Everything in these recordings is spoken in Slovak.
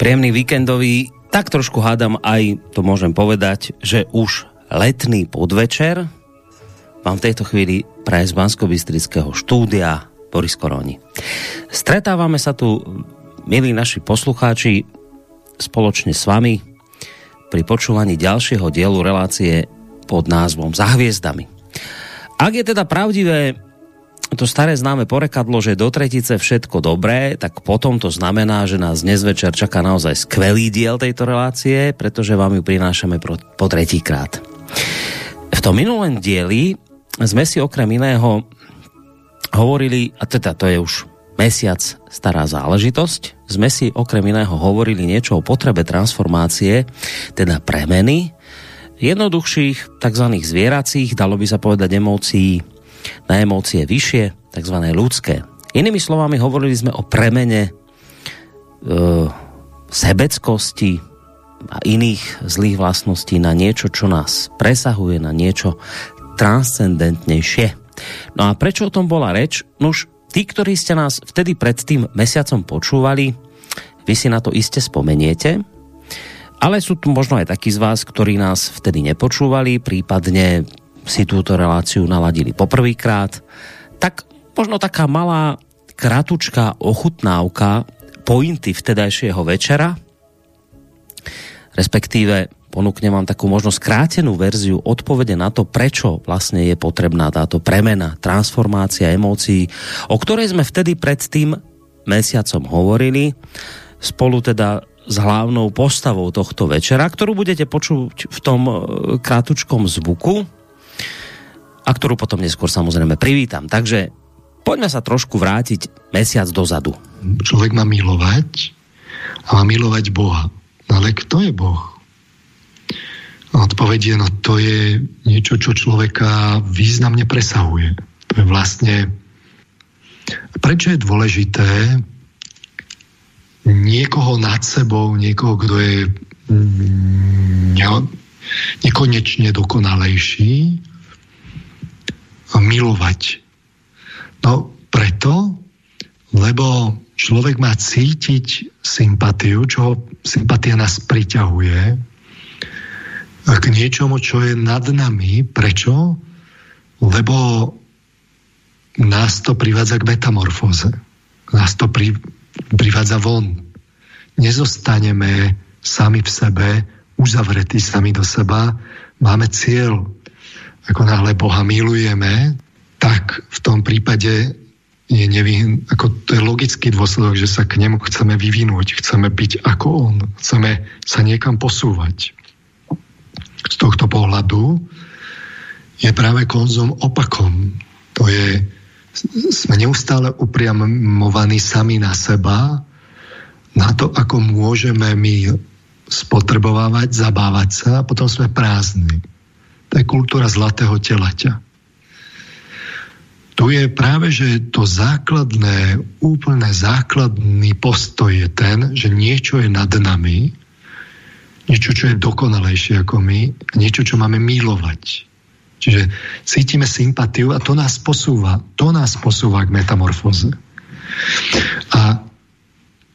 Príjemný víkendový, tak trošku hádam aj, to môžem povedať, že už letný podvečer vám v tejto chvíli praje z bansko štúdia Boris Koroni. Stretávame sa tu, milí naši poslucháči, spoločne s vami pri počúvaní ďalšieho dielu relácie pod názvom Za hviezdami. Ak je teda pravdivé to staré známe porekadlo, že do tretice všetko dobré, tak potom to znamená, že nás dnes večer čaká naozaj skvelý diel tejto relácie, pretože vám ju prinášame po, tretíkrát. V tom minulém dieli sme si okrem iného hovorili, a teda to je už mesiac stará záležitosť, sme si okrem iného hovorili niečo o potrebe transformácie, teda premeny, jednoduchších, tzv. zvieracích, dalo by sa povedať emócií, na emócie vyššie, tzv. ľudské. Inými slovami, hovorili sme o premene e, sebeckosti a iných zlých vlastností na niečo, čo nás presahuje, na niečo transcendentnejšie. No a prečo o tom bola reč? Nož, tí, ktorí ste nás vtedy pred tým mesiacom počúvali, vy si na to iste spomeniete, ale sú tu možno aj takí z vás, ktorí nás vtedy nepočúvali, prípadne si túto reláciu naladili poprvýkrát, tak možno taká malá kratučká ochutnávka pointy vtedajšieho večera, respektíve ponúknem vám takú možno skrátenú verziu odpovede na to, prečo vlastne je potrebná táto premena, transformácia emócií, o ktorej sme vtedy pred tým mesiacom hovorili, spolu teda s hlavnou postavou tohto večera, ktorú budete počuť v tom e, krátučkom zvuku, a ktorú potom neskôr samozrejme privítam. Takže poďme sa trošku vrátiť mesiac dozadu. Človek má milovať a má milovať Boha. No ale kto je Boh? Odpoveď je, no to je niečo, čo človeka významne presahuje. To je vlastne... Prečo je dôležité niekoho nad sebou, niekoho, kto je mm, nekonečne dokonalejší, milovať. No preto, lebo človek má cítiť sympatiu, čo sympatia nás priťahuje k niečomu, čo je nad nami. Prečo? Lebo nás to privádza k metamorfóze. Nás to pri, privádza von. Nezostaneme sami v sebe, uzavretí sami do seba. Máme cieľ, ako náhle Boha milujeme, tak v tom prípade je nevý, ako to je logický dôsledok, že sa k nemu chceme vyvinúť, chceme byť ako on, chceme sa niekam posúvať. Z tohto pohľadu je práve konzum opakom. To je, sme neustále upriamovaní sami na seba, na to, ako môžeme my spotrebovávať, zabávať sa a potom sme prázdni. To je kultúra zlatého telaťa. Tu je práve, že to základné, úplne základný postoj je ten, že niečo je nad nami, niečo, čo je dokonalejšie ako my, niečo, čo máme milovať. Čiže cítime sympatiu a to nás posúva, to nás posúva k metamorfóze. A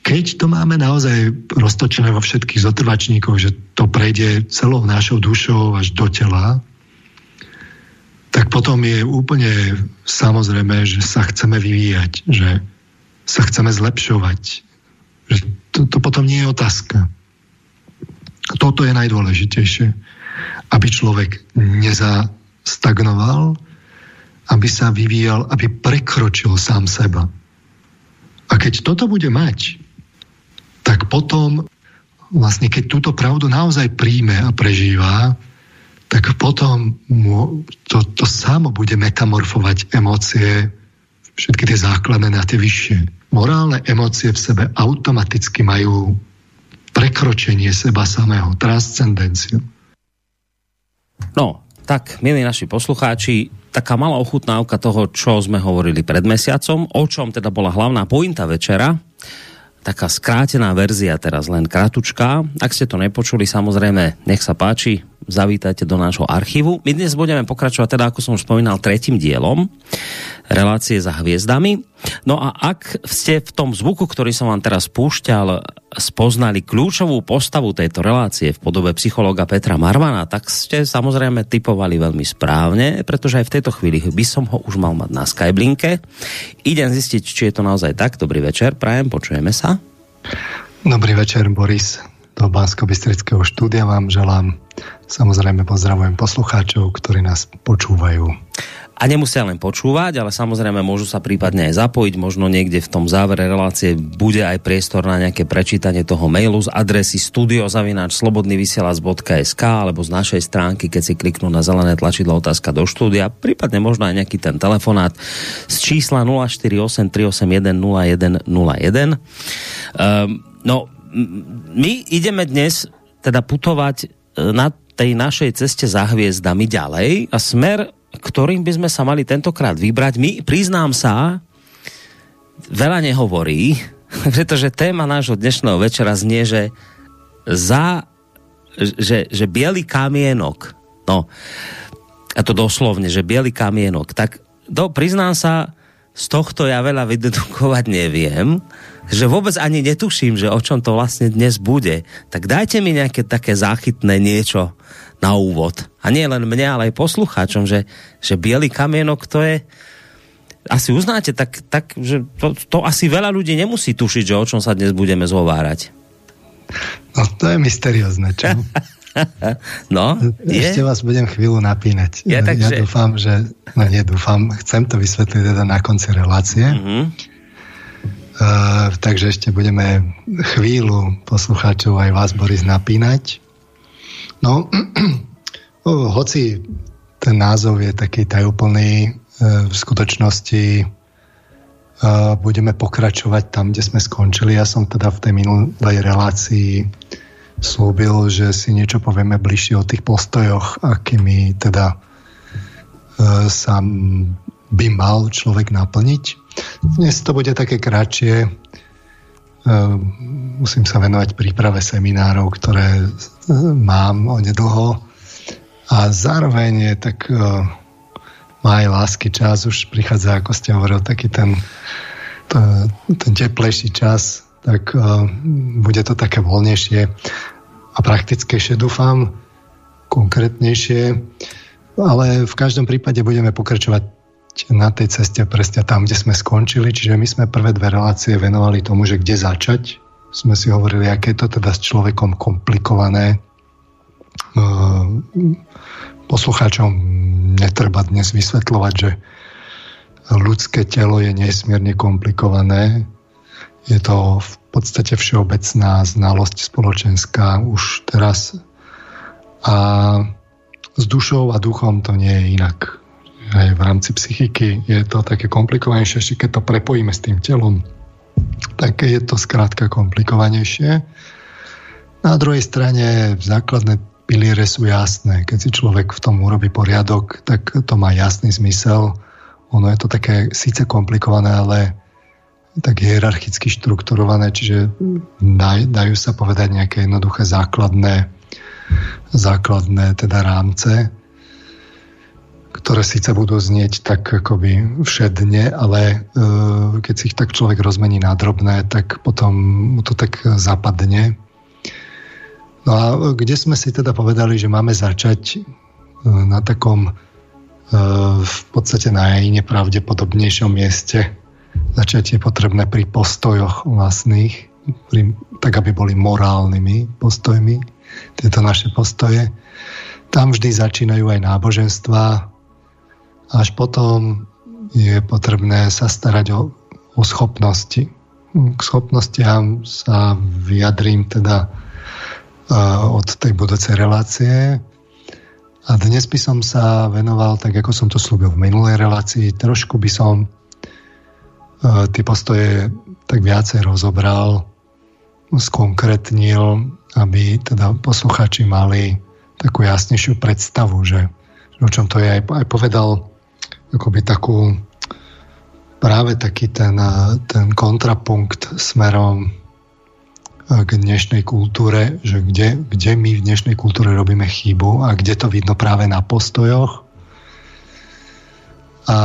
keď to máme naozaj roztočené vo všetkých zotrvačníkoch, že to prejde celou našou dušou až do tela, tak potom je úplne samozrejme, že sa chceme vyvíjať, že sa chceme zlepšovať. Že to, to potom nie je otázka. Toto je najdôležitejšie. Aby človek nezastagnoval, aby sa vyvíjal, aby prekročil sám seba. A keď toto bude mať, tak potom vlastne keď túto pravdu naozaj príjme a prežíva, tak potom mu to, to samo bude metamorfovať emócie, všetky tie základné na tie vyššie. Morálne emócie v sebe automaticky majú prekročenie seba samého, transcendenciu. No, tak, milí naši poslucháči, taká malá ochutnávka toho, čo sme hovorili pred mesiacom, o čom teda bola hlavná pointa večera taká skrátená verzia teraz len kratučká. Ak ste to nepočuli, samozrejme, nech sa páči, zavítajte do nášho archívu. My dnes budeme pokračovať, teda ako som už spomínal, tretím dielom relácie za hviezdami. No a ak ste v tom zvuku, ktorý som vám teraz púšťal, spoznali kľúčovú postavu tejto relácie v podobe psychologa Petra Marvana, tak ste samozrejme typovali veľmi správne, pretože aj v tejto chvíli by som ho už mal mať na Skyblinke. Idem zistiť, či je to naozaj tak. Dobrý večer, prajem, počujeme sa. Dobrý večer, Boris. Do bansko štúdia vám želám. Samozrejme pozdravujem poslucháčov, ktorí nás počúvajú a nemusia len počúvať, ale samozrejme môžu sa prípadne aj zapojiť, možno niekde v tom závere relácie bude aj priestor na nejaké prečítanie toho mailu z adresy studiozavináč.slobodnyvysielac.sk alebo z našej stránky, keď si kliknú na zelené tlačidlo otázka do štúdia, prípadne možno aj nejaký ten telefonát z čísla 048 381 0101. Um, no, my ideme dnes teda putovať e, na tej našej ceste za hviezdami ďalej a smer ktorým by sme sa mali tentokrát vybrať. My, priznám sa, veľa nehovorí, pretože téma nášho dnešného večera znie, že za, že, že biely kamienok, no, a to doslovne, že biely kamienok, tak do, priznám sa, z tohto ja veľa vydedukovať neviem, že vôbec ani netuším, že o čom to vlastne dnes bude. Tak dajte mi nejaké také záchytné niečo, na úvod. A nie len mne, ale aj poslucháčom, že, že biely kamienok to je asi uznáte, tak, tak že to, to asi veľa ľudí nemusí tušiť, že o čom sa dnes budeme zhovárať. No to je mysteriózne, čo? no, Ešte je? vás budem chvíľu napínať. Ja, tak, ja dúfam, že... No nie, dúfam, chcem to vysvetliť teda na konci relácie. Mm-hmm. Takže ešte budeme chvíľu poslucháčov aj vás, Boris, napínať. No, hoci ten názov je taký tajúplný, e, v skutočnosti e, budeme pokračovať tam, kde sme skončili. Ja som teda v tej minulej relácii slúbil, že si niečo povieme bližšie o tých postojoch, akými teda e, sa by mal človek naplniť. Dnes to bude také kratšie. Musím sa venovať príprave seminárov, ktoré mám onedlho a zároveň je tak uh, má aj lásky čas, už prichádza, ako ste hovoril, taký ten, to, ten teplejší čas, tak bude to také voľnejšie a praktickejšie, dúfam, konkrétnejšie, ale v každom prípade budeme pokračovať na tej ceste presne tam, kde sme skončili, čiže my sme prvé dve relácie venovali tomu, že kde začať, sme si hovorili, aké je to teda s človekom komplikované. Ehm, poslucháčom netreba dnes vysvetľovať, že ľudské telo je nesmierne komplikované. Je to v podstate všeobecná znalosť spoločenská už teraz. A s dušou a duchom to nie je inak. Aj v rámci psychiky je to také komplikovanejšie, keď to prepojíme s tým telom, tak je to skrátka komplikovanejšie. Na druhej strane základné piliere sú jasné. Keď si človek v tom urobí poriadok, tak to má jasný zmysel. Ono je to také síce komplikované, ale tak hierarchicky štrukturované, čiže dajú sa povedať nejaké jednoduché základné, základné teda rámce ktoré síce budú znieť tak akoby všedne, ale e, keď si ich tak človek rozmení na drobné, tak potom mu to tak zapadne. No a kde sme si teda povedali, že máme začať e, na takom e, v podstate najnepravdepodobnejšom mieste. Začať je potrebné pri postojoch vlastných, pri, tak aby boli morálnymi postojmi, tieto naše postoje. Tam vždy začínajú aj náboženstva, až potom je potrebné sa starať o, o schopnosti. K schopnostiam sa vyjadrím teda uh, od tej budúcej relácie. A dnes by som sa venoval, tak ako som to slúbil v minulej relácii, trošku by som uh, tie postoje tak viacej rozobral, skonkretnil, aby teda posluchači mali takú jasnejšiu predstavu, že o čom to je. Aj, aj povedal akoby takú práve taký ten, ten kontrapunkt smerom k dnešnej kultúre, že kde, kde my v dnešnej kultúre robíme chybu a kde to vidno práve na postojoch. A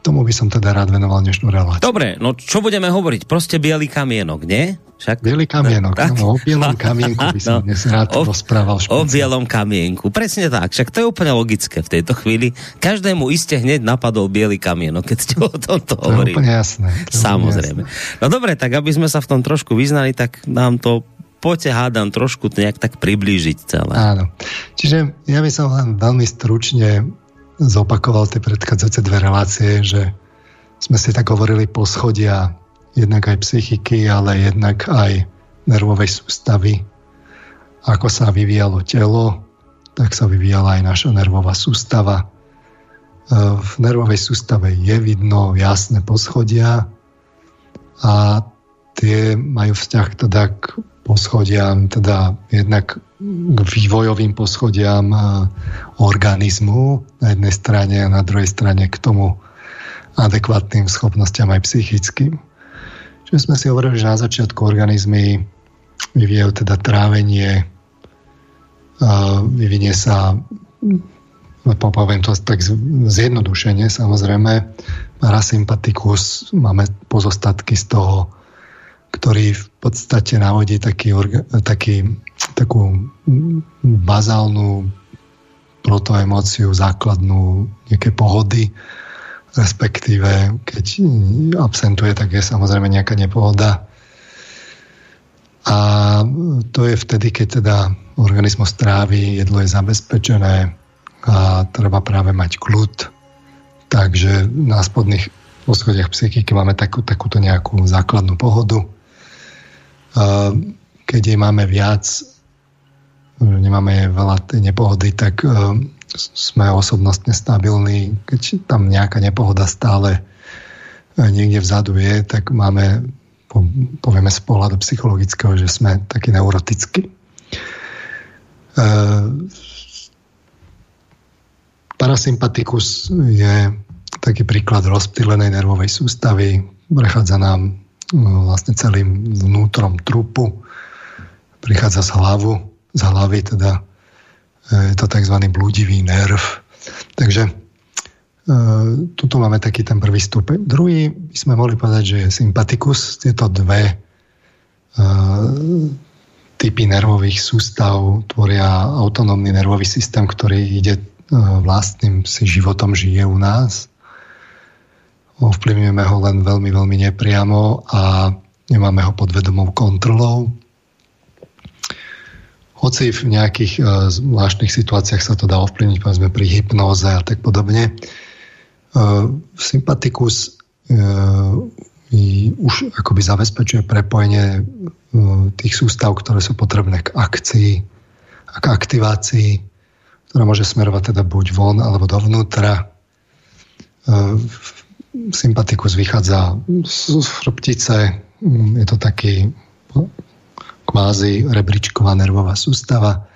tomu by som teda rád venoval dnešnú reláciu. Dobre, no čo budeme hovoriť? Proste biely kamienok, nie? Však... Bielý kamienok, tak? no, o bielom kamienku by som no, dnes rád o, rozprával špeciál. O bielom kamienku, presne tak. Však to je úplne logické v tejto chvíli. Každému iste hneď napadol biely kamienok, keď ste o tomto to hovorili. To je úplne jasné. To Samozrejme. Jasné. No dobre, tak aby sme sa v tom trošku vyznali, tak nám to poďte hádam trošku nejak tak priblížiť celé. Áno. Čiže ja by som len veľmi stručne zopakoval tie predchádzajúce dve relácie, že sme si tak hovorili poschodia jednak aj psychiky, ale jednak aj nervovej sústavy. Ako sa vyvíjalo telo, tak sa vyvíjala aj naša nervová sústava. E, v nervovej sústave je vidno jasné poschodia a tie majú vzťah teda k poschodiam, teda jednak k vývojovým poschodiam e, organizmu na jednej strane a na druhej strane k tomu adekvátnym schopnostiam aj psychickým. Čiže sme si hovorili, že na začiatku organizmy vyvíjajú teda trávenie, e, vyvinie sa poviem to tak zjednodušene, samozrejme, parasympatikus, máme pozostatky z toho ktorý v podstate navodí taký, taký, takú bazálnu protoemóciu, základnú nejaké pohody, respektíve keď absentuje, tak je samozrejme nejaká nepohoda. A to je vtedy, keď teda organizmus trávi, jedlo je zabezpečené a treba práve mať kľud. Takže na spodných poschodiach psychiky máme takú, takúto nejakú základnú pohodu keď jej máme viac, nemáme veľa tej nepohody, tak e, sme osobnostne stabilní. Keď tam nejaká nepohoda stále e, niekde vzadu je, tak máme, povieme z pohľadu psychologického, že sme takí neurotickí. E, parasympatikus je taký príklad rozptýlenej nervovej sústavy. Prechádza nám vlastne celým vnútrom trupu. Prichádza z hlavu, z hlavy teda e, je to tzv. blúdivý nerv. Takže e, tuto máme taký ten prvý stupeň. Druhý by sme mohli povedať, že je sympatikus. Tieto dve e, typy nervových sústav tvoria autonómny nervový systém, ktorý ide vlastným si životom, žije u nás ovplyvňujeme ho len veľmi, veľmi nepriamo a nemáme ho pod vedomou kontrolou. Hoci v nejakých uh, zvláštnych situáciách sa to dá ovplyvniť, povedzme pri hypnóze a tak podobne. Uh, sympatikus uh, už akoby zabezpečuje prepojenie tých sústav, ktoré sú potrebné k akcii a k aktivácii, ktorá môže smerovať teda buď von alebo dovnútra sympatikus vychádza z chrbtice, je to taký kvázi rebríčková nervová sústava.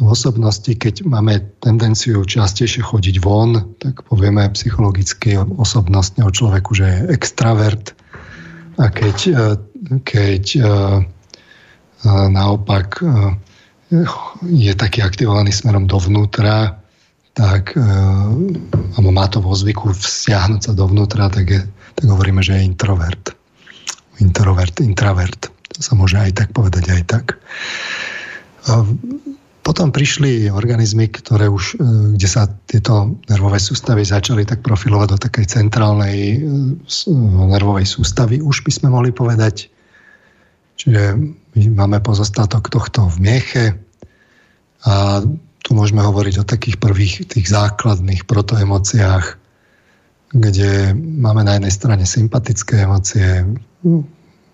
V osobnosti, keď máme tendenciu častejšie chodiť von, tak povieme psychologicky osobnostne o človeku, že je extravert. A keď, keď e, naopak e, je taký aktivovaný smerom dovnútra, tak alebo má to vo zvyku vsiahnuť sa dovnútra, tak, je, tak hovoríme, že je introvert. Introvert, introvert. To sa môže aj tak povedať, aj tak. Potom prišli organizmy, ktoré už, e, kde sa tieto nervové sústavy začali tak profilovať do takej centrálnej e, nervovej sústavy, už by sme mohli povedať, čiže my máme pozostatok tohto v mieche a tu môžeme hovoriť o takých prvých tých základných protoemociách, kde máme na jednej strane sympatické emócie,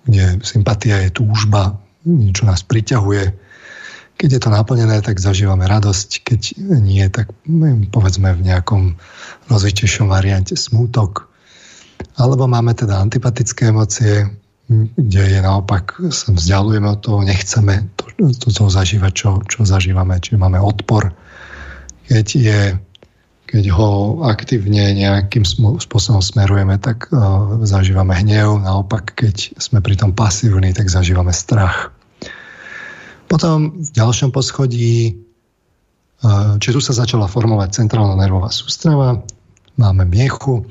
kde sympatia je túžba, niečo nás priťahuje. Keď je to naplnené, tak zažívame radosť, keď nie, tak povedzme v nejakom rozvitejšom variante smútok. Alebo máme teda antipatické emócie, kde je naopak, sa vzdialujeme od toho, nechceme to, zažívať, čo, čo zažívame, čiže máme odpor. Keď, je, keď ho aktívne nejakým spôsobom smerujeme, tak uh, zažívame hnev, naopak keď sme pri tom pasívni, tak zažívame strach. Potom v ďalšom poschodí, či tu sa začala formovať centrálna nervová sústrava, máme miechu,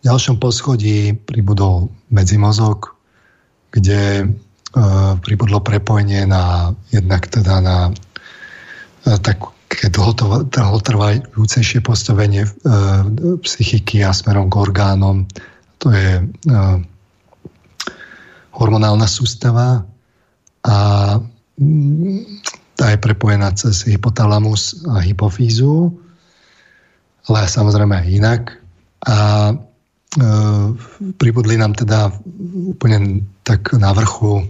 v ďalšom poschodí pribudol medzimozog, kde pribudlo prepojenie na jednak teda na také dlhotrvajúcejšie postavenie psychiky a smerom k orgánom. To je hormonálna sústava a tá je prepojená cez hypotalamus a hypofízu, ale samozrejme aj inak. A e, pribudli nám teda úplne tak na vrchu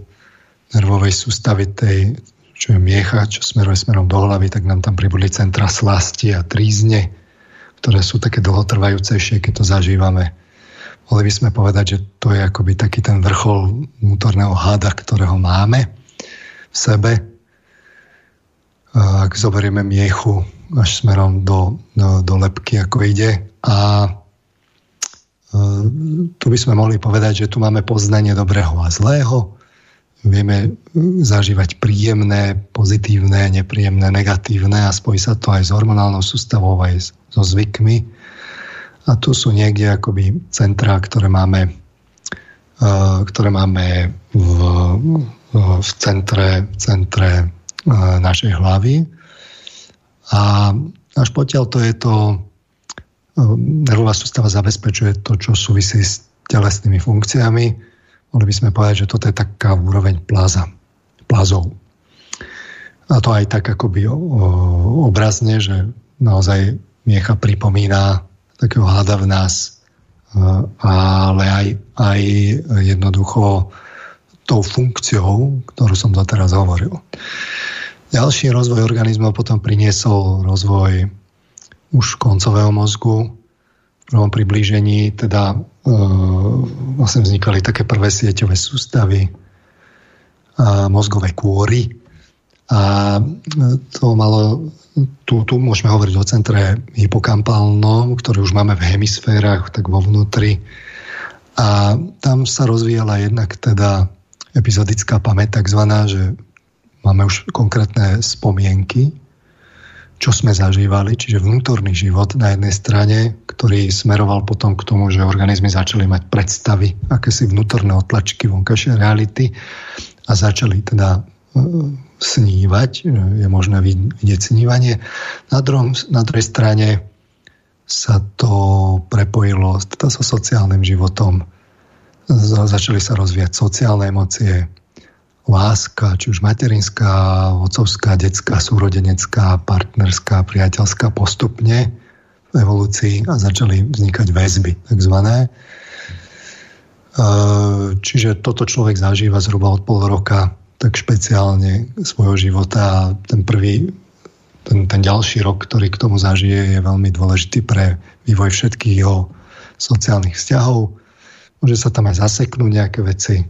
nervovej sústavy tej, čo je miecha, čo smeruje smerom do hlavy, tak nám tam pribudli centra slasti a trízne, ktoré sú také dlhotrvajúcejšie, keď to zažívame. Mohli by sme povedať, že to je akoby taký ten vrchol vnútorného hada, ktorého máme v sebe. Ak zoberieme miechu až smerom do, do, do lepky, ako ide. A e, tu by sme mohli povedať, že tu máme poznanie dobrého a zlého. Vieme zažívať príjemné, pozitívne, nepríjemné, negatívne a spojí sa to aj s hormonálnou sústavou, aj so zvykmi. A tu sú niekde akoby centrá, ktoré máme, e, ktoré máme v, v centre, centre e, našej hlavy. A až potiaľ to je to, e, nervová sústava zabezpečuje to, čo súvisí s telesnými funkciami. Mohli by sme povedať, že toto je taká úroveň plaza, plazov. A to aj tak akoby obrazne, že naozaj miecha pripomína takého hada v nás, ale aj, aj jednoducho tou funkciou, ktorú som doteraz hovoril. Ďalší rozvoj organizmu potom priniesol rozvoj už koncového mozgu. V prvom priblížení teda vlastne vznikali také prvé sieťové sústavy a mozgové kôry. A to malo, tu, tu môžeme hovoriť o centre hypokampálnom, ktorý už máme v hemisférach, tak vo vnútri. A tam sa rozvíjala jednak teda epizodická pamäť takzvaná, že máme už konkrétne spomienky, čo sme zažívali, čiže vnútorný život na jednej strane, ktorý smeroval potom k tomu, že organizmy začali mať predstavy, akési vnútorné otlačky vonkajšej reality a začali teda e, snívať, je možné vidieť snívanie. Na, druhom, na druhej strane sa to prepojilo teda so sociálnym životom, začali sa rozvíjať sociálne emócie, láska, či už materinská, otcovská, detská, súrodenecká, partnerská, priateľská postupne v evolúcii a začali vznikať väzby, takzvané. E, čiže toto človek zažíva zhruba od pol roka tak špeciálne svojho života. A ten prvý, ten, ten ďalší rok, ktorý k tomu zažije, je veľmi dôležitý pre vývoj všetkých jeho sociálnych vzťahov, Môže sa tam aj zaseknúť nejaké veci,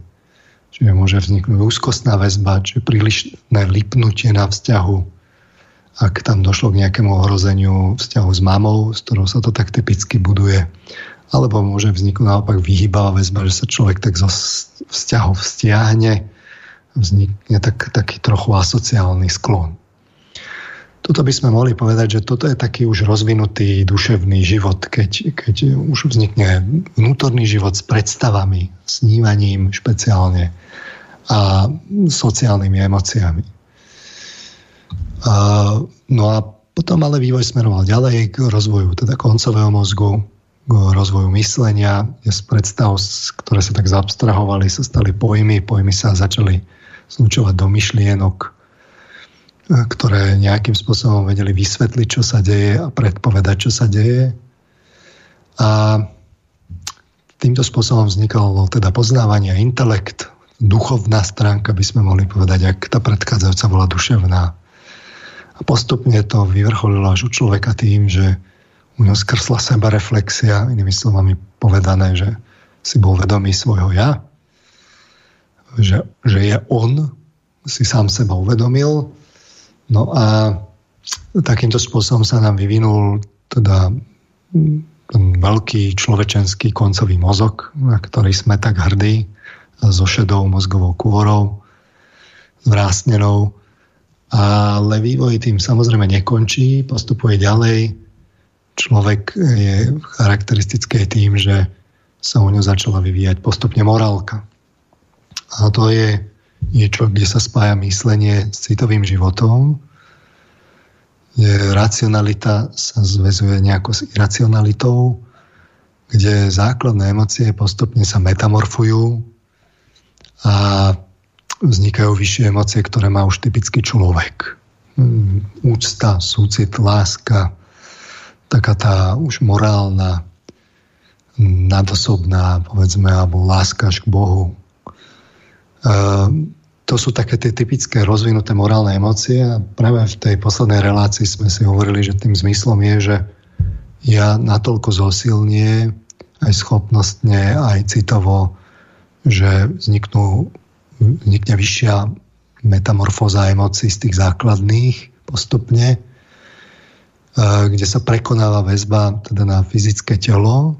čiže môže vzniknúť úzkostná väzba, čiže prílišné lipnutie na vzťahu, ak tam došlo k nejakému ohrozeniu vzťahu s mamou, s ktorou sa to tak typicky buduje, alebo môže vzniknúť naopak vyhýbavá väzba, že sa človek tak zo vzťahov stiahne, vznikne tak, taký trochu asociálny sklon. Toto by sme mohli povedať, že toto je taký už rozvinutý duševný život, keď, keď už vznikne vnútorný život s predstavami, snívaním špeciálne a sociálnymi emóciami. A, no a potom ale vývoj smeroval ďalej k rozvoju teda koncového mozgu, k rozvoju myslenia, z predstav, ktoré sa tak zabstrahovali, sa stali pojmy, pojmy sa začali zlučovať do myšlienok, ktoré nejakým spôsobom vedeli vysvetliť, čo sa deje a predpovedať, čo sa deje. A týmto spôsobom vznikalo teda poznávanie intelekt, duchovná stránka by sme mohli povedať, ak tá predchádzajúca bola duševná. A postupne to vyvrcholilo až u človeka tým, že u ňo skrsla seba reflexia, inými slovami povedané, že si bol vedomý svojho ja, že, že je on, si sám seba uvedomil No a takýmto spôsobom sa nám vyvinul teda ten veľký človečenský koncový mozog, na ktorý sme tak hrdí, so šedou mozgovou kôrou, zvrásnenou. ale vývoj tým samozrejme nekončí, postupuje ďalej. Človek je charakteristické tým, že sa u ňo začala vyvíjať postupne morálka. A to je niečo, kde sa spája myslenie s citovým životom, racionalita sa zväzuje nejako s iracionalitou, kde základné emócie postupne sa metamorfujú a vznikajú vyššie emócie, ktoré má už typický človek. Mm, úcta, súcit, láska, taká tá už morálna nadosobná, povedzme, alebo láska až k Bohu. to sú také tie typické rozvinuté morálne emócie a práve v tej poslednej relácii sme si hovorili, že tým zmyslom je, že ja natoľko zosilnie aj schopnostne, aj citovo, že vzniknú, vznikne vyššia metamorfóza emócií z tých základných postupne, kde sa prekonáva väzba teda na fyzické telo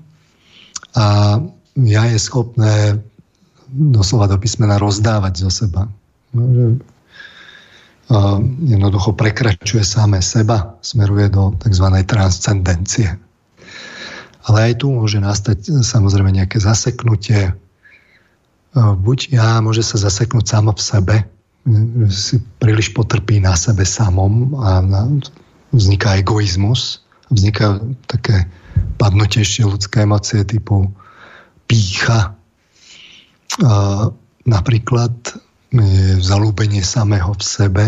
a ja je schopné doslova do písmena rozdávať zo seba. No, uh, jednoducho prekračuje samé seba, smeruje do tzv. transcendencie. Ale aj tu môže nastať samozrejme nejaké zaseknutie. Uh, buď ja môže sa zaseknúť samo v sebe, že si príliš potrpí na sebe samom a vzniká egoizmus, vznikajú také padnutejšie ľudské emócie typu pícha, napríklad e, zalúbenie samého v sebe,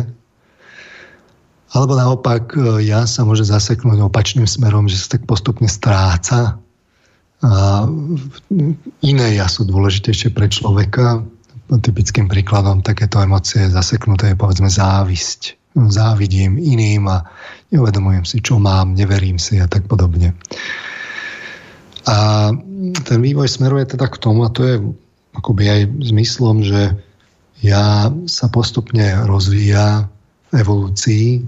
alebo naopak e, ja sa môže zaseknúť opačným smerom, že sa tak postupne stráca a iné ja sú dôležitejšie pre človeka. Typickým príkladom takéto emócie zaseknuté je povedzme závisť. Závidím iným a neuvedomujem si, čo mám, neverím si a tak podobne. A ten vývoj smeruje teda k tomu, a to je akoby aj zmyslom, že ja sa postupne rozvíja v evolúcii,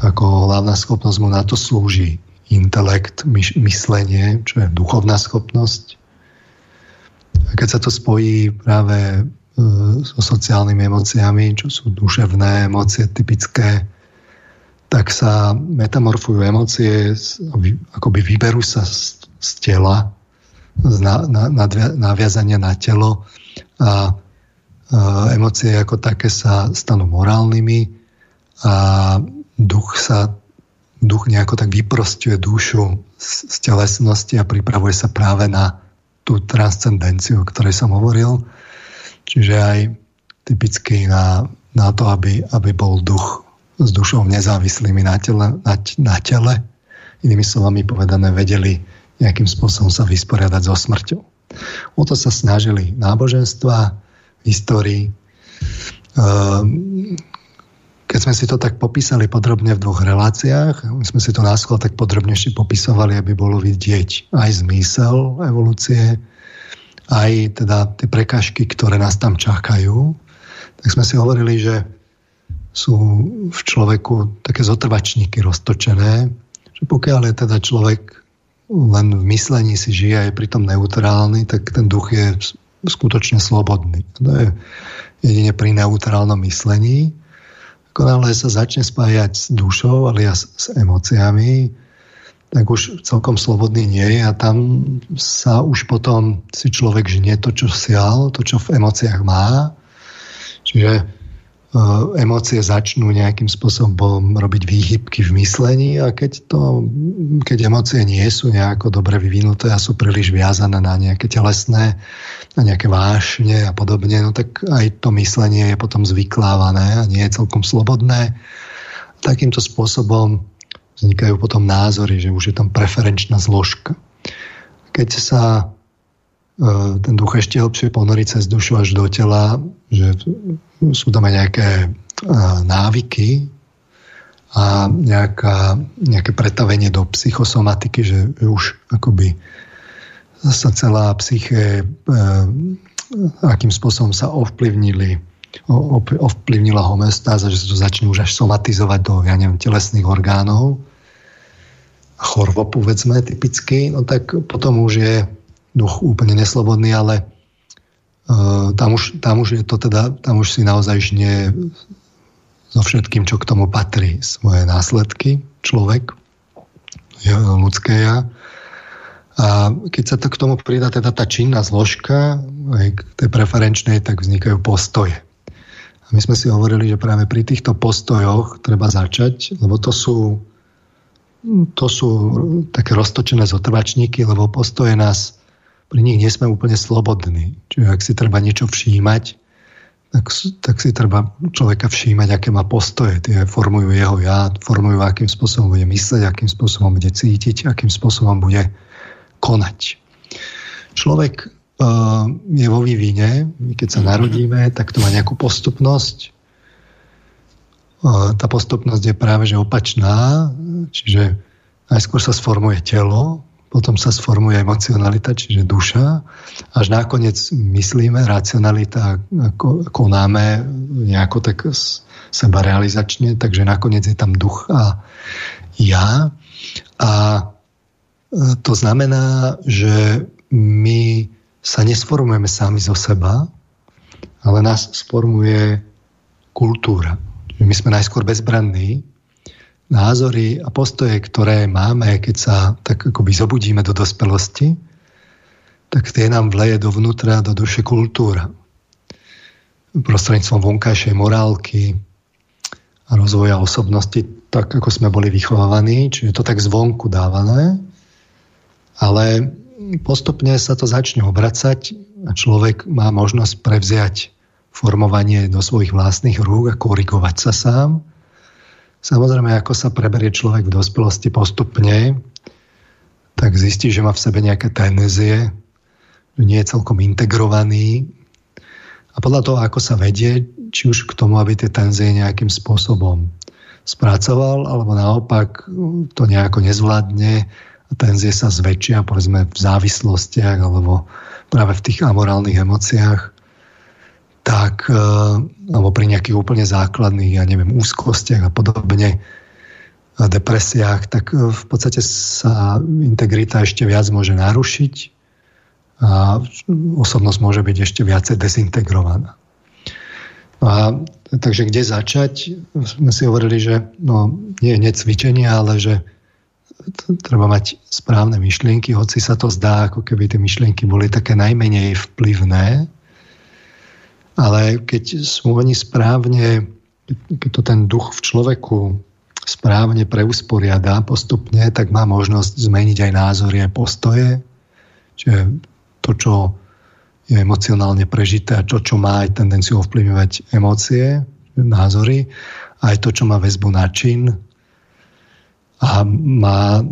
ako hlavná schopnosť mu na to slúži intelekt, myslenie, čo je duchovná schopnosť. A keď sa to spojí práve e, so sociálnymi emóciami, čo sú duševné emócie typické, tak sa metamorfujú emócie, akoby vyberú sa z z tela, z na, na, naviazania na telo a, a emócie ako také sa stanú morálnymi a duch sa duch nejako tak vyprostuje dušu z, z telesnosti a pripravuje sa práve na tú transcendenciu, o ktorej som hovoril. Čiže aj typicky na, na to, aby, aby bol duch s dušou nezávislými na tele, na, na tele. Inými slovami povedané, vedeli nejakým spôsobom sa vysporiadať so smrťou. O to sa snažili náboženstva v histórii. Ehm, keď sme si to tak popísali podrobne v dvoch reláciách, my sme si to náskôr tak podrobnejšie popisovali, aby bolo vidieť aj zmysel evolúcie, aj teda tie prekážky, ktoré nás tam čakajú, tak sme si hovorili, že sú v človeku také zotrvačníky roztočené, že pokiaľ je teda človek len v myslení si žije a je pritom neutrálny, tak ten duch je skutočne slobodný. To je jedine pri neutrálnom myslení. Ako náhle sa začne spájať s dušou, ale s, s emóciami, tak už celkom slobodný nie je a tam sa už potom si človek žnie to, čo sial, to, čo v emóciách má. Čiže emócie začnú nejakým spôsobom robiť výhybky v myslení a keď, to, keď emócie nie sú nejako dobre vyvinuté a sú príliš viazané na nejaké telesné, na nejaké vášne a podobne, no tak aj to myslenie je potom zvyklávané a nie je celkom slobodné. Takýmto spôsobom vznikajú potom názory, že už je tam preferenčná zložka. Keď sa eh, ten duch ešte hlbšie ponorí cez dušu až do tela, že sú tam aj nejaké návyky a nejaká, nejaké pretavenie do psychosomatiky, že už akoby sa celá psyché akým spôsobom sa ovplyvnili ovplyvnila homestáza, že sa to začne už až somatizovať do, ja neviem, telesných orgánov, chorvo povedzme typicky, no tak potom už je duch úplne neslobodný, ale tam už, tam už je to teda, tam už si naozaj nie so všetkým, čo k tomu patrí, svoje následky, človek, ľudské ja. A keď sa to k tomu pridá teda tá činná zložka, aj k tej preferenčnej, tak vznikajú postoje. A my sme si hovorili, že práve pri týchto postojoch treba začať, lebo to sú, to sú také roztočené zotrvačníky, lebo postoje nás, pri nich nie sme úplne slobodní. Čiže ak si treba niečo všímať, tak, tak si treba človeka všímať, aké má postoje. Tie formujú jeho ja, formujú, akým spôsobom bude mysleť, akým spôsobom bude cítiť, akým spôsobom bude konať. Človek uh, je vo vývine, my keď sa narodíme, tak to má nejakú postupnosť. Uh, tá postupnosť je práve že opačná, čiže najskôr sa sformuje telo, potom sa sformuje emocionalita, čiže duša, až nakoniec myslíme, racionalita, konáme nejako tak seba realizačne, takže nakoniec je tam duch a ja. A e, to znamená, že my sa nesformujeme sami zo seba, ale nás sformuje kultúra. My sme najskôr bezbranní, názory a postoje, ktoré máme, keď sa tak akoby zobudíme do dospelosti, tak tie nám vleje dovnútra, do duše kultúra. Prostredníctvom vonkajšej morálky a rozvoja osobnosti, tak ako sme boli vychovávaní, čiže to tak zvonku dávané, ale postupne sa to začne obracať a človek má možnosť prevziať formovanie do svojich vlastných rúk a korigovať sa sám Samozrejme, ako sa preberie človek v dospelosti postupne, tak zistí, že má v sebe nejaké tenzie, že nie je celkom integrovaný. A podľa toho, ako sa vedie, či už k tomu, aby tie tenzie nejakým spôsobom spracoval, alebo naopak to nejako nezvládne a tenzie sa zväčšia, povedzme v závislostiach alebo práve v tých amorálnych emóciách, tak, e, alebo pri nejakých úplne základných, ja neviem, úzkostiach a podobne, a depresiách, tak e, v podstate sa integrita ešte viac môže narušiť a osobnosť môže byť ešte viacej dezintegrovaná. A, takže kde začať? Sme si hovorili, že no, nie je cvičenie, ale že treba mať správne myšlienky, hoci sa to zdá, ako keby tie myšlienky boli také najmenej vplyvné, ale keď sú oni správne, keď to ten duch v človeku správne preusporiada postupne, tak má možnosť zmeniť aj názory, aj postoje. Čiže to, čo je emocionálne prežité a čo, čo má aj tendenciu ovplyvňovať emócie, názory, aj to, čo má väzbu na čin a má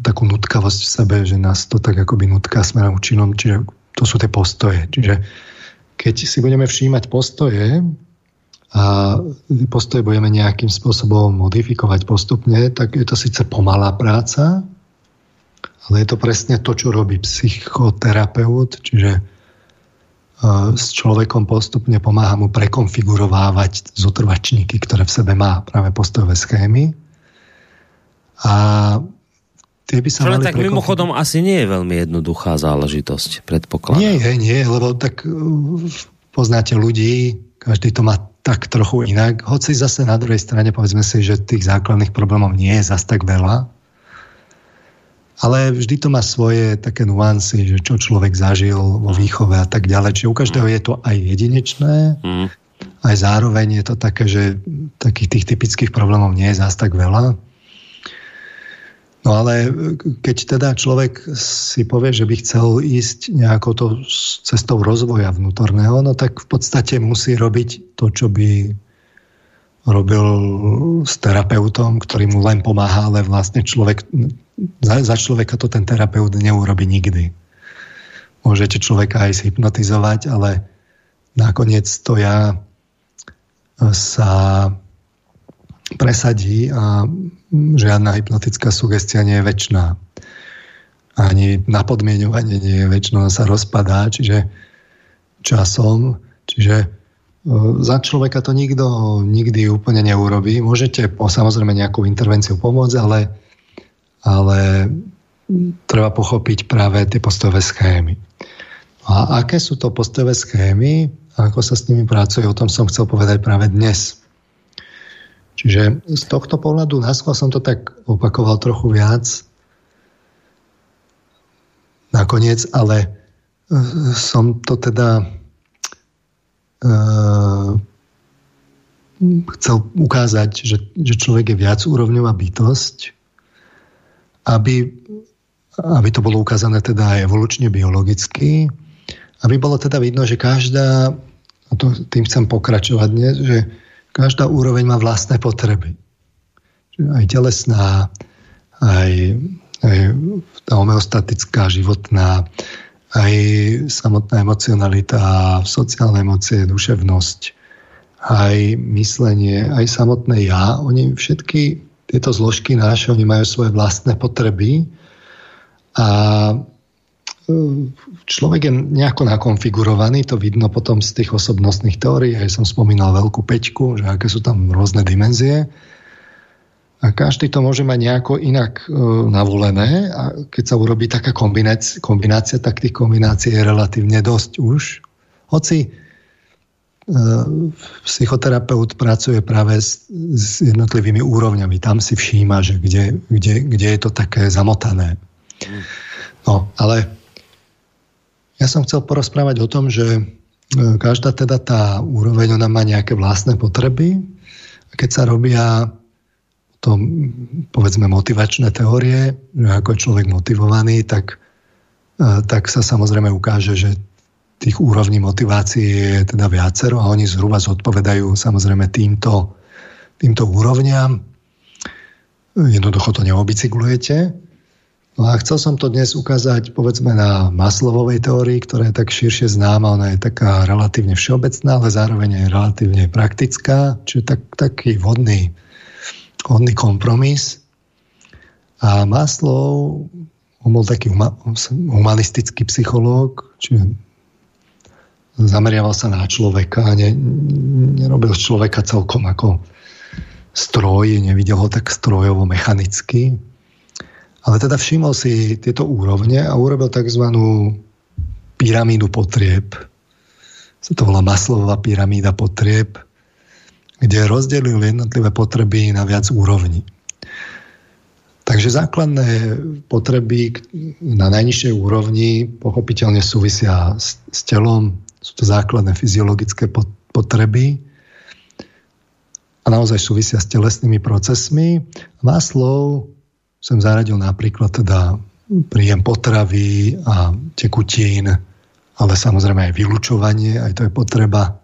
takú nutkavosť v sebe, že nás to tak akoby nutká smerom činom, čiže to sú tie postoje. Čiže keď si budeme všímať postoje a postoje budeme nejakým spôsobom modifikovať postupne, tak je to síce pomalá práca, ale je to presne to, čo robí psychoterapeut, čiže e, s človekom postupne pomáha mu prekonfigurovávať zotrvačníky, ktoré v sebe má práve postojové schémy. A Tie by sa Čo mali tak mimochodom asi nie je veľmi jednoduchá záležitosť, predpokladám. Nie je, nie, lebo tak uh, poznáte ľudí, každý to má tak trochu inak. Hoci zase na druhej strane povedzme si, že tých základných problémov nie je zas tak veľa. Ale vždy to má svoje také nuancy, že čo človek zažil vo výchove a tak ďalej. Čiže u každého je to aj jedinečné, mm. aj zároveň je to také, že takých tých typických problémov nie je zas tak veľa. No ale keď teda človek si povie, že by chcel ísť nejakou to cestou rozvoja vnútorného, no tak v podstate musí robiť to, čo by robil s terapeutom, ktorý mu len pomáha, ale vlastne človek, za, za človeka to ten terapeut neurobi nikdy. Môžete človeka aj zhypnotizovať, ale nakoniec to ja sa presadí a žiadna hypnotická sugestia nie je väčšiná. Ani napodmienovanie nie je väčšinou, sa rozpadá, čiže časom, čiže e, za človeka to nikto nikdy úplne neurobí. Môžete po, samozrejme nejakú intervenciu pomôcť, ale, ale treba pochopiť práve tie postojové schémy. A aké sú to postojové schémy, ako sa s nimi pracuje, o tom som chcel povedať práve dnes. Čiže z tohto pohľadu na som to tak opakoval trochu viac. Nakoniec, ale uh, som to teda uh, chcel ukázať, že, že človek je viac úrovňová bytosť, aby, aby to bolo ukázané teda aj evolučne biologicky, aby bolo teda vidno, že každá, a to, tým chcem pokračovať dnes, že každá úroveň má vlastné potreby. Aj telesná, aj, aj tá homeostatická, životná, aj samotná emocionalita, sociálne emócie, duševnosť, aj myslenie, aj samotné ja, oni všetky tieto zložky naše, oni majú svoje vlastné potreby a človek je nejako nakonfigurovaný, to vidno potom z tých osobnostných teórií, aj som spomínal veľkú peťku, že aké sú tam rôzne dimenzie. A každý to môže mať nejako inak e, navolené a keď sa urobí taká kombinácia, kombinácia, tak tých kombinácií je relatívne dosť už. Hoci E, psychoterapeut pracuje práve s, s jednotlivými úrovňami. Tam si všíma, že kde, kde, kde je to také zamotané. No, ale ja som chcel porozprávať o tom, že e, každá teda tá úroveň, ona má nejaké vlastné potreby. A keď sa robia to, povedzme, motivačné teórie, že ako je človek motivovaný, tak, e, tak sa samozrejme ukáže, že tých úrovní motivácie je teda viacero a oni zhruba zodpovedajú samozrejme týmto, týmto úrovňam. Jednoducho to neobicyklujete. No a chcel som to dnes ukázať povedzme na Maslovovej teórii, ktorá je tak širšie známa, ona je taká relatívne všeobecná, ale zároveň je relatívne praktická, čiže tak, taký vhodný, vhodný kompromis. A Maslov, on bol taký humanistický psychológ, čiže zameriaval sa na človeka a ne, nerobil z človeka celkom ako stroj, nevidel ho tak strojovo, mechanicky. Ale teda všimol si tieto úrovne a urobil tzv. pyramídu potrieb. Sa to volá Maslová pyramída potrieb, kde rozdelil jednotlivé potreby na viac úrovní. Takže základné potreby na najnižšej úrovni pochopiteľne súvisia s, s telom, sú to základné fyziologické potreby a naozaj súvisia s telesnými procesmi. Maslow som zaradil napríklad teda príjem potravy a tekutín, ale samozrejme aj vylúčovanie, aj to je potreba.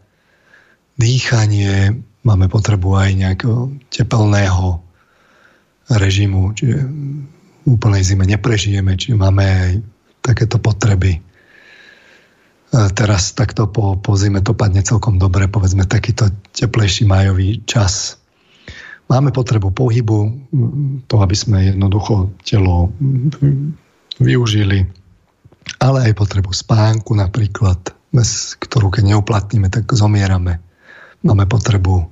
Dýchanie, máme potrebu aj nejakého tepelného režimu, čiže v úplnej zime neprežijeme, čiže máme aj takéto potreby teraz takto po, po zime to padne celkom dobre, povedzme takýto teplejší majový čas. Máme potrebu pohybu, to aby sme jednoducho telo využili, ale aj potrebu spánku napríklad, ktorú keď neuplatníme, tak zomierame. Máme potrebu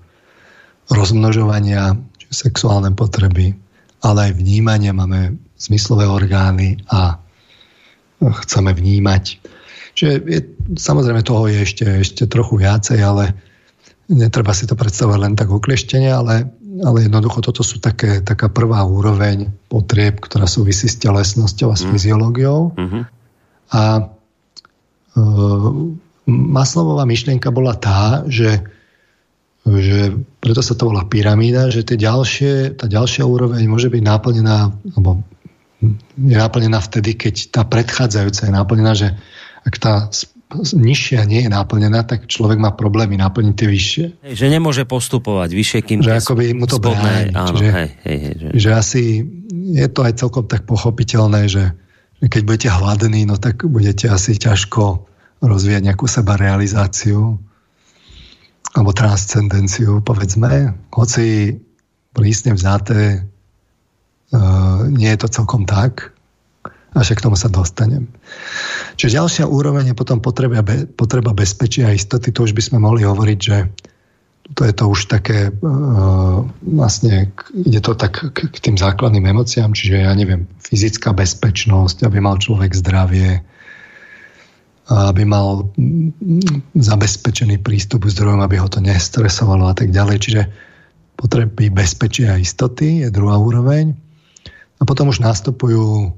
rozmnožovania, sexuálne potreby, ale aj vnímania, máme zmyslové orgány a chceme vnímať Čiže je, samozrejme toho je ešte, ešte trochu viacej, ale netreba si to predstavovať len tak okleštenie, ale, ale jednoducho toto sú také, taká prvá úroveň potrieb, ktorá súvisí s telesnosťou a s mm. fyziológiou. Mm-hmm. A e, Maslovová myšlienka bola tá, že, že preto sa to volá pyramída, že tie ďalšie, tá ďalšia úroveň môže byť náplnená, alebo je náplnená vtedy, keď tá predchádzajúca je náplnená, že ak tá nižšia nie je naplnená, tak človek má problémy naplniť tie vyššie. Hej, že nemôže postupovať vyššie, kým že by mu to spodné, bráni. Áno, Čiže, hej, hej, hej, že... že asi je to aj celkom tak pochopiteľné, že keď budete hladní, no tak budete asi ťažko rozvíjať nejakú seba realizáciu alebo transcendenciu, povedzme. Hoci prísne vzaté uh, nie je to celkom tak, a však k tomu sa dostanem. Čiže ďalšia úroveň je potom potreba, potreba bezpečia a istoty. To už by sme mohli hovoriť, že to je to už také, uh, vlastne ide to tak k, k tým základným emóciám, čiže ja neviem, fyzická bezpečnosť, aby mal človek zdravie, aby mal zabezpečený prístup k zdrojom, aby ho to nestresovalo a tak ďalej. Čiže potreby bezpečia a istoty je druhá úroveň. A potom už nastupujú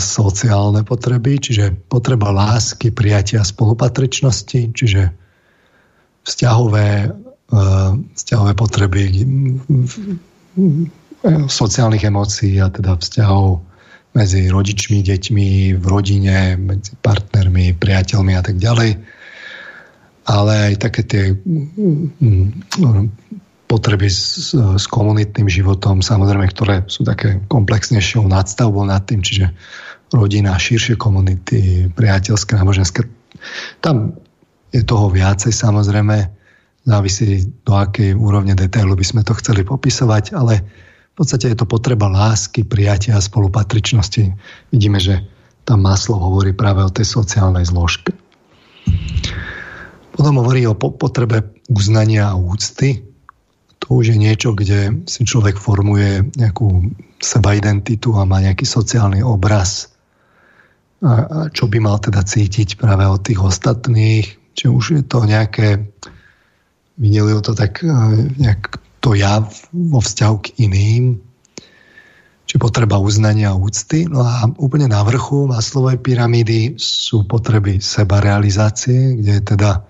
sociálne potreby, čiže potreba lásky, prijatia, spolupatričnosti, čiže vzťahové, vzťahové potreby sociálnych emócií a teda vzťahov medzi rodičmi, deťmi, v rodine, medzi partnermi, priateľmi a tak ďalej. Ale aj také tie potreby s, s komunitným životom, samozrejme, ktoré sú také komplexnejšou nadstavbou nad tým, čiže rodina, širšie komunity, priateľské, náboženské. Tam je toho viacej samozrejme, závisí do akej úrovne detailu by sme to chceli popisovať, ale v podstate je to potreba lásky, prijatia a spolupatričnosti. Vidíme, že tam maslo hovorí práve o tej sociálnej zložke. Potom hovorí o potrebe uznania a úcty, to už je niečo, kde si človek formuje nejakú sebaidentitu a má nejaký sociálny obraz, a, čo by mal teda cítiť práve od tých ostatných, či už je to nejaké, videli to tak nejak to ja vo vzťahu k iným, či potreba uznania a úcty. No a úplne na vrchu Maslovej pyramídy sú potreby sebarealizácie, kde je teda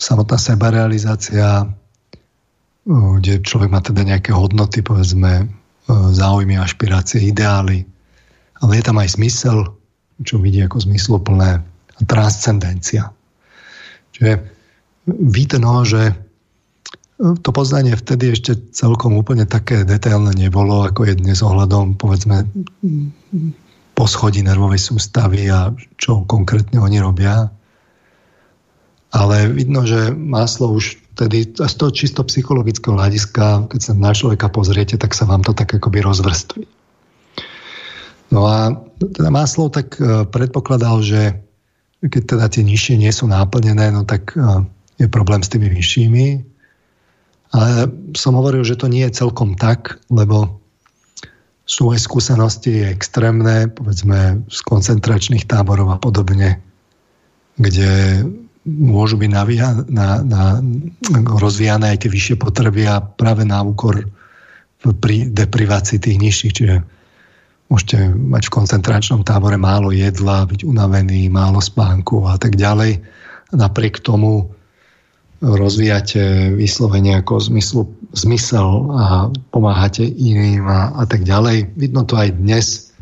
samotná sebarealizácia kde človek má teda nejaké hodnoty, povedzme, záujmy, ašpirácie, ideály, ale je tam aj zmysel, čo vidí ako zmysloplné, a transcendencia. Čiže vidno, že to poznanie vtedy ešte celkom úplne také detailné nebolo, ako je dnes ohľadom, povedzme, poschodí nervovej sústavy a čo konkrétne oni robia. Ale vidno, že Maslow už tedy z toho čisto psychologického hľadiska, keď sa na človeka pozriete, tak sa vám to tak akoby rozvrství. No a teda Maslow tak e, predpokladal, že keď teda tie nižšie nie sú náplnené, no tak e, je problém s tými vyššími. Ale som hovoril, že to nie je celkom tak, lebo sú aj skúsenosti extrémne, povedzme z koncentračných táborov a podobne, kde môžu byť navia, na, na, rozvíjane aj tie vyššie potreby a práve na úkor pri deprivácii tých nižších. Čiže môžete mať v koncentračnom tábore málo jedla, byť unavený, málo spánku a tak ďalej. Napriek tomu rozvíjate vyslovene ako zmyslu, zmysel a pomáhate iným a, a tak ďalej. Vidno to aj dnes.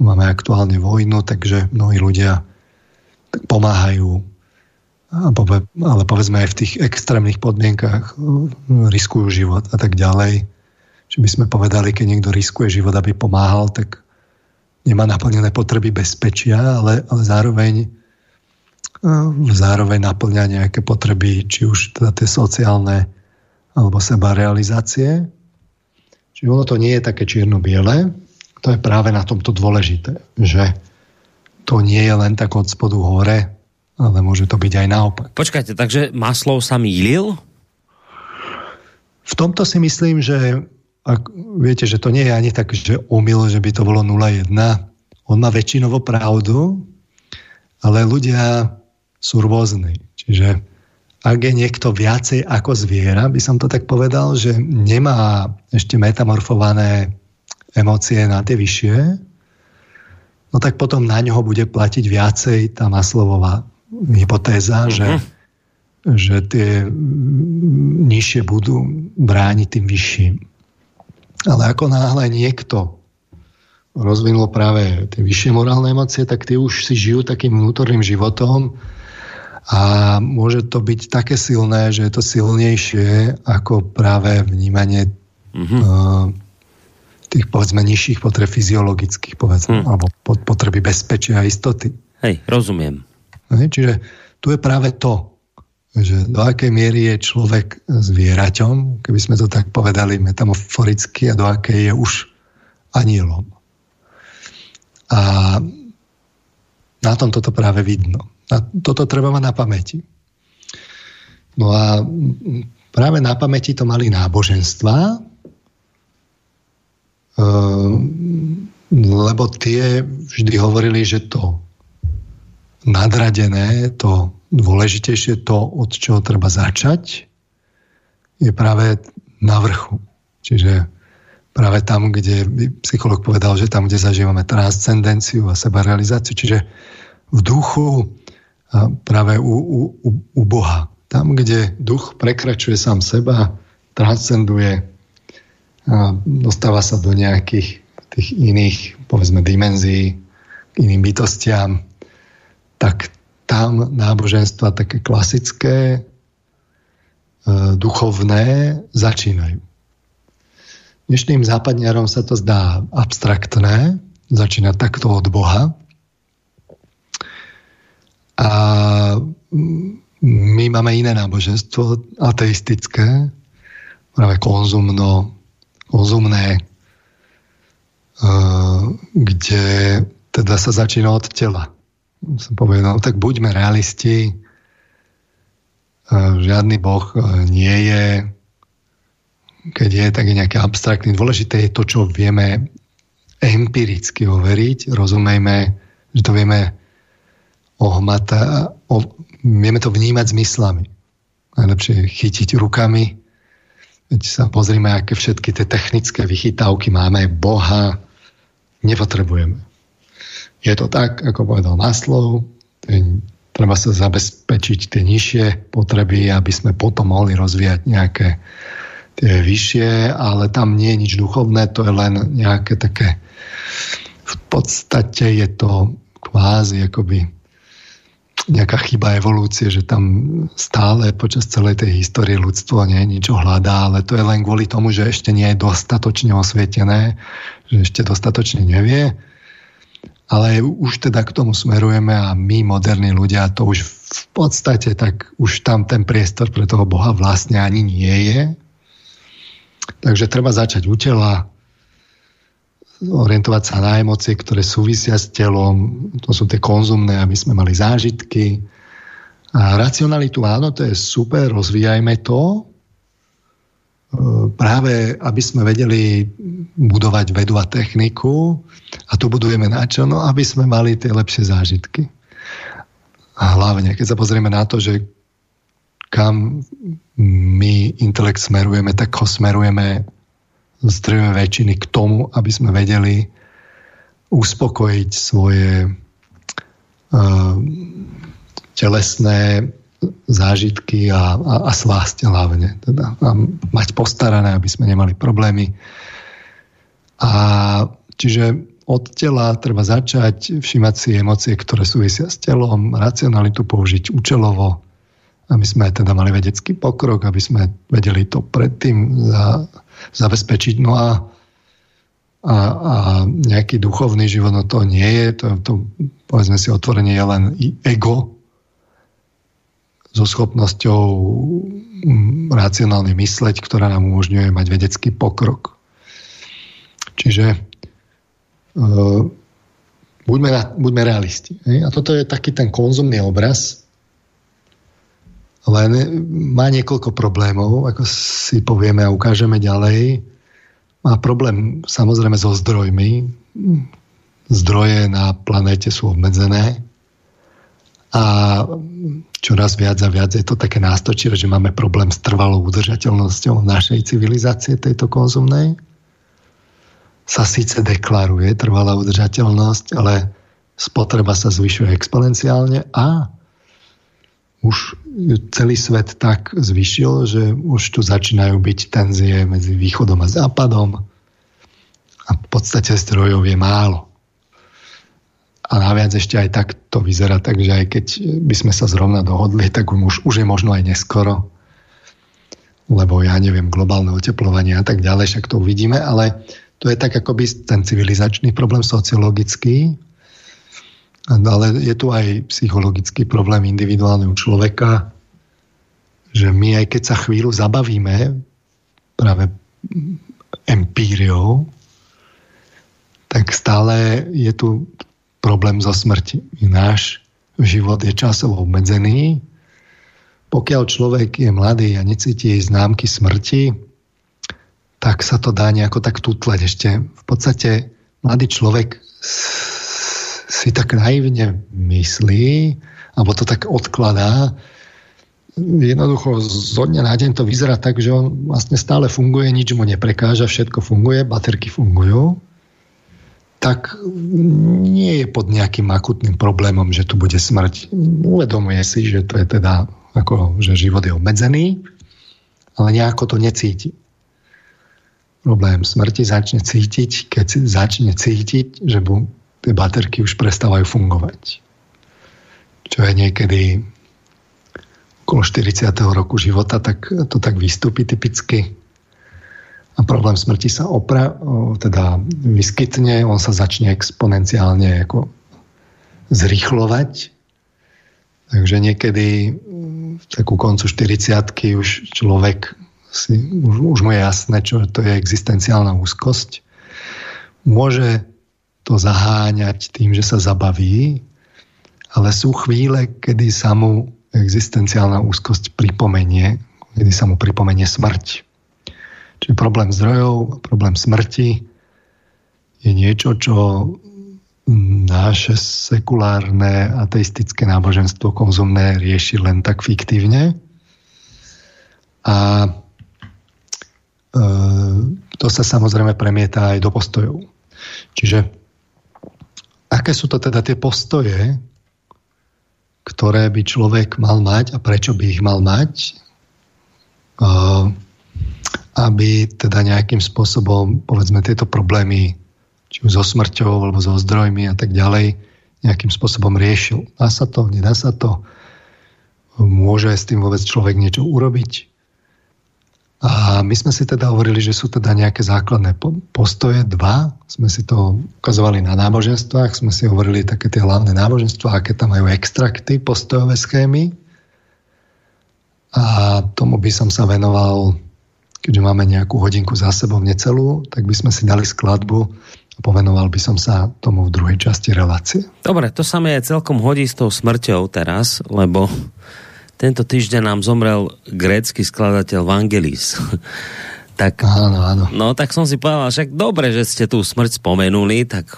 Máme aktuálne vojnu, takže mnohí ľudia pomáhajú ale povedzme aj v tých extrémnych podmienkach hm, riskujú život a tak ďalej. Že by sme povedali, keď niekto riskuje život, aby pomáhal, tak nemá naplnené potreby bezpečia, ale, ale zároveň hm, zároveň naplňa nejaké potreby, či už teda tie sociálne alebo seba realizácie. Čiže ono to nie je také čierno-biele, to je práve na tomto dôležité, že to nie je len tak od spodu hore, ale môže to byť aj naopak. Počkajte, takže Maslov sa mýlil? V tomto si myslím, že ak, viete, že to nie je ani tak, že umil, že by to bolo 0,1. On má väčšinovo pravdu, ale ľudia sú rôzni. Čiže ak je niekto viacej ako zviera, by som to tak povedal, že nemá ešte metamorfované emócie na tie vyššie, no tak potom na ňoho bude platiť viacej tá Maslovová hypotéza, uh-huh. že, že tie nižšie budú brániť tým vyšším. Ale ako náhle niekto rozvinul práve tie vyššie morálne emócie, tak tie už si žijú takým vnútorným životom a môže to byť také silné, že je to silnejšie ako práve vnímanie uh, tých povedzme nižších potreb fyziologických, povedzme, uh-huh. alebo potreby bezpečia a istoty. Hej, rozumiem. Čiže tu je práve to, že do akej miery je človek zvieraťom, keby sme to tak povedali metamorforicky, a do akej je už anielom. A na tom toto práve vidno. A toto treba mať na pamäti. No a práve na pamäti to mali náboženstva, ehm, lebo tie vždy hovorili, že to nadradené, to dôležitejšie, to, od čoho treba začať, je práve na vrchu. Čiže práve tam, kde by psycholog povedal, že tam, kde zažívame transcendenciu a sebarealizáciu, čiže v duchu práve u, u, u Boha. Tam, kde duch prekračuje sám seba, transcenduje, a dostáva sa do nejakých tých iných, povedzme, dimenzií, k iným bytostiam, tak tam náboženstva také klasické, e, duchovné začínajú. Dnešným západňarom sa to zdá abstraktné, začína takto od Boha. A my máme iné náboženstvo, ateistické, práve konzumno, konzumné, e, kde teda sa začína od tela. Som povedal, no tak buďme realisti, e, žiadny boh e, nie je, keď je, tak je nejaký abstraktný. Dôležité je to, čo vieme empiricky overiť. Rozumejme, že to vieme ohmata, o, vieme to vnímať zmyslami. Najlepšie chytiť rukami. Veď sa pozrime, aké všetky tie technické vychytávky máme. Boha nepotrebujeme. Je to tak, ako povedal Maslov, treba sa zabezpečiť tie nižšie potreby, aby sme potom mohli rozvíjať nejaké tie vyššie, ale tam nie je nič duchovné, to je len nejaké také v podstate je to kvázi akoby nejaká chyba evolúcie, že tam stále počas celej tej histórie ľudstvo nie niečo hľadá, ale to je len kvôli tomu, že ešte nie je dostatočne osvietené, že ešte dostatočne nevie. Ale už teda k tomu smerujeme a my, moderní ľudia, to už v podstate tak už tam ten priestor pre toho Boha vlastne ani nie je. Takže treba začať u tela, orientovať sa na emócie, ktoré súvisia s telom, to sú tie konzumné, aby sme mali zážitky. A racionalitu, áno, to je super, rozvíjajme to, práve aby sme vedeli budovať vedu a techniku a to budujeme na čo? No, aby sme mali tie lepšie zážitky. A hlavne, keď sa pozrieme na to, že kam my intelekt smerujeme, tak ho smerujeme z drvej väčšiny k tomu, aby sme vedeli uspokojiť svoje uh, telesné zážitky a, a, a svásť hlavne. Teda, a mať postarané, aby sme nemali problémy. A čiže od tela treba začať všimať si emócie, ktoré súvisia s telom, racionalitu použiť účelovo, aby sme teda mali vedecký pokrok, aby sme vedeli to predtým za, zabezpečiť. No a, a, a nejaký duchovný život, no to nie je, to, to povedzme si otvorenie je len ego so schopnosťou mm, racionálne mysleť, ktorá nám umožňuje mať vedecký pokrok. Čiže uh, buďme, buďme realisti. Hej? A toto je taký ten konzumný obraz, len má niekoľko problémov, ako si povieme a ukážeme ďalej. Má problém samozrejme so zdrojmi. Zdroje na planéte sú obmedzené a čoraz viac a viac je to také nástočivé, že máme problém s trvalou udržateľnosťou našej civilizácie, tejto konzumnej. Sa síce deklaruje trvalá udržateľnosť, ale spotreba sa zvyšuje exponenciálne a už celý svet tak zvyšil, že už tu začínajú byť tenzie medzi východom a západom a v podstate zdrojov je málo. A naviac ešte aj tak to vyzerá tak, že aj keď by sme sa zrovna dohodli, tak už, už je možno aj neskoro, lebo ja neviem, globálne oteplovanie a tak ďalej, však to uvidíme, ale to je tak akoby ten civilizačný problém sociologický, ale je tu aj psychologický problém individuálneho človeka, že my aj keď sa chvíľu zabavíme práve empíriou, tak stále je tu problém zo smrti. Náš život je časovo obmedzený. Pokiaľ človek je mladý a necíti známky smrti, tak sa to dá nejako tak tutleť. Ešte v podstate mladý človek si tak naivne myslí, alebo to tak odkladá, jednoducho zo dňa na deň to vyzerá tak, že on vlastne stále funguje, nič mu neprekáža, všetko funguje, baterky fungujú, tak nie je pod nejakým akutným problémom, že tu bude smrť. Uvedomuje si, že to je teda ako, že život je obmedzený, ale nejako to necíti. Problém smrti začne cítiť, keď začne cítiť, že mu tie baterky už prestávajú fungovať. Čo je niekedy okolo 40. roku života, tak to tak vystúpi typicky. A problém smrti sa opra, teda vyskytne, on sa začne exponenciálne ako zrychlovať. Takže niekedy v takú koncu 40 už človek si, už, už mu je jasné, čo to je existenciálna úzkosť. Môže to zaháňať tým, že sa zabaví, ale sú chvíle, kedy sa mu existenciálna úzkosť pripomenie, kedy sa mu pripomenie smrť. Čiže problém zdrojov, problém smrti je niečo, čo naše sekulárne ateistické náboženstvo konzumné rieši len tak fiktívne. A e, to sa samozrejme premieta aj do postojov. Čiže aké sú to teda tie postoje, ktoré by človek mal mať a prečo by ich mal mať, aby teda nejakým spôsobom, povedzme, tieto problémy, či už so smrťou, alebo so zdrojmi a tak ďalej, nejakým spôsobom riešil. Dá sa to, nedá sa to? Môže s tým vôbec človek niečo urobiť? A my sme si teda hovorili, že sú teda nejaké základné postoje, dva. Sme si to ukazovali na náboženstvách, sme si hovorili také tie hlavné náboženstva, aké tam majú extrakty, postojové schémy. A tomu by som sa venoval, keďže máme nejakú hodinku za sebou necelú, tak by sme si dali skladbu a povenoval by som sa tomu v druhej časti relácie. Dobre, to sa mi aj celkom hodí s tou smrťou teraz, lebo tento týždeň nám zomrel grécky skladateľ Vangelis. tak, áno, áno. No tak som si povedal, však dobre, že ste tú smrť spomenuli, tak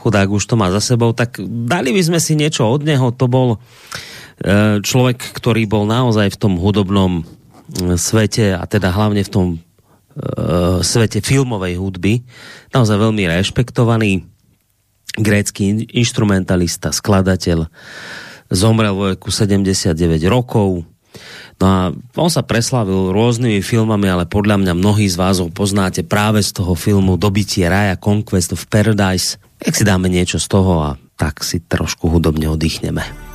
chudák už to má za sebou, tak dali by sme si niečo od neho. To bol e, človek, ktorý bol naozaj v tom hudobnom svete a teda hlavne v tom e, svete filmovej hudby naozaj veľmi rešpektovaný grécky instrumentalista, skladateľ zomrel vo veku 79 rokov. No a on sa preslavil rôznymi filmami, ale podľa mňa mnohí z vás ho poznáte práve z toho filmu Dobitie raja, Conquest of Paradise. Jak si dáme niečo z toho a tak si trošku hudobne oddychneme.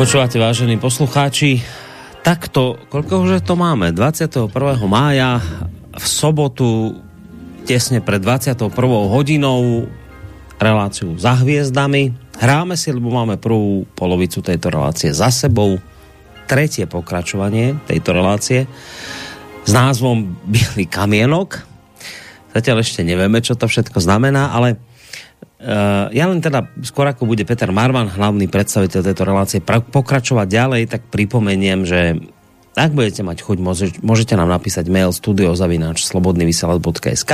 Počúvate, vážení poslucháči, takto, koľko už to máme? 21. mája v sobotu tesne pred 21. hodinou reláciu za hviezdami. Hráme si, lebo máme prvú polovicu tejto relácie za sebou. Tretie pokračovanie tejto relácie s názvom Bielý kamienok. Zatiaľ ešte nevieme, čo to všetko znamená, ale Uh, ja len teda, skôr ako bude Peter Marman, hlavný predstaviteľ tejto relácie, pokračovať ďalej, tak pripomeniem, že ak budete mať chuť, môžete nám napísať mail studiozavináč slobodnyvysielac.sk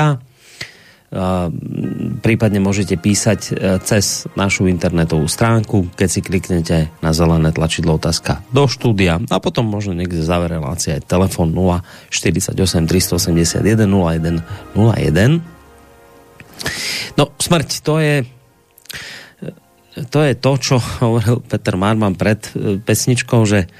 prípadne môžete písať e, cez našu internetovú stránku, keď si kliknete na zelené tlačidlo otázka do štúdia. A potom možno niekde v závere relácie aj telefon 0 48 381 01 01 No, smrť, to je to je to, čo hovoril Peter Marman pred e, pesničkou, že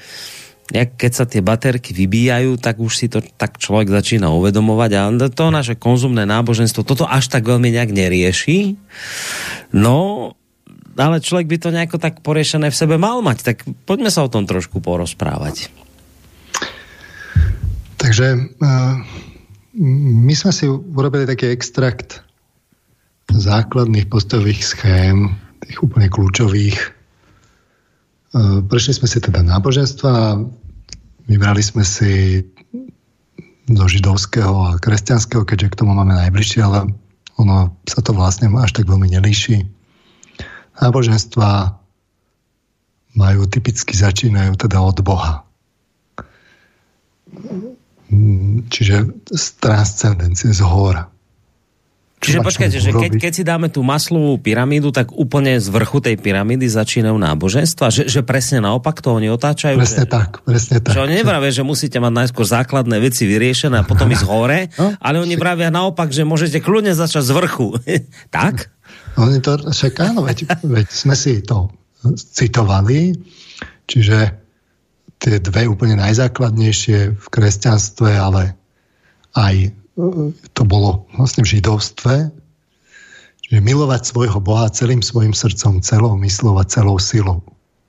keď sa tie baterky vybíjajú, tak už si to tak človek začína uvedomovať a to naše konzumné náboženstvo toto až tak veľmi nejak nerieši. No, ale človek by to nejako tak poriešené v sebe mal mať, tak poďme sa o tom trošku porozprávať. Takže uh, my sme si urobili taký extrakt základných postových schém, tých úplne kľúčových. E, prešli sme si teda náboženstva, vybrali sme si do židovského a kresťanského, keďže k tomu máme najbližšie, ale ono sa to vlastne až tak veľmi nelíši. Náboženstva majú typicky začínajú teda od Boha. Čiže z transcendencie, z hora. Čiže počkajte, že keď, keď si dáme tú maslovú pyramídu, tak úplne z vrchu tej pyramídy začínajú náboženstva? Že, že presne naopak to oni otáčajú? Presne že, tak, presne tak. Že oni nevravia, že musíte mať najskôr základné veci vyriešené a potom ísť hore, no? ale oni vravia naopak, že môžete kľudne začať z vrchu. tak? Oni to, však áno, veď, veď sme si to citovali, čiže tie dve úplne najzákladnejšie v kresťanstve, ale aj to bolo vlastne v židovstve, že milovať svojho Boha celým svojim srdcom, celou myslou a celou silou.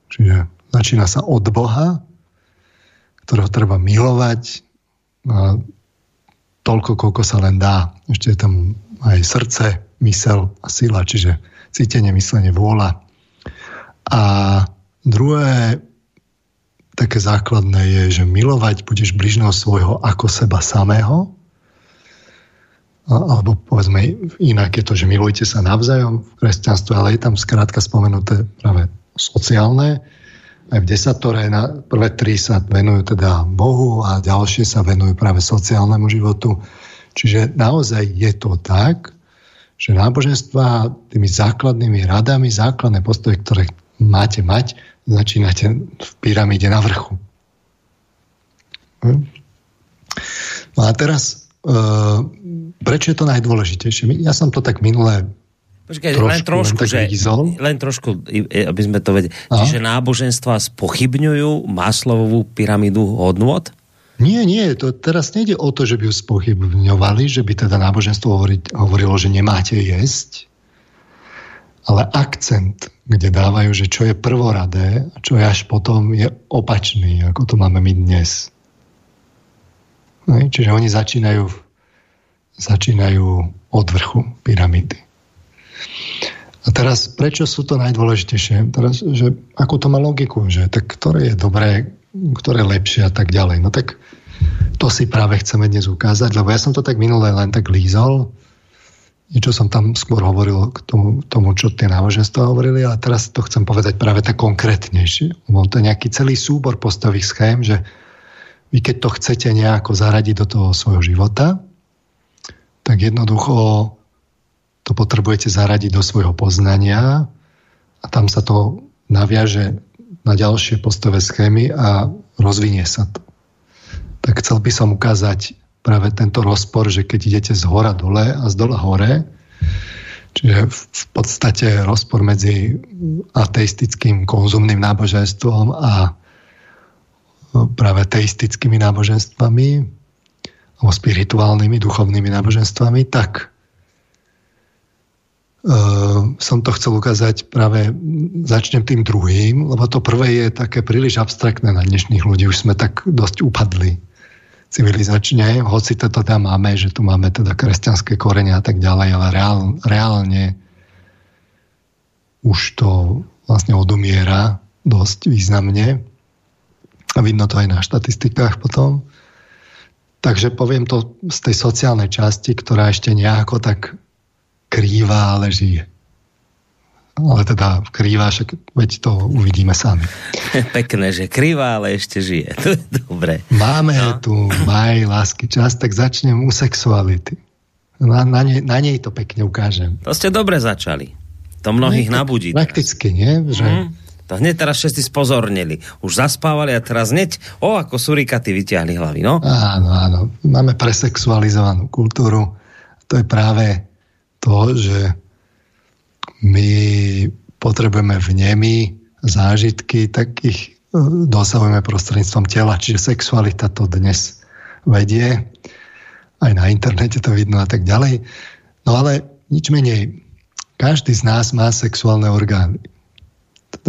Čiže začína sa od Boha, ktorého treba milovať a toľko, koľko sa len dá. Ešte je tam aj srdce, mysel a sila, čiže cítenie, myslenie, vôľa. A druhé také základné je, že milovať budeš bližného svojho ako seba samého alebo povedzme inak je to, že milujte sa navzájom v kresťanstve, ale je tam skrátka spomenuté práve sociálne. Aj v desatore na prvé tri sa venujú teda Bohu a ďalšie sa venujú práve sociálnemu životu. Čiže naozaj je to tak, že náboženstva tými základnými radami, základné postoje, ktoré máte mať, začínate v pyramíde na vrchu. Hm? No a teraz prečo je to najdôležitejšie? Ja som to tak minulé Počkaj, trošku, len trošku, len, že, len trošku, aby sme to vedeli. Aha. Čiže náboženstva spochybňujú Maslovovú pyramídu hodnot? Nie, nie, to teraz nejde o to, že by ju spochybňovali, že by teda náboženstvo hovori, hovorilo, že nemáte jesť, ale akcent, kde dávajú, že čo je prvoradé a čo je až potom, je opačný, ako to máme my dnes. Čiže oni začínajú začínajú od vrchu pyramidy. A teraz, prečo sú to najdôležitejšie? Teraz, že ako to má logiku, že tak ktoré je dobré, ktoré je lepšie a tak ďalej. No tak to si práve chceme dnes ukázať, lebo ja som to tak minulé len tak lízol, niečo som tam skôr hovoril k tomu, tomu čo tie náboženstva hovorili, ale teraz to chcem povedať práve tak konkrétnejšie. Lebo to je nejaký celý súbor postavých schém, že vy keď to chcete nejako zaradiť do toho svojho života, tak jednoducho to potrebujete zaradiť do svojho poznania a tam sa to naviaže na ďalšie postové schémy a rozvinie sa to. Tak chcel by som ukázať práve tento rozpor, že keď idete z hora dole a z dola hore, čiže v podstate rozpor medzi ateistickým konzumným náboženstvom a práve teistickými náboženstvami, alebo spirituálnymi, duchovnými náboženstvami, tak Uh, som to chcel ukázať práve, začnem tým druhým, lebo to prvé je také príliš abstraktné na dnešných ľudí, už sme tak dosť upadli civilizačne, hoci to teda máme, že tu máme teda kresťanské korenia a tak ďalej, ale reál, reálne už to vlastne odumiera dosť významne a vidno to aj na štatistikách potom. Takže poviem to z tej sociálnej časti, ktorá ešte nejako tak krýva, ale žije. Ale teda krýva, však veď to uvidíme sami. Pekné, že krýva, ale ešte žije. To je dobré. Máme no. tu maj, lásky, čas, tak začnem u sexuality. Na, na, nej, na nej to pekne ukážem. To ste dobre začali. To mnohých no, nabudí. Prakticky, nie? Že... Mm. To hneď teraz všetci spozornili. Už zaspávali a teraz hneď, o, ako surikaty vyťahli hlavy, no? Áno, áno. Máme presexualizovanú kultúru. To je práve to, že my potrebujeme vnemy, zážitky, tak ich e, dosahujeme prostredníctvom tela, čiže sexualita to dnes vedie, aj na internete to vidno a tak ďalej. No ale nič menej, každý z nás má sexuálne orgány,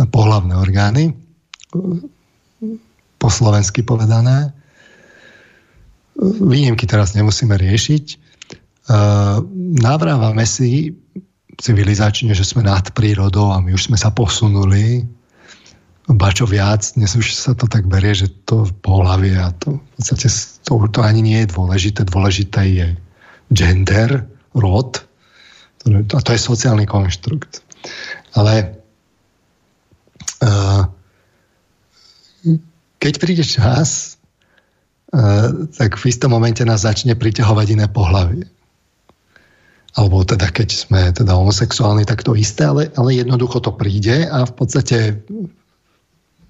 pohlavné orgány, po slovensky povedané. Výnimky teraz nemusíme riešiť. Eh, navrávame si civilizačne, že sme nad prírodou a my už sme sa posunuli ba čo viac, dnes už sa to tak berie, že to pohlavie a to v podstate to, to ani nie je dôležité. Dôležité je gender, rod a to je sociálny konštrukt. Ale keď príde čas, tak v istom momente nás začne priťahovať iné pohlavie alebo teda keď sme teda homosexuálni, tak to isté, ale, ale jednoducho to príde a v podstate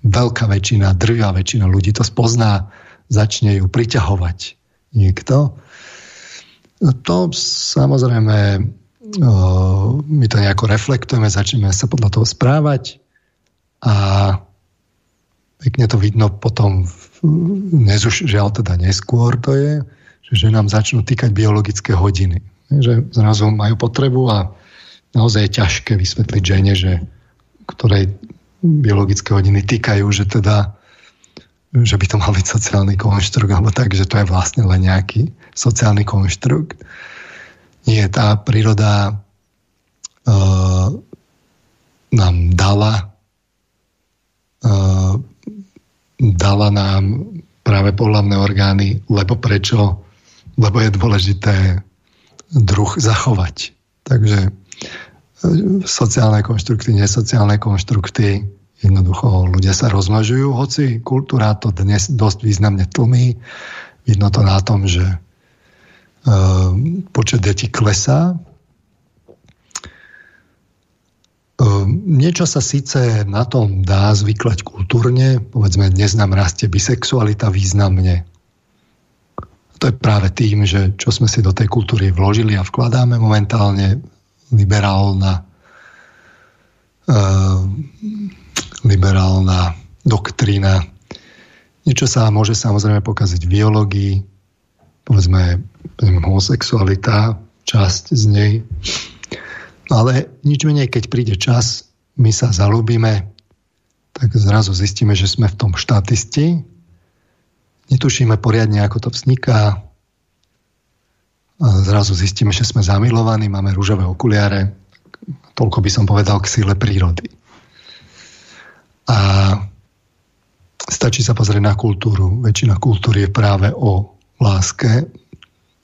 veľká väčšina, drvá väčšina ľudí to spozná, začne ju priťahovať niekto. To samozrejme my to nejako reflektujeme, začneme sa podľa toho správať a pekne to vidno potom dnes už žiaľ teda neskôr to je, že nám začnú týkať biologické hodiny že zrazu majú potrebu a naozaj je ťažké vysvetliť žene, že ktorej biologické hodiny týkajú, že teda že by to mal byť sociálny konštrukt, alebo tak, že to je vlastne len nejaký sociálny konštrukt. Nie, tá príroda uh, nám dala dala nám práve pohľavné orgány, lebo prečo? Lebo je dôležité druh zachovať. Takže e, sociálne konštrukty, nesociálne konštrukty, jednoducho ľudia sa rozmnožujú, hoci kultúra to dnes dosť významne tlmí. Vidno to na tom, že e, počet detí klesá. E, niečo sa síce na tom dá zvyklať kultúrne, povedzme dnes nám rastie bisexualita významne, to je práve tým, že čo sme si do tej kultúry vložili a vkladáme momentálne liberálna uh, liberálna doktrína. Niečo sa môže samozrejme pokaziť v biológii, povedzme, povedzme homosexualita, časť z nej. Ale nič menej, keď príde čas, my sa zalúbime, tak zrazu zistíme, že sme v tom štatisti, netušíme poriadne, ako to vzniká. A zrazu zistíme, že sme zamilovaní, máme rúžové okuliare. Toľko by som povedal k síle prírody. A stačí sa pozrieť na kultúru. Väčšina kultúry je práve o láske.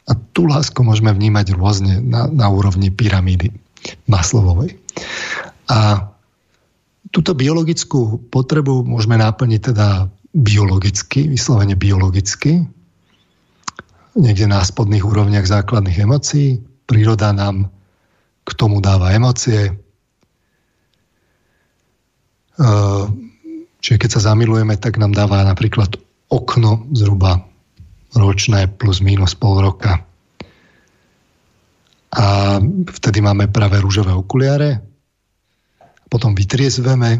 A tú lásku môžeme vnímať rôzne na, na úrovni pyramídy Maslovovej. A túto biologickú potrebu môžeme naplniť teda biologicky, vyslovene biologicky, niekde na spodných úrovniach základných emócií. Príroda nám k tomu dáva emócie. Čiže keď sa zamilujeme, tak nám dáva napríklad okno zhruba ročné plus minus pol roka. A vtedy máme práve rúžové okuliare. Potom vytriezveme,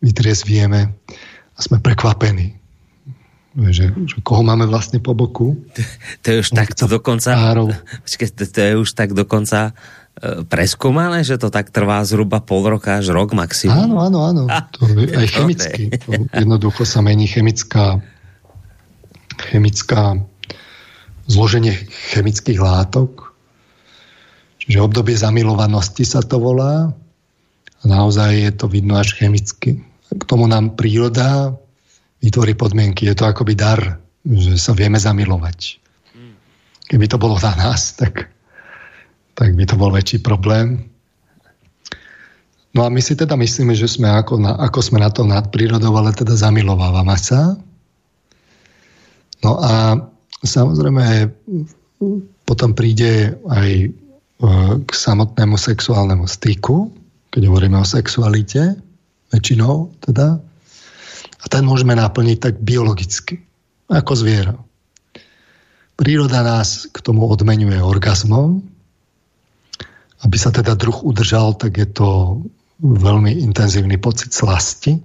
vytriezvieme a sme prekvapení. Že, že koho máme vlastne po boku. To, to je už takto dokonca, počkej, to, to je už tak dokonca preskúmané, že to tak trvá zhruba pol roka až rok maximum? Áno, áno, áno. To je aj chemicky. To jednoducho sa mení chemická, chemická zloženie chemických látok. Čiže obdobie zamilovanosti sa to volá. A naozaj je to vidno až chemicky. K tomu nám príroda vytvorí podmienky. Je to akoby dar, že sa vieme zamilovať. Keby to bolo na nás, tak tak by to bol väčší problém. No a my si teda myslíme, že sme ako, na, ako sme na to nadprírodou, ale teda zamilovávame sa. No a samozrejme potom príde aj k samotnému sexuálnemu styku, keď hovoríme o sexualite, väčšinou teda. A ten môžeme naplniť tak biologicky, ako zviera. Príroda nás k tomu odmenuje orgazmom, aby sa teda druh udržal, tak je to veľmi intenzívny pocit slasti.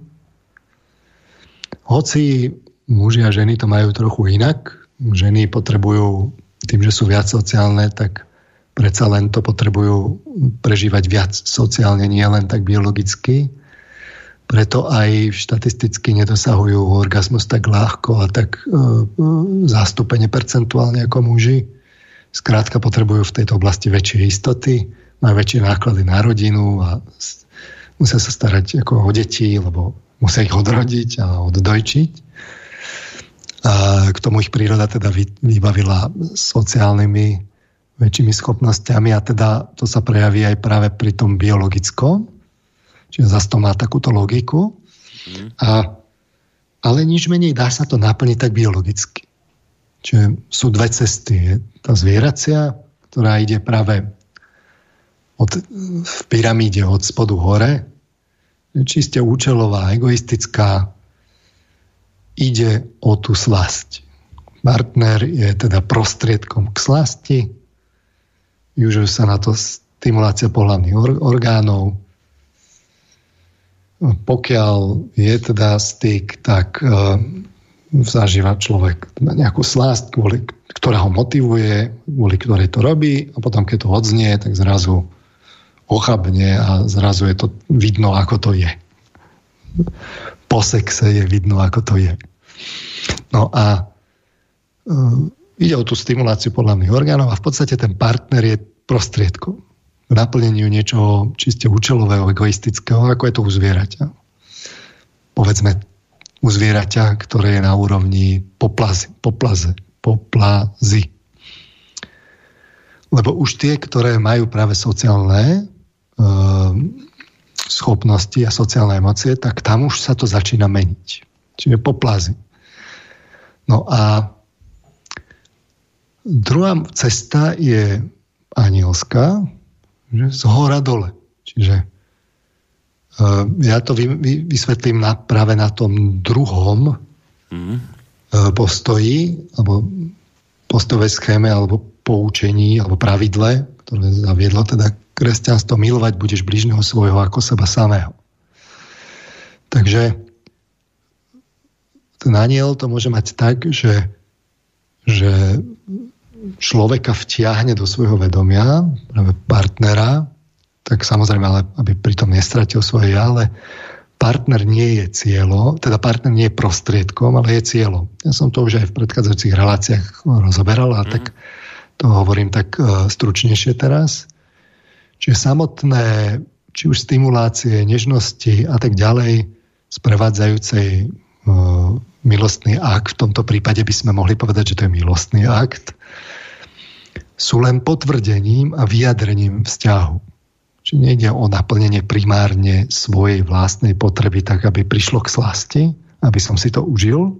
Hoci muži a ženy to majú trochu inak, ženy potrebujú, tým, že sú viac sociálne, tak predsa len to potrebujú prežívať viac sociálne, nie len tak biologicky. Preto aj štatisticky nedosahujú orgazmus tak ľahko a tak e, e percentuálne ako muži. Skrátka potrebujú v tejto oblasti väčšie istoty, majú väčšie náklady na rodinu a musia sa starať ako o deti, lebo musia ich odrodiť a oddojčiť. A k tomu ich príroda teda vybavila sociálnymi väčšími schopnosťami a teda to sa prejaví aj práve pri tom biologickom. Čiže zase to má takúto logiku. Mm. A, ale nič menej dá sa to naplniť tak biologicky. Čiže sú dve cesty. Tá zvieracia, ktorá ide práve od, v pyramíde od spodu hore, čiste účelová, egoistická, ide o tú slasť. Partner je teda prostriedkom k slasti, využuje sa na to stimulácia pohľadných or- orgánov. Pokiaľ je teda styk, tak e, zažíva človek nejakú slasť, kvôli, ktorá ho motivuje, kvôli ktorej to robí a potom, keď to odznie, tak zrazu ochabne a zrazu je to vidno, ako to je. Po sexe je vidno, ako to je. No a uh, ide o tú stimuláciu pohľadných orgánov a v podstate ten partner je prostriedkom k naplneniu niečoho čiste účelového, egoistického, ako je to u zvieraťa. Povedzme u zvieraťa, ktoré je na úrovni poplazy, poplaze, poplazy. Lebo už tie, ktoré majú práve sociálne Ehm, schopnosti a sociálne emócie, tak tam už sa to začína meniť. Čiže poplazy. No a druhá cesta je anielská, že z hora dole. Čiže uh, ja to vy, vy, vysvetlím na, práve na tom druhom mm. postoji, alebo postovej schéme, alebo poučení, alebo pravidle, ktoré zaviedlo teda kresťanstvo milovať budeš bližného svojho ako seba samého. Takže ten aniel to môže mať tak, že, že človeka vtiahne do svojho vedomia, práve partnera, tak samozrejme, ale aby pritom nestratil svoje ja, ale partner nie je cieľo, teda partner nie je prostriedkom, ale je cieľom. Ja som to už aj v predchádzajúcich reláciách rozoberal a mm. tak to hovorím tak uh, stručnejšie teraz. Čiže samotné, či už stimulácie, nežnosti a tak ďalej, sprevádzajúcej e, milostný akt, v tomto prípade by sme mohli povedať, že to je milostný akt, sú len potvrdením a vyjadrením vzťahu. Čiže nejde o naplnenie primárne svojej vlastnej potreby, tak aby prišlo k slasti, aby som si to užil,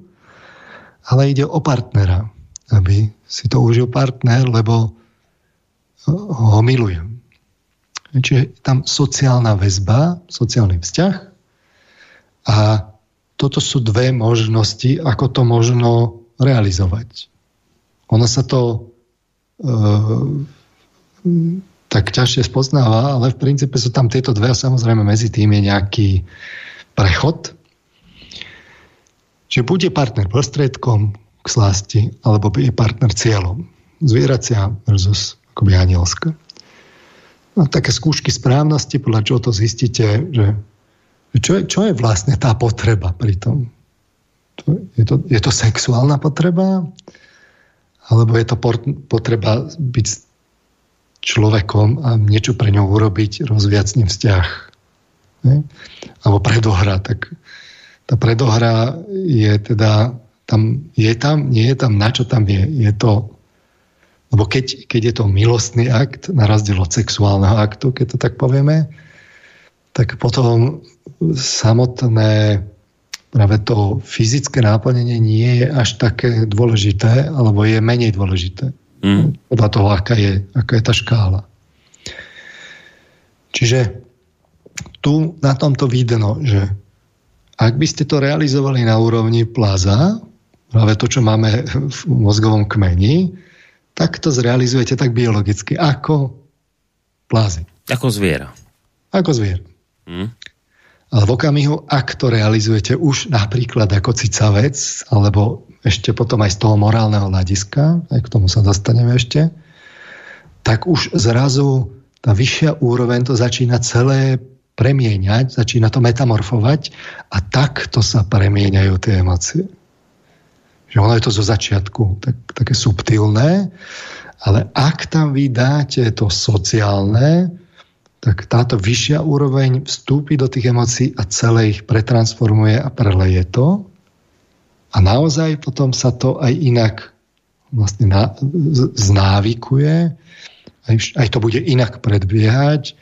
ale ide o partnera, aby si to užil partner, lebo ho milujem. Čiže tam sociálna väzba, sociálny vzťah a toto sú dve možnosti, ako to možno realizovať. Ono sa to e, tak ťažšie spoznáva, ale v princípe sú tam tieto dve a samozrejme medzi tým je nejaký prechod. Čiže bude partner prostriedkom k slasti, alebo je partner cieľom. Zvieracia versus akoby anielska. no, také skúšky správnosti, podľa čoho to zistíte, že čo je, čo je vlastne tá potreba pri tom? Je to, je to sexuálna potreba? Alebo je to potreba byť človekom a niečo pre ňou urobiť, rozviať s ním vzťah? Ne? Alebo predohra. Tak tá predohra je teda tam, je tam, nie je tam, na čo tam je. Je to lebo keď, keď je to milostný akt, na rozdiel od sexuálneho aktu, keď to tak povieme, tak potom samotné práve to fyzické náplnenie nie je až také dôležité, alebo je menej dôležité. Mm. Podľa toho, aká je, aká je tá škála. Čiže tu na tomto vidno, že ak by ste to realizovali na úrovni plaza, práve to, čo máme v mozgovom kmeni, tak to zrealizujete tak biologicky, ako plázy. Ako zviera. Ako zviera. Mm. Ale v okamihu, ak to realizujete už napríklad ako cicavec, alebo ešte potom aj z toho morálneho hľadiska, aj k tomu sa dostaneme ešte, tak už zrazu tá vyššia úroveň to začína celé premieňať, začína to metamorfovať a takto sa premieňajú tie emócie. Že ono je to zo začiatku tak, také subtilné, ale ak tam vy dáte to sociálne, tak táto vyššia úroveň vstúpi do tých emócií a celé ich pretransformuje a preleje to. A naozaj potom sa to aj inak vlastne na, znávykuje, aj, aj to bude inak predbiehať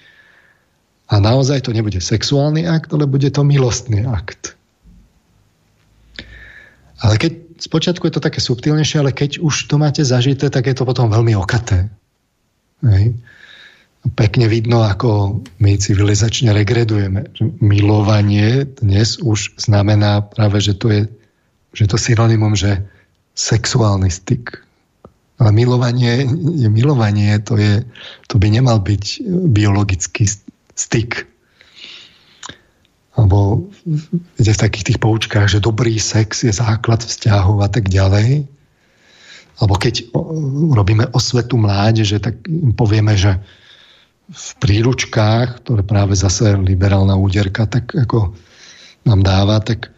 a naozaj to nebude sexuálny akt, ale bude to milostný akt. Ale keď spočiatku je to také subtilnejšie, ale keď už to máte zažité, tak je to potom veľmi okaté. Hej pekne vidno, ako my civilizačne regredujeme. Milovanie dnes už znamená práve, že to je, že to synonymum, že sexuálny styk. Ale milovanie milovanie, to, je, to by nemal byť biologický styk. Alebo v takých tých poučkách, že dobrý sex je základ vzťahov a tak ďalej. Alebo keď robíme osvetu mládeže, tak im povieme, že v príručkách, ktoré práve zase liberálna úderka tak ako nám dáva, tak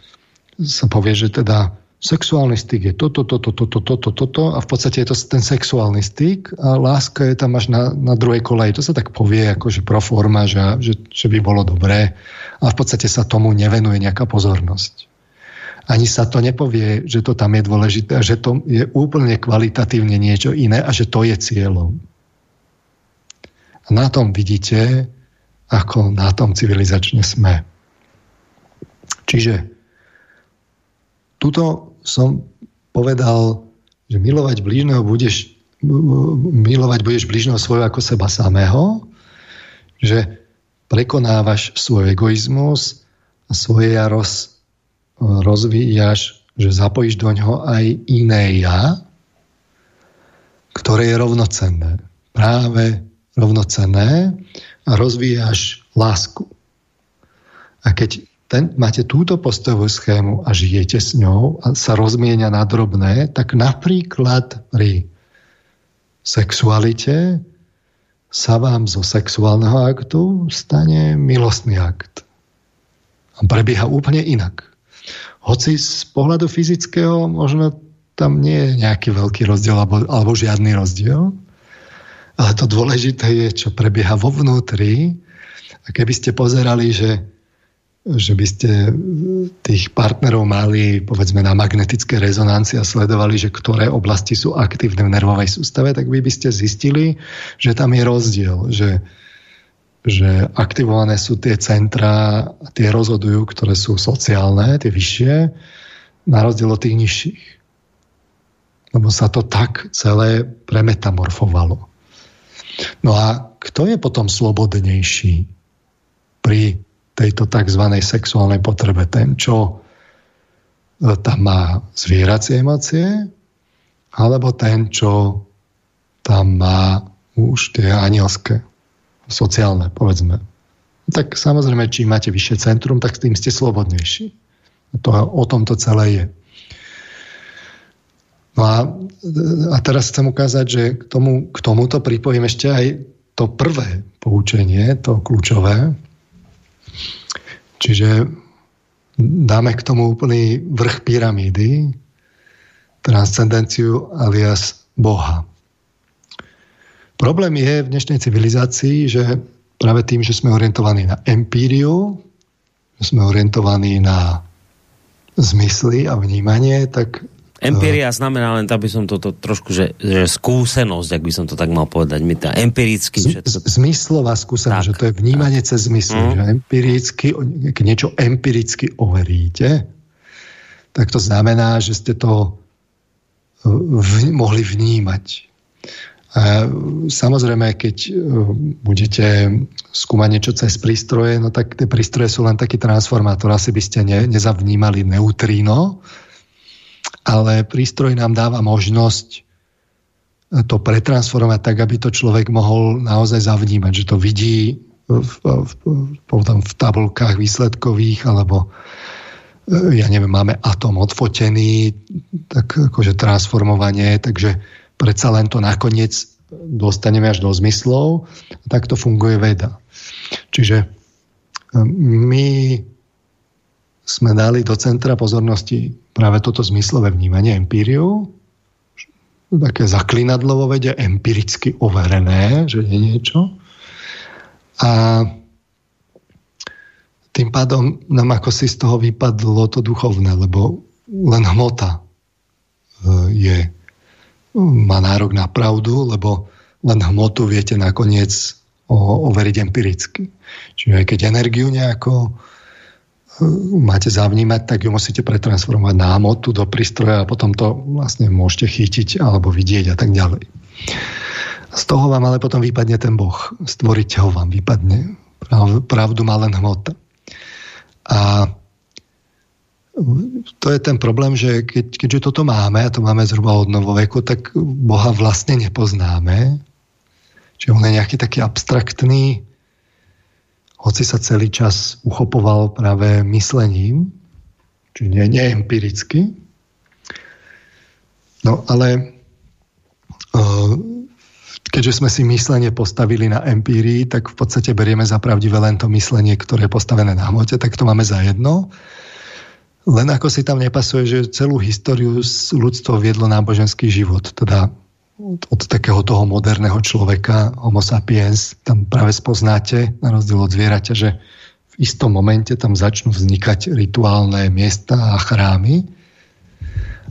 sa povie, že teda sexuálny styk je toto, toto, toto, toto, toto a v podstate je to ten sexuálny styk a láska je tam až na, na druhej koleji. To sa tak povie ako že pro forma, že, že, že by bolo dobré a v podstate sa tomu nevenuje nejaká pozornosť. Ani sa to nepovie, že to tam je dôležité a že to je úplne kvalitatívne niečo iné a že to je cieľom. A na tom vidíte, ako na tom civilizačne sme. Čiže tuto som povedal, že milovať blížneho budeš milovať budeš blížneho svojho ako seba samého, že prekonávaš svoj egoizmus a svoje ja roz, rozvíjaš, že zapojíš do ňoho aj iné ja, ktoré je rovnocenné. Práve rovnocenné a rozvíjaš lásku. A keď ten, máte túto postovú schému a žijete s ňou a sa rozmienia na drobné, tak napríklad pri sexualite sa vám zo sexuálneho aktu stane milostný akt. A prebieha úplne inak. Hoci z pohľadu fyzického možno tam nie je nejaký veľký rozdiel alebo, alebo žiadny rozdiel, ale to dôležité je, čo prebieha vo vnútri. A keby ste pozerali, že, že by ste tých partnerov mali povedzme na magnetické rezonancii a sledovali, že ktoré oblasti sú aktívne v nervovej sústave, tak by, by ste zistili, že tam je rozdiel, že, že aktivované sú tie centra, tie rozhodujú, ktoré sú sociálne, tie vyššie, na rozdiel od tých nižších. Lebo sa to tak celé premetamorfovalo. No a kto je potom slobodnejší pri tejto tzv. sexuálnej potrebe? Ten, čo tam má zvieracie emócie, alebo ten, čo tam má už tie anielské, sociálne, povedzme. Tak samozrejme, čím máte vyššie centrum, tak tým ste slobodnejší. To, o tom to celé je. No a, a teraz chcem ukázať, že k, tomu, k tomuto pripojím ešte aj to prvé poučenie, to kľúčové. Čiže dáme k tomu úplný vrch pyramídy, transcendenciu alias Boha. Problém je v dnešnej civilizácii, že práve tým, že sme orientovaní na empíriu, že sme orientovaní na zmysly a vnímanie, tak Empiria znamená len, aby som toto trošku, že, že skúsenosť, ak by som to tak mal povedať, my tá empiricky. Z. Zmyslová skúsenosť, tak, že to je vnímanie tak. cez zmysly, mm. že empiricky, keď niečo empiricky overíte, tak to znamená, že ste to eh, v, mohli vnímať. A samozrejme, keď eh, budete skúmať niečo cez prístroje, no tak tie prístroje sú len taký transformátor. Asi by ste ne, nezavnímali neutríno, ale prístroj nám dáva možnosť to pretransformovať tak, aby to človek mohol naozaj zavnímať, že to vidí v, v, potom v tabulkách výsledkových, alebo ja neviem, máme atom odfotený, tak akože transformovanie, takže predsa len to nakoniec dostaneme až do zmyslov, tak to funguje veda. Čiže my sme dali do centra pozornosti práve toto zmyslové vnímanie empíriu, také zaklinadlo vo vede, empiricky overené, že je niečo. A tým pádom nám ako si z toho vypadlo to duchovné, lebo len hmota e, je, má nárok na pravdu, lebo len hmotu viete nakoniec overiť empiricky. Čiže aj keď energiu nejako máte zavnímať, tak ju musíte pretransformovať na hmotu do prístroja a potom to vlastne môžete chytiť alebo vidieť a tak ďalej. Z toho vám ale potom vypadne ten Boh. Stvoriť ho vám vypadne. Pravdu má len hmota. A to je ten problém, že keď, keďže toto máme, a to máme zhruba od novoveku, tak Boha vlastne nepoznáme. Čiže on je nejaký taký abstraktný, hoci sa celý čas uchopoval práve myslením, čiže nie, nie empiricky. No ale e, keďže sme si myslenie postavili na empírii, tak v podstate berieme za pravdivé len to myslenie, ktoré je postavené na hmote, tak to máme za jedno. Len ako si tam nepasuje, že celú históriu ľudstvo viedlo náboženský život. Teda od takého toho moderného človeka, homo sapiens, tam práve spoznáte, na rozdiel od zvieraťa, že v istom momente tam začnú vznikať rituálne miesta a chrámy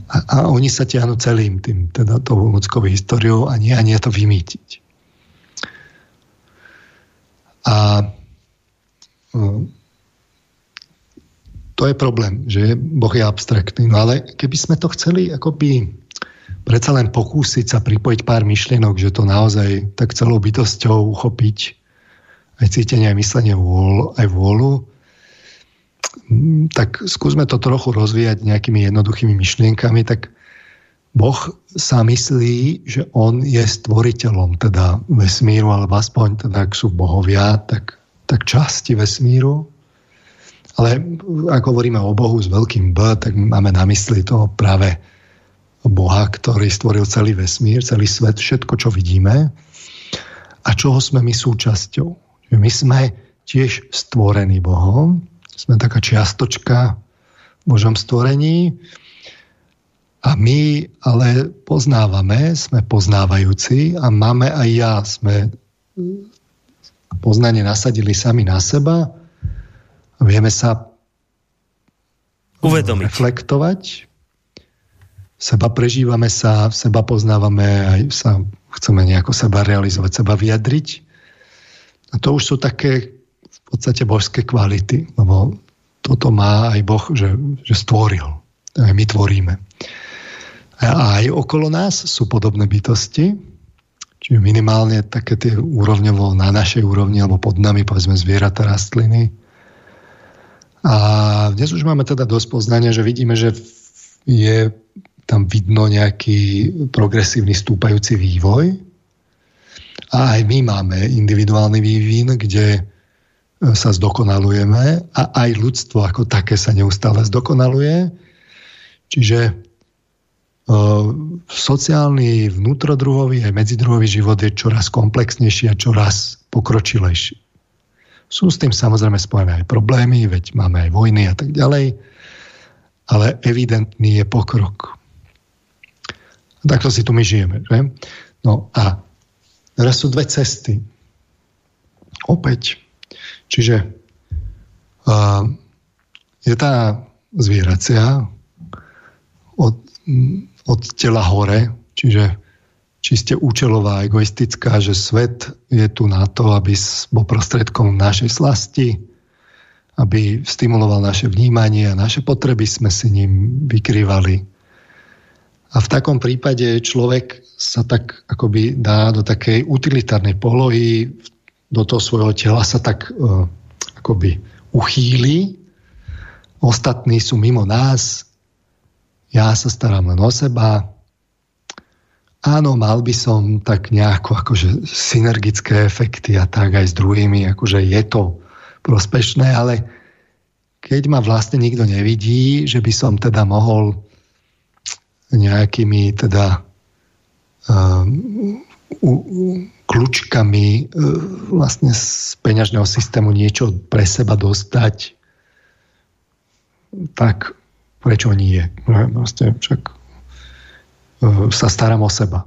a, a oni sa tiahnu celým tým, teda tou ľudskou históriou a nie, a nie to vymýtiť. A to je problém, že Boh je abstraktný. No ale keby sme to chceli akoby predsa len pokúsiť sa pripojiť pár myšlienok, že to naozaj tak celou bytosťou uchopiť. Aj cítenie, aj myslenie, aj vôľu, mm, tak skúsme to trochu rozvíjať nejakými jednoduchými myšlienkami, tak Boh sa myslí, že on je stvoriteľom teda vesmíru, alebo aspoň teda, ak sú bohovia, tak, tak časti vesmíru. Ale ak hovoríme o Bohu s veľkým B, tak máme na mysli toho práve Boha, ktorý stvoril celý vesmír, celý svet, všetko, čo vidíme. A čoho sme my súčasťou. My sme tiež stvorení Bohom, sme taká čiastočka v Božom stvorení. A my ale poznávame, sme poznávajúci a máme aj ja, sme poznanie nasadili sami na seba a vieme sa uvedomiť. reflektovať, seba prežívame sa, seba poznávame, aj sa chceme nejako seba realizovať, seba vyjadriť. A to už sú také v podstate božské kvality, lebo toto má aj Boh, že, že stvoril. Aj my tvoríme. A aj okolo nás sú podobné bytosti, čiže minimálne také tie úrovňovo na našej úrovni, alebo pod nami, povedzme, zvieratá, rastliny. A dnes už máme teda dosť poznania, že vidíme, že je tam vidno nejaký progresívny stúpajúci vývoj. A aj my máme individuálny vývin, kde e, sa zdokonalujeme a aj ľudstvo ako také sa neustále zdokonaluje. Čiže sociálny, vnútrodruhový aj medzidruhový život je čoraz komplexnejší a čoraz pokročilejší. Sú s tým samozrejme spojené aj problémy, veď máme aj vojny a tak ďalej, ale evidentný je pokrok. Takto si tu my žijeme. Že? No a teraz sú dve cesty. Opäť. Čiže uh, je tá zvieracia od, od tela hore, čiže čiste účelová, egoistická, že svet je tu na to, aby bol prostredkom našej slasti, aby stimuloval naše vnímanie a naše potreby sme si ním vykrývali. A v takom prípade človek sa tak akoby dá do takej utilitárnej polohy, do toho svojho tela sa tak uh, akoby uchýli, ostatní sú mimo nás, ja sa starám len o seba, áno, mal by som tak nejako akože synergické efekty a tak aj s druhými, akože je to prospešné, ale keď ma vlastne nikto nevidí, že by som teda mohol nejakými teda uh, u, u, kľúčkami uh, vlastne z peňažného systému niečo pre seba dostať, tak prečo nie? Vlastne však Eh, sa starám o seba.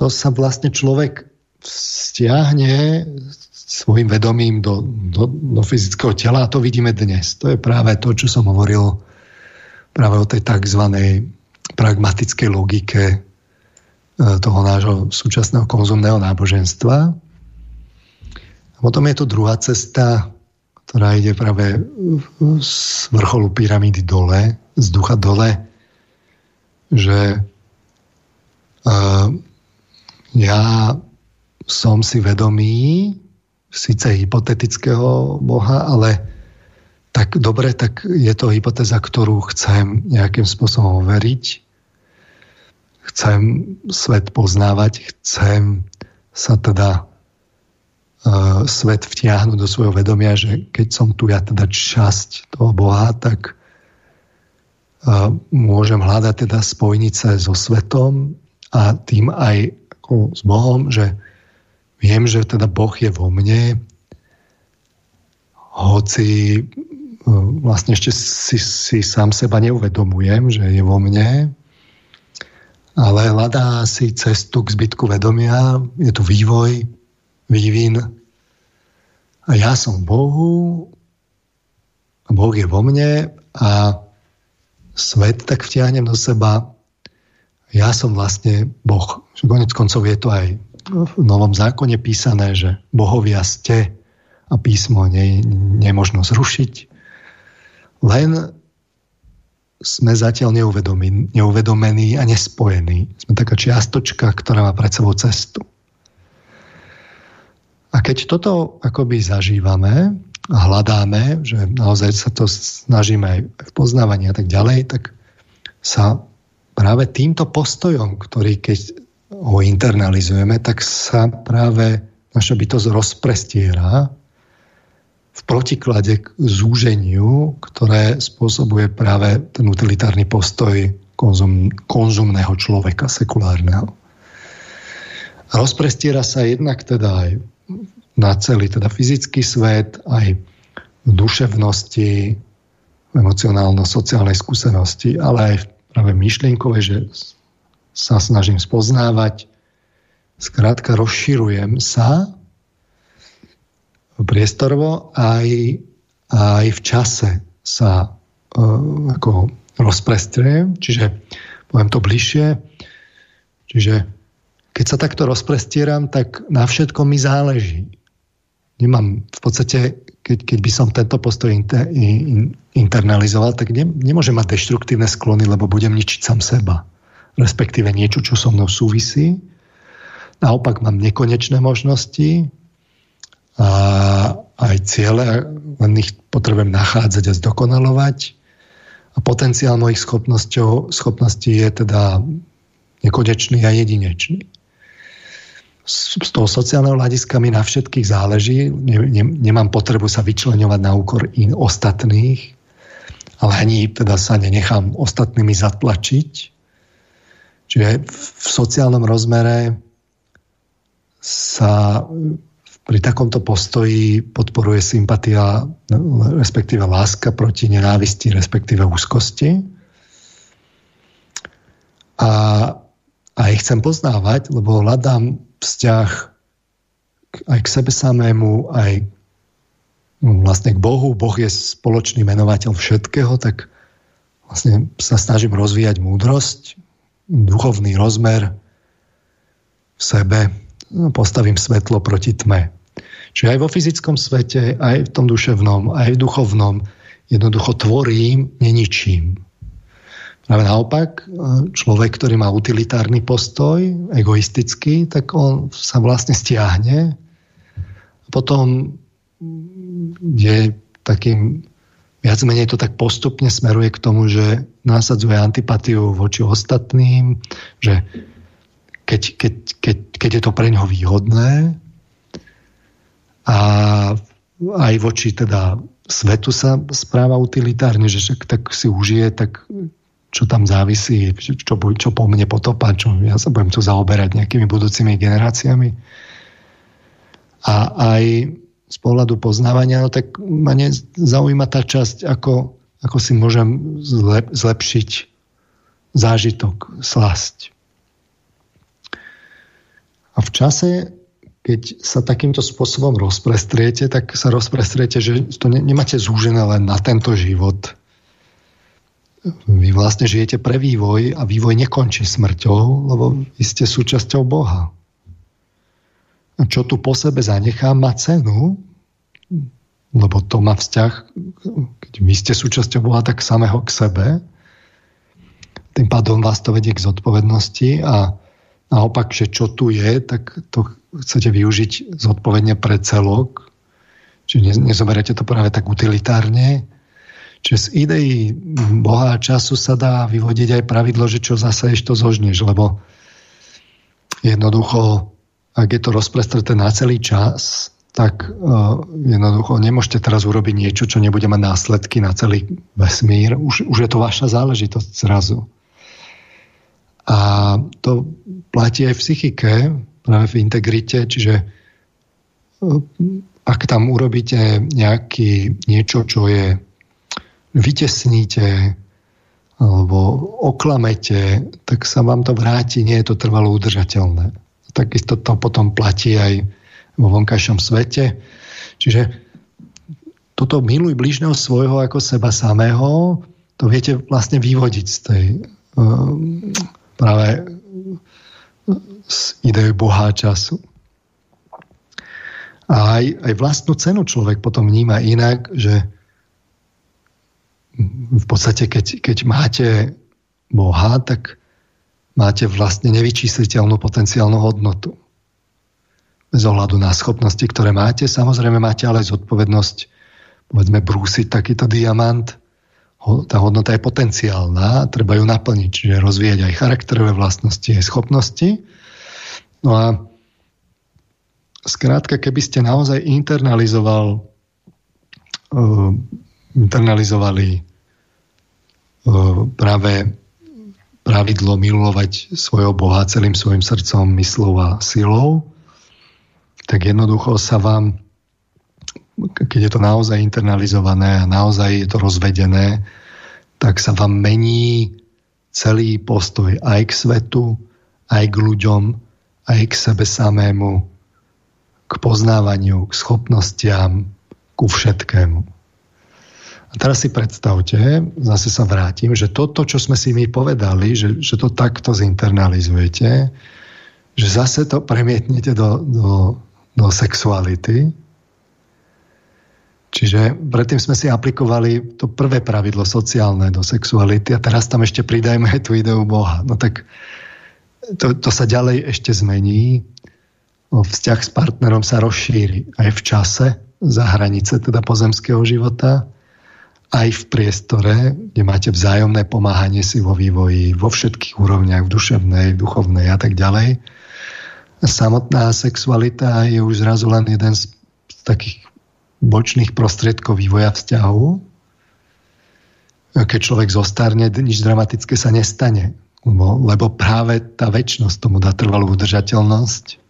To sa vlastne človek stiahne svojim vedomím do, do, do fyzického tela a to vidíme dnes. To je práve to, čo som hovoril práve o tej tzv. Pragmatickej logike eh, toho nášho súčasného konzumného náboženstva. A potom je to druhá cesta, ktorá ide práve z vrcholu pyramídy dole, z ducha dole, že ja som si vedomý síce hypotetického Boha, ale tak dobre, tak je to hypotéza, ktorú chcem nejakým spôsobom overiť. Chcem svet poznávať, chcem sa teda uh, svet vtiahnuť do svojho vedomia, že keď som tu ja teda časť toho Boha, tak uh, môžem hľadať teda spojnice so svetom, a tým aj ako s Bohom, že viem, že teda Boh je vo mne, hoci e, vlastne ešte si, si sám seba neuvedomujem, že je vo mne, ale hľadá si cestu k zbytku vedomia, je tu vývoj, vývin a ja som Bohu a Boh je vo mne a svet tak vtiahnem do seba ja som vlastne Boh. Konec koncov je to aj v Novom zákone písané, že bohovia ste a písmo nie, nemožno zrušiť. Len sme zatiaľ neuvedomení, neuvedomení a nespojení. Sme taká čiastočka, ktorá má pred sebou cestu. A keď toto akoby zažívame a hľadáme, že naozaj sa to snažíme aj v poznávaní a tak ďalej, tak sa práve týmto postojom, ktorý keď ho internalizujeme, tak sa práve naša bytosť rozprestiera v protiklade k zúženiu, ktoré spôsobuje práve ten utilitárny postoj konzum, konzumného človeka, sekulárneho. Rozprestiera sa jednak teda aj na celý teda fyzický svet, aj v duševnosti, emocionálno-sociálnej skúsenosti, ale aj práve myšlienkové, že sa snažím spoznávať, skrátka rozširujem sa priestorovo aj, aj v čase sa uh, ako rozprestriem, čiže poviem to bližšie, čiže keď sa takto rozprestieram, tak na všetko mi záleží. Nemám v podstate keď, keď by som tento postoj inter, in, internalizoval, tak ne, nemôžem mať deštruktívne sklony, lebo budem ničiť sám seba. Respektíve niečo, čo so mnou súvisí. Naopak mám nekonečné možnosti a aj ciele, len ich potrebujem nachádzať a zdokonalovať. A potenciál mojich schopností je teda nekonečný a jedinečný z toho sociálneho hľadiska mi na všetkých záleží. Ne, ne, nemám potrebu sa vyčleňovať na úkor in ostatných, ale ani teda sa nenechám ostatnými zatlačiť. Čiže v sociálnom rozmere sa pri takomto postoji podporuje sympatia, respektíve láska proti nenávisti, respektíve úzkosti. A aj chcem poznávať, lebo hľadám vzťah aj k sebe samému, aj no, vlastne k Bohu. Boh je spoločný menovateľ všetkého, tak vlastne sa snažím rozvíjať múdrosť, duchovný rozmer v sebe, postavím svetlo proti tme. Čiže aj vo fyzickom svete, aj v tom duševnom, aj v duchovnom jednoducho tvorím, neničím. Práve naopak, človek, ktorý má utilitárny postoj, egoistický, tak on sa vlastne stiahne. Potom je takým, viac menej to tak postupne smeruje k tomu, že násadzuje antipatiu voči ostatným, že keď, keď, keď, keď je to pre neho výhodné a aj voči teda svetu sa správa utilitárne, že však tak si užije, tak čo tam závisí, čo, čo po mne potopa, čo ja sa budem tu zaoberať nejakými budúcimi generáciami. A aj z pohľadu poznávania, no tak ma zaujíma tá časť, ako, ako si môžem zlep, zlepšiť zážitok, slasť. A v čase, keď sa takýmto spôsobom rozprestriete, tak sa rozprestriete, že to ne, nemáte zúžené len na tento život, vy vlastne žijete pre vývoj a vývoj nekončí smrťou, lebo vy ste súčasťou Boha. A čo tu po sebe zanechám, má cenu, lebo to má vzťah, keď vy ste súčasťou Boha, tak samého k sebe. Tým pádom vás to vedie k zodpovednosti a naopak, že čo tu je, tak to chcete využiť zodpovedne pre celok. Čiže nezoberete to práve tak utilitárne, Čiže z ideí Boha a času sa dá vyvodiť aj pravidlo, že čo zase to zožneš, lebo jednoducho, ak je to rozprestreté na celý čas, tak uh, jednoducho nemôžete teraz urobiť niečo, čo nebude mať následky na celý vesmír. Už, už je to vaša záležitosť zrazu. A to platí aj v psychike, práve v integrite, čiže uh, ak tam urobíte nejaký, niečo, čo je vytesníte alebo oklamete, tak sa vám to vráti, nie je to trvalo udržateľné. Takisto to potom platí aj vo vonkajšom svete. Čiže toto miluj blížneho svojho ako seba samého, to viete vlastne vyvodiť z tej um, práve z idei Boha času. A aj, aj vlastnú cenu človek potom vníma inak, že v podstate, keď, keď máte Boha, tak máte vlastne nevyčísliteľnú potenciálnu hodnotu. Bez ohľadu na schopnosti, ktoré máte. Samozrejme máte ale zodpovednosť povedzme brúsiť takýto diamant. Tá hodnota je potenciálna, treba ju naplniť, čiže rozvíjať aj charakterové vlastnosti, aj schopnosti. No a skrátka, keby ste naozaj internalizoval uh, internalizovali e, práve pravidlo milovať svojho Boha celým svojim srdcom, myslou a silou, tak jednoducho sa vám, keď je to naozaj internalizované a naozaj je to rozvedené, tak sa vám mení celý postoj aj k svetu, aj k ľuďom, aj k sebe samému, k poznávaniu, k schopnostiam, ku všetkému. A teraz si predstavte, zase sa vrátim, že toto, čo sme si my povedali, že, že to takto zinternalizujete, že zase to premietnete do, do, do sexuality. Čiže predtým sme si aplikovali to prvé pravidlo sociálne do sexuality a teraz tam ešte pridajme aj tú ideu Boha. No tak to, to sa ďalej ešte zmení. Vzťah s partnerom sa rozšíri aj v čase za hranice teda pozemského života aj v priestore, kde máte vzájomné pomáhanie si vo vývoji, vo všetkých úrovniach, v duševnej, duchovnej a tak ďalej. Samotná sexualita je už zrazu len jeden z takých bočných prostriedkov vývoja vzťahu. Keď človek zostarne, nič dramatické sa nestane. Lebo, lebo práve tá väčšnosť tomu dá trvalú udržateľnosť.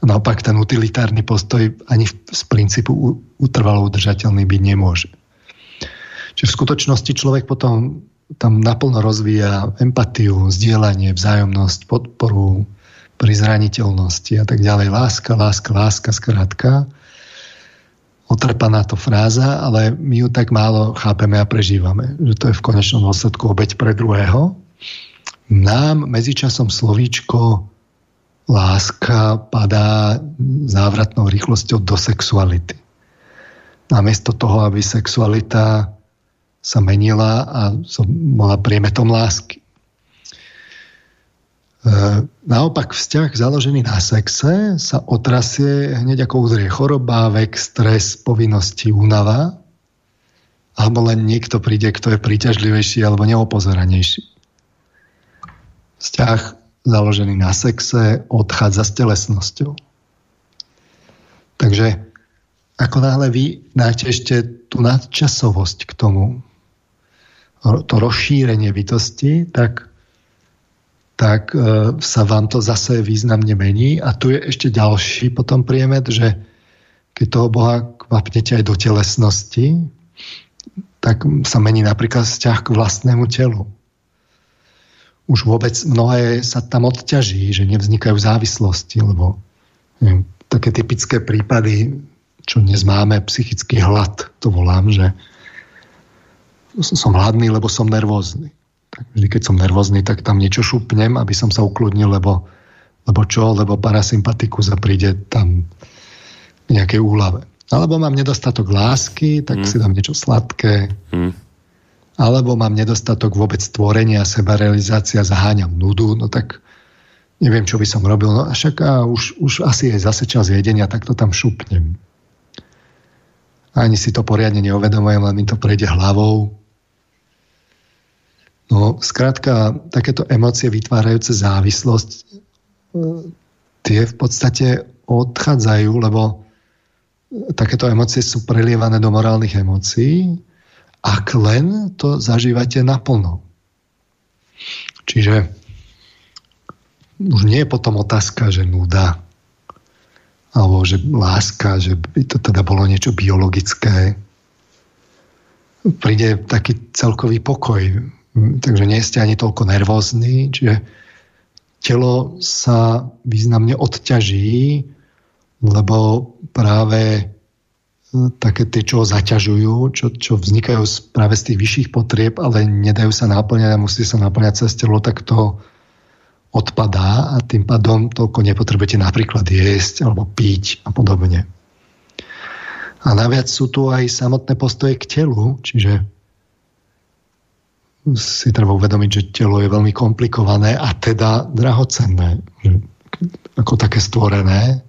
Naopak ten utilitárny postoj ani z princípu utrvalo udržateľný byť nemôže. Čiže v skutočnosti človek potom tam naplno rozvíja empatiu, zdieľanie, vzájomnosť, podporu pri zraniteľnosti a tak ďalej. Láska, láska, láska, skrátka. Otrpaná to fráza, ale my ju tak málo chápeme a prežívame, že to je v konečnom dôsledku obeď pre druhého. Nám medzičasom slovíčko láska padá závratnou rýchlosťou do sexuality. Namiesto toho, aby sexualita sa menila a bola priemetom lásky. E, naopak vzťah založený na sexe sa otrasie hneď ako udrie choroba, vek, stres, povinnosti, únava alebo len niekto príde, kto je príťažlivejší alebo neopozoranejší. Vzťah založený na sexe odchádza s telesnosťou. Takže ako náhle vy dáte ešte tú nadčasovosť k tomu, to rozšírenie bytosti, tak, tak e, sa vám to zase významne mení. A tu je ešte ďalší potom priemet, že keď toho Boha kvapnete aj do telesnosti, tak sa mení napríklad vzťah k vlastnému telu. Už vôbec mnohé sa tam odťaží, že nevznikajú závislosti, lebo neviem, také typické prípady, čo dnes máme, psychický hlad, to volám, že som hladný, lebo som nervózny. Tak vždy, keď som nervózny, tak tam niečo šupnem, aby som sa ukludnil, lebo, lebo čo? Lebo parasympatikus a príde tam nejaké úlave. Alebo mám nedostatok lásky, tak mm. si dám niečo sladké. Mm. Alebo mám nedostatok vôbec tvorenia, sebarealizácia, zaháňam nudu, no tak neviem, čo by som robil. No a však a už, už asi je zase čas jedenia, tak to tam šupnem. Ani si to poriadne neuvedomujem, len mi to prejde hlavou. No, skrátka, takéto emócie vytvárajúce závislosť, e, tie v podstate odchádzajú, lebo takéto emócie sú prelievané do morálnych emócií, ak len to zažívate naplno. Čiže už nie je potom otázka, že nuda, alebo že láska, že by to teda bolo niečo biologické. Príde taký celkový pokoj takže nie ste ani toľko nervózni, čiže telo sa významne odťaží, lebo práve také tie, čo ho zaťažujú, čo, čo vznikajú práve z tých vyšších potrieb, ale nedajú sa naplňať a musí sa naplňať cez telo, tak to odpadá a tým pádom toľko nepotrebujete napríklad jesť alebo piť a podobne. A naviac sú tu aj samotné postoje k telu, čiže si treba uvedomiť, že telo je veľmi komplikované a teda drahocenné. Ako také stvorené.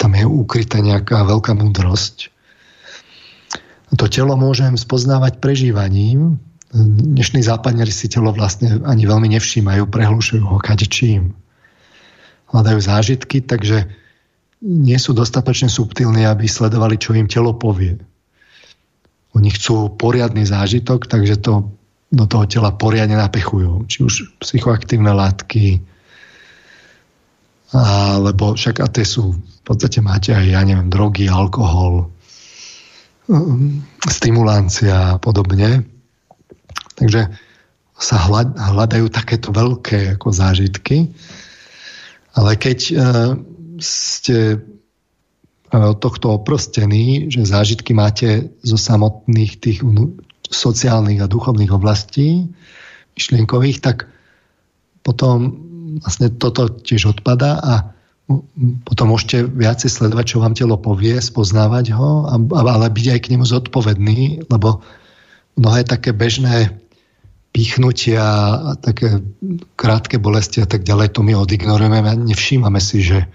Tam je ukrytá nejaká veľká múdrosť. To telo môžem spoznávať prežívaním. Dnešní západňari si telo vlastne ani veľmi nevšímajú, prehlušujú ho kadečím. Hľadajú zážitky, takže nie sú dostatočne subtilní, aby sledovali, čo im telo povie. Oni chcú poriadny zážitok, takže to do toho tela poriadne napechujú. Či už psychoaktívne látky, alebo však a tie sú, podstate máte aj, ja neviem, drogy, alkohol, um, stimulancia a podobne. Takže sa hľadajú takéto veľké ako zážitky. Ale keď uh, ste od tohto oprostení, že zážitky máte zo samotných tých sociálnych a duchovných oblastí, myšlienkových, tak potom vlastne toto tiež odpadá a potom môžete viacej sledovať, čo vám telo povie, spoznávať ho, ale byť aj k nemu zodpovedný, lebo mnohé také bežné pichnutia a také krátke bolesti a tak ďalej, to my odignorujeme a nevšímame si, že,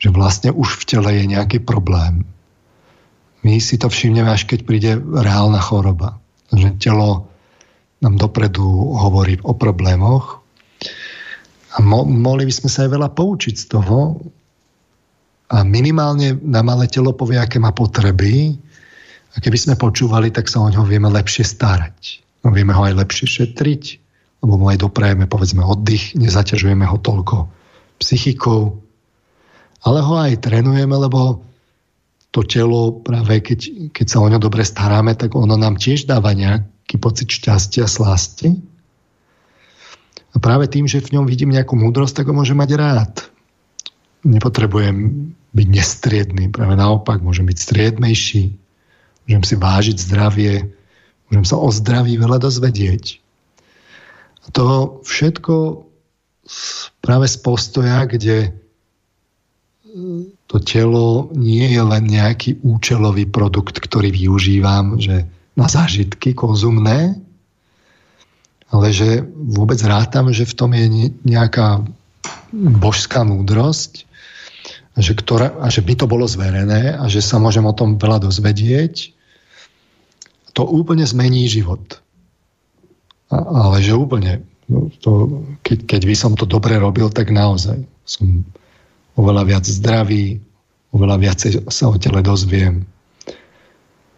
že vlastne už v tele je nejaký problém. My si to všimneme, až keď príde reálna choroba že telo nám dopredu hovorí o problémoch a mo- mohli by sme sa aj veľa poučiť z toho a minimálne na malé telo povie, aké má potreby a keby sme počúvali, tak sa o ňo vieme lepšie starať. No, vieme ho aj lepšie šetriť, alebo mu aj doprajeme povedzme oddych, nezaťažujeme ho toľko psychikou, ale ho aj trénujeme, lebo to telo práve keď, keď sa o ňo dobre staráme, tak ono nám tiež dáva nejaký pocit šťastia, slasti. A práve tým, že v ňom vidím nejakú múdrosť, tak ho môžem mať rád. Nepotrebujem byť nestriedný, práve naopak, môžem byť striedmejší, môžem si vážiť zdravie, môžem sa o zdraví veľa dozvedieť. A to všetko práve z postoja, kde e, to telo nie je len nejaký účelový produkt, ktorý využívam že na zážitky konzumné, ale že vôbec rátam, že v tom je nejaká božská múdrosť že, ktorá, a že by to bolo zverené a že sa môžem o tom veľa dozvedieť, to úplne zmení život. A, ale že úplne. No, to, keď, keď by som to dobre robil, tak naozaj som oveľa viac zdravý, oveľa viacej sa o tele dozviem,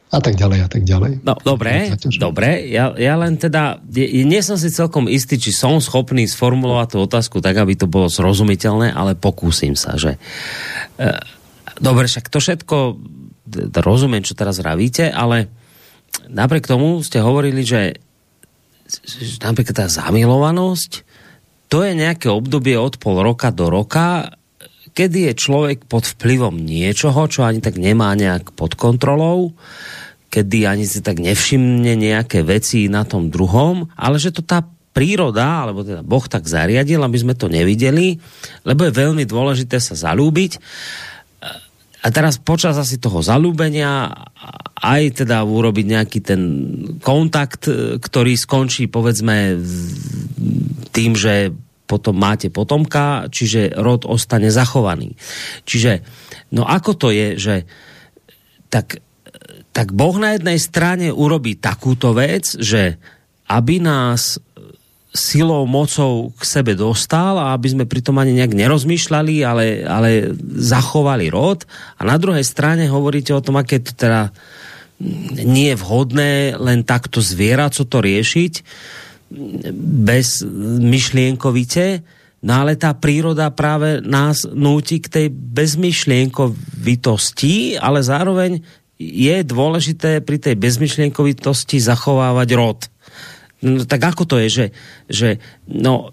a tak ďalej a tak ďalej. No, dobre, dobre. Ja, ja len teda, je, nie som si celkom istý, či som schopný sformulovať tú otázku tak, aby to bolo zrozumiteľné, ale pokúsim sa, že... E, dobre, však to všetko, rozumiem, čo teraz vravíte, ale napriek tomu ste hovorili, že, že napríklad tá zamilovanosť, to je nejaké obdobie od pol roka do roka, kedy je človek pod vplyvom niečoho, čo ani tak nemá nejak pod kontrolou, kedy ani si tak nevšimne nejaké veci na tom druhom, ale že to tá príroda, alebo teda Boh tak zariadil, aby sme to nevideli, lebo je veľmi dôležité sa zalúbiť. A teraz počas asi toho zalúbenia aj teda urobiť nejaký ten kontakt, ktorý skončí povedzme tým, že potom máte potomka, čiže rod ostane zachovaný. Čiže, no ako to je, že tak tak Boh na jednej strane urobí takúto vec, že aby nás silou, mocou k sebe dostal a aby sme pritom ani nejak nerozmýšľali, ale, ale zachovali rod. A na druhej strane hovoríte o tom, aké to teda nie je vhodné len takto co to riešiť bez myšlienkovite, no ale tá príroda práve nás núti k tej bezmyšlienkovitosti, ale zároveň je dôležité pri tej bezmyšlienkovitosti zachovávať rod. No, tak ako to je, že, že no,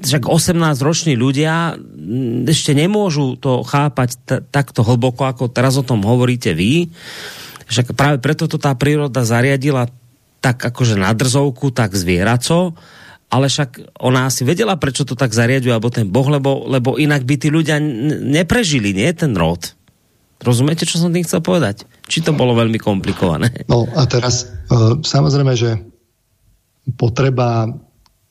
však 18-roční ľudia ešte nemôžu to chápať takto hlboko, ako teraz o tom hovoríte vy. Však práve preto to tá príroda zariadila tak akože na drzovku, tak zvieraco, ale však ona asi vedela, prečo to tak zariaduje, alebo ten boh, lebo, lebo inak by tí ľudia neprežili, nie ten rod. Rozumiete, čo som tým chcel povedať? Či to bolo veľmi komplikované? No a teraz e, samozrejme, že potreba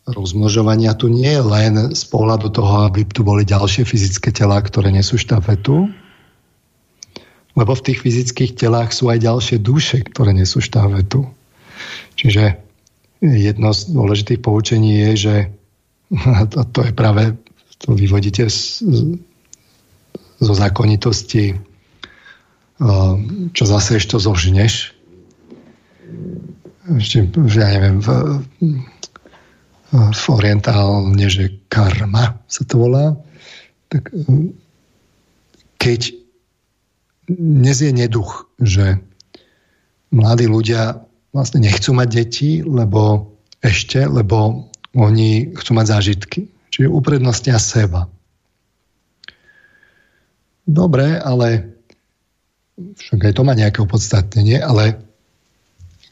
rozmnožovania tu nie je len z pohľadu toho, aby tu boli ďalšie fyzické telá, ktoré nesú štafetu, lebo v tých fyzických telách sú aj ďalšie duše, ktoré nesú štafetu. Čiže jedno z dôležitých poučení je, že a to je práve, to vyvodíte z, zo zákonitosti Ehm, čo zase ešte zožneš. Ešte, že ja neviem, v, v orientálne, že karma sa to volá. Tak ehm, keď nezie neduch, že mladí ľudia vlastne nechcú mať deti, lebo ešte, lebo oni chcú mať zážitky. Čiže uprednostnia seba. Dobre, ale však aj to má nejaké opodstatnenie, ale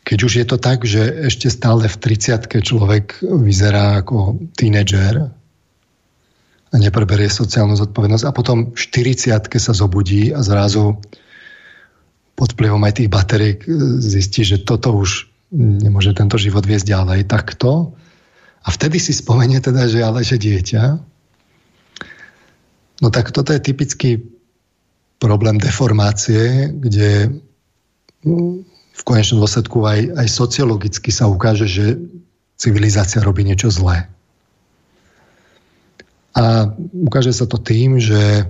keď už je to tak, že ešte stále v 30 človek vyzerá ako tínedžer a nepreberie sociálnu zodpovednosť a potom v 40 sa zobudí a zrazu pod vplyvom aj tých bateriek zistí, že toto už nemôže tento život viesť ďalej takto. A vtedy si spomenie teda, že ale že dieťa. No tak toto je typický problém deformácie, kde no, v konečnom dôsledku aj, aj sociologicky sa ukáže, že civilizácia robí niečo zlé. A ukáže sa to tým, že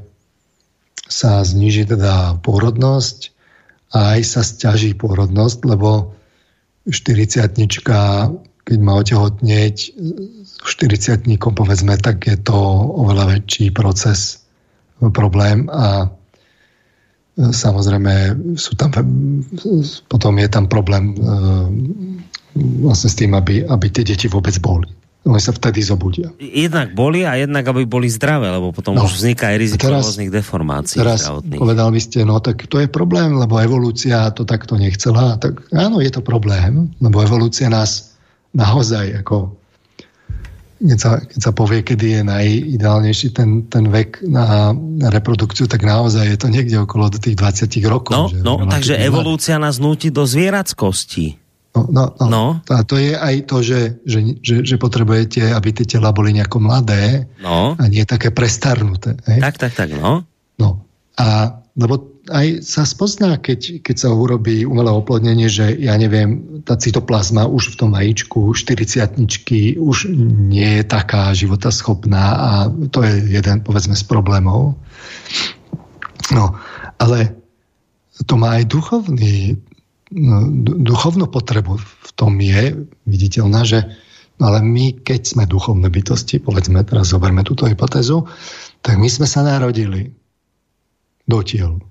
sa zniží teda pôrodnosť a aj sa stiaží pôrodnosť, lebo 40 keď má otehotnieť 40 povedzme, tak je to oveľa väčší proces, problém a samozrejme sú tam, potom je tam problém vlastne s tým, aby, aby tie deti vôbec boli. Oni sa vtedy zobudia. Jednak boli a jednak, aby boli zdravé, lebo potom no. už vzniká aj riziko teraz, rôznych deformácií teraz zdravotných. povedal by ste, no tak to je problém, lebo evolúcia to takto nechcela. Tak áno, je to problém, lebo evolúcia nás naozaj ako keď sa, keď sa povie, kedy je najideálnejší ten, ten vek na, na reprodukciu, tak naozaj je to niekde okolo tých 20 rokov. No, že no takže evolúcia nás nutí do zvierackosti. No, no, no. no. A to je aj to, že, že, že, že potrebujete, aby tie tela boli nejako mladé no. a nie také prestarnuté. Hej? Tak, tak, tak, no. No. A lebo aj sa spozná, keď, keď sa urobí umelé oplodnenie, že ja neviem, tá cytoplazma už v tom vajíčku 40 už nie je taká životaschopná a to je jeden, povedzme, z problémov. No, ale to má aj duchovný duchovnú potrebu v tom je viditeľná, že ale my, keď sme duchovné bytosti, povedzme, teraz zoberme túto hypotézu, tak my sme sa narodili do tiel.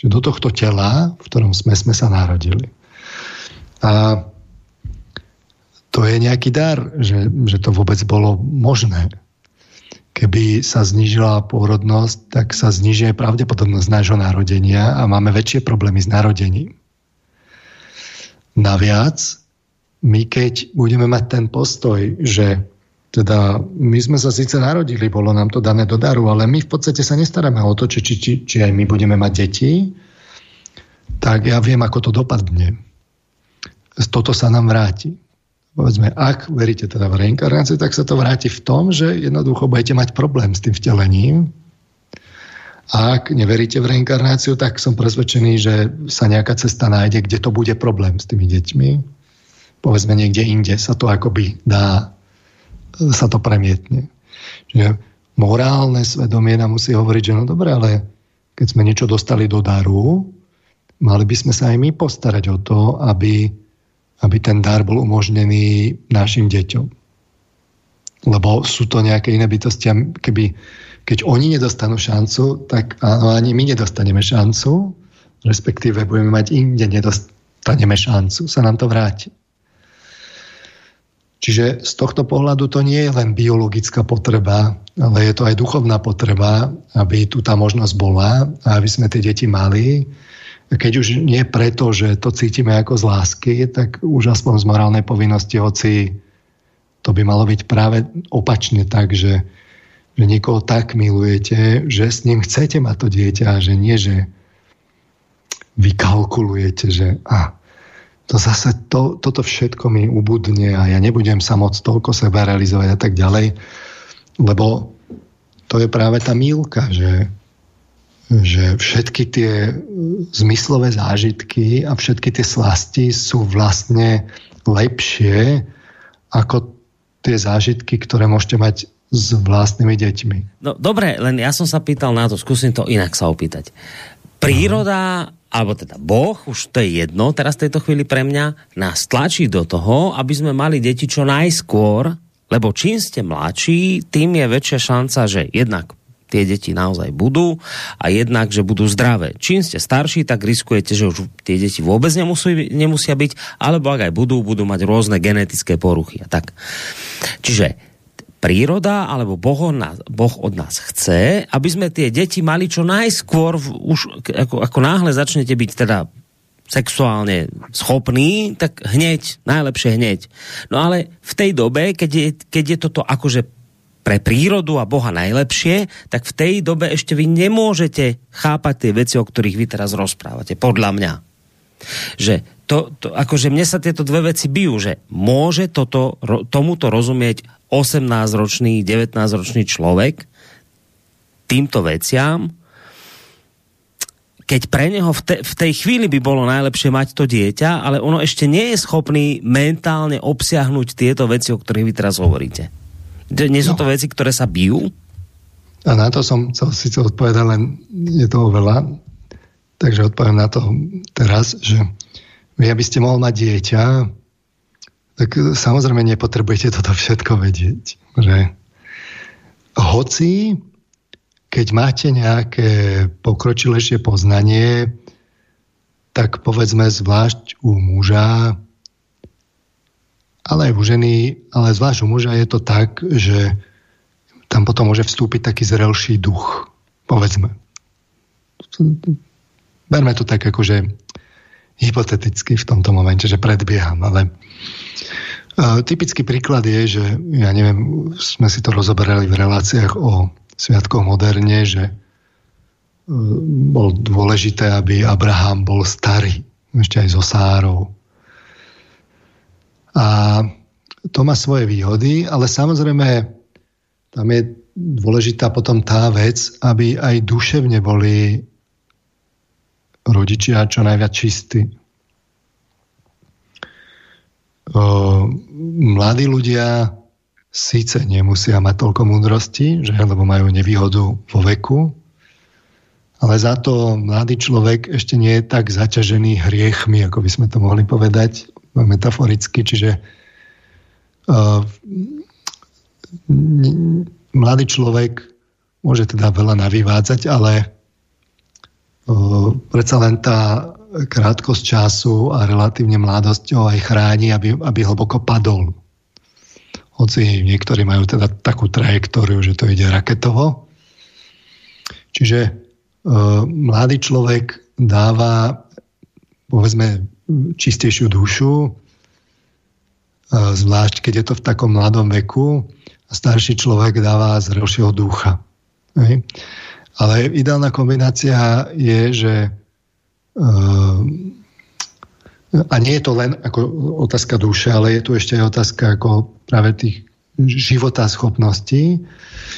Že do tohto tela, v ktorom sme, sme sa narodili. A to je nejaký dar, že, že to vôbec bolo možné. Keby sa znížila pôrodnosť, tak sa zniží aj pravdepodobnosť nášho narodenia a máme väčšie problémy s narodením. Naviac, my keď budeme mať ten postoj, že teda my sme sa síce narodili, bolo nám to dané do daru, ale my v podstate sa nestaráme o to, či, či, či, či aj my budeme mať deti, tak ja viem, ako to dopadne. Toto sa nám vráti. Povedzme, ak veríte teda v reinkarnáciu, tak sa to vráti v tom, že jednoducho budete mať problém s tým vtelením, a ak neveríte v reinkarnáciu, tak som presvedčený, že sa nejaká cesta nájde, kde to bude problém s tými deťmi. Povedzme niekde inde sa to akoby dá, sa to premietne. Že morálne svedomie nám musí hovoriť, že no dobre, ale keď sme niečo dostali do daru, mali by sme sa aj my postarať o to, aby, aby ten dar bol umožnený našim deťom. Lebo sú to nejaké iné bytosti, keby keď oni nedostanú šancu, tak áno, ani my nedostaneme šancu, respektíve budeme mať inde, nedostaneme šancu, sa nám to vráti. Čiže z tohto pohľadu to nie je len biologická potreba, ale je to aj duchovná potreba, aby tu tá možnosť bola a aby sme tie deti mali. Keď už nie preto, že to cítime ako z lásky, tak už aspoň z morálnej povinnosti, hoci to by malo byť práve opačne tak, že že niekoho tak milujete, že s ním chcete mať to dieťa že nie, že vykalkulujete, že a, to zase to, toto všetko mi ubudne a ja nebudem sa moc toľko seba realizovať a tak ďalej, lebo to je práve tá mílka, že, že všetky tie zmyslové zážitky a všetky tie slasti sú vlastne lepšie ako tie zážitky, ktoré môžete mať s vlastnými deťmi. No dobre, len ja som sa pýtal na to, skúsim to inak sa opýtať. Príroda, alebo teda Boh, už to je jedno teraz v tejto chvíli pre mňa, nás tlačí do toho, aby sme mali deti čo najskôr, lebo čím ste mladší, tým je väčšia šanca, že jednak tie deti naozaj budú a jednak, že budú zdravé. Čím ste starší, tak riskujete, že už tie deti vôbec nemusí, nemusia byť, alebo ak aj budú, budú mať rôzne genetické poruchy. A tak. Čiže príroda alebo boh od, nás, boh od nás chce, aby sme tie deti mali čo najskôr, v, už ako, ako náhle začnete byť teda sexuálne schopný, tak hneď, najlepšie hneď. No ale v tej dobe, keď je, keď je toto akože pre prírodu a Boha najlepšie, tak v tej dobe ešte vy nemôžete chápať tie veci, o ktorých vy teraz rozprávate, podľa mňa. Že to, to, akože mne sa tieto dve veci bijú, že môže toto, tomuto rozumieť 18-ročný, 19-ročný človek týmto veciam, keď pre neho v, te, v tej chvíli by bolo najlepšie mať to dieťa, ale ono ešte nie je schopný mentálne obsiahnuť tieto veci, o ktorých vy teraz hovoríte. Nie sú no. to veci, ktoré sa bijú? A na to som chcel síce odpovedať, len je toho veľa. Takže odpoviem na to teraz, že vy, aby ste mohol mať dieťa, tak samozrejme nepotrebujete toto všetko vedieť. Že hoci, keď máte nejaké pokročilejšie poznanie, tak povedzme zvlášť u muža, ale aj u ženy, ale zvlášť u muža je to tak, že tam potom môže vstúpiť taký zrelší duch, povedzme. Berme to tak akože hypoteticky v tomto momente, že predbieham, ale typický príklad je, že ja neviem, sme si to rozoberali v reláciách o Sviatkoch moderne, že uh, bol dôležité, aby Abraham bol starý, ešte aj so Sárou. A to má svoje výhody, ale samozrejme tam je dôležitá potom tá vec, aby aj duševne boli rodičia čo najviac čistí. Mladí ľudia síce nemusia mať toľko múdrosti, že, lebo majú nevýhodu vo veku, ale za to mladý človek ešte nie je tak zaťažený hriechmi, ako by sme to mohli povedať metaforicky, čiže uh, mladý človek môže teda veľa navývádzať, ale predsa len tá krátkosť času a relatívne mladosťou aj chráni, aby, aby hlboko padol. Hoci niektorí majú teda takú trajektóriu, že to ide raketovo. Čiže e, mladý človek dáva povedzme čistejšiu dušu, e, zvlášť keď je to v takom mladom veku a starší človek dáva zrelšieho ducha. Hej. Ale ideálna kombinácia je, že a nie je to len ako otázka duše, ale je tu ešte aj otázka ako práve tých života schopností.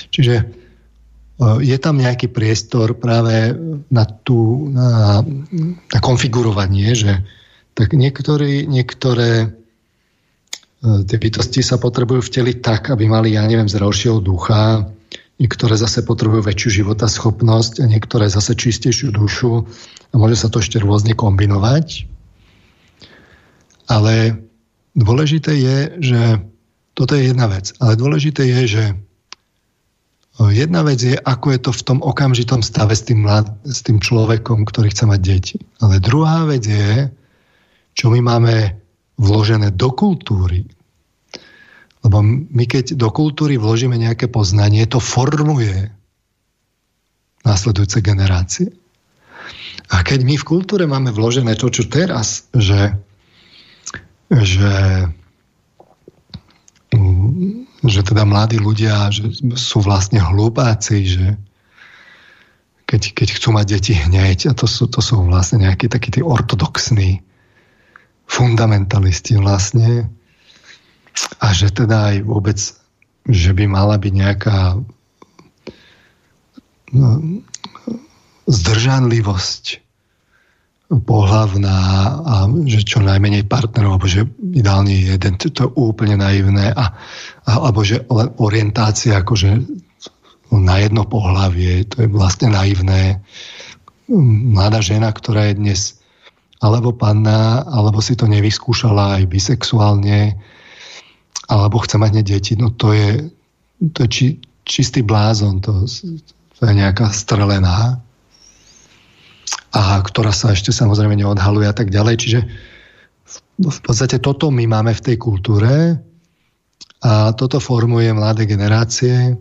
Čiže uh, je tam nejaký priestor práve na, tú, na, na konfigurovanie, že tak niektorí, niektoré uh, tie bytosti sa potrebujú vteliť tak, aby mali, ja neviem, zrelšieho ducha, niektoré zase potrebujú väčšiu životaschopnosť a niektoré zase čistejšiu dušu a môže sa to ešte rôzne kombinovať. Ale dôležité je, že toto je jedna vec, ale dôležité je, že jedna vec je, ako je to v tom okamžitom stave s tým, mlad, s tým človekom, ktorý chce mať deti. Ale druhá vec je, čo my máme vložené do kultúry, lebo my keď do kultúry vložíme nejaké poznanie, to formuje následujúce generácie. A keď my v kultúre máme vložené to, čo teraz, že, že, že teda mladí ľudia že sú vlastne hlupáci, že keď, keď chcú mať deti hneď, a to sú, to sú vlastne nejakí takí tí ortodoxní fundamentalisti vlastne, a že teda aj vôbec, že by mala byť nejaká no, zdržanlivosť pohlavná a že čo najmenej partnerov, alebo že ideálne jeden, to, je úplne naivné a, a, alebo že len orientácia akože na jedno pohlavie, to je vlastne naivné. Mladá žena, ktorá je dnes alebo panna, alebo si to nevyskúšala aj bisexuálne, alebo chce mať deti, no to je, to je či, čistý blázon, to, to je nejaká strelená a ktorá sa ešte samozrejme neodhaluje a tak ďalej. Čiže v, podstate toto my máme v tej kultúre a toto formuje mladé generácie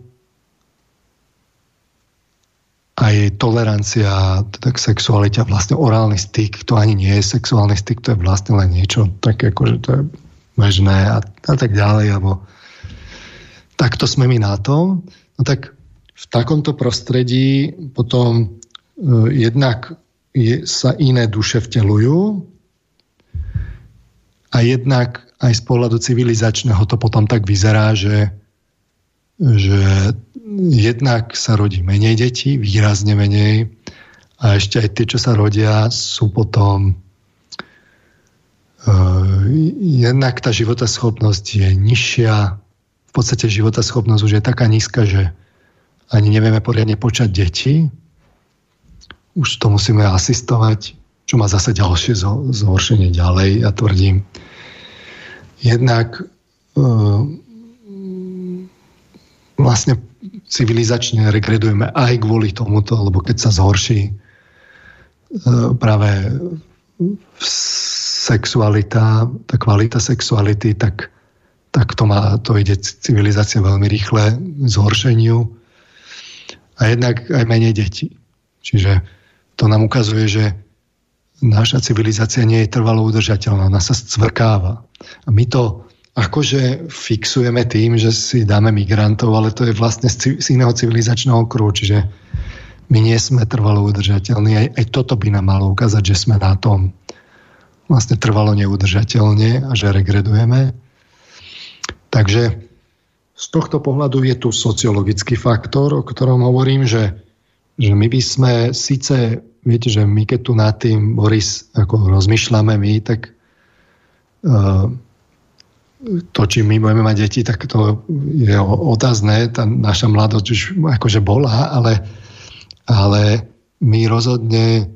aj tolerancia teda k sexualite a vlastne orálny styk, to ani nie je sexuálny styk, to je vlastne len niečo také, ako, že to je bežné a, a tak ďalej, alebo takto sme my na tom. No tak v takomto prostredí potom jednak je, sa iné duše vtelujú a jednak aj z pohľadu civilizačného to potom tak vyzerá, že, že jednak sa rodí menej detí, výrazne menej, a ešte aj tie, čo sa rodia, sú potom Uh, jednak tá životaschopnosť je nižšia, v podstate životaschopnosť už je taká nízka, že ani nevieme poriadne počať deti. Už to musíme asistovať, čo má zase ďalšie zhoršenie ďalej, ja tvrdím. jednak uh, vlastne civilizačne regredujeme aj kvôli tomuto, lebo keď sa zhorší uh, práve sexualita, tá kvalita sexuality, tak, tak to, má, to ide civilizácia veľmi rýchle zhoršeniu a jednak aj menej detí. Čiže to nám ukazuje, že naša civilizácia nie je trvalo udržateľná, ona sa scvrkáva. A my to akože fixujeme tým, že si dáme migrantov, ale to je vlastne z iného civilizačného kruhu, čiže my nie sme trvalo udržateľní. Aj, aj toto by nám malo ukázať, že sme na tom vlastne trvalo neudržateľne a že regredujeme. Takže z tohto pohľadu je tu sociologický faktor, o ktorom hovorím, že, že my by sme síce, viete, že my keď tu nad tým, Boris, ako rozmýšľame my, tak uh, to, či my budeme mať deti, tak to je otázne. Tá naša mladosť už akože bola, ale ale my rozhodne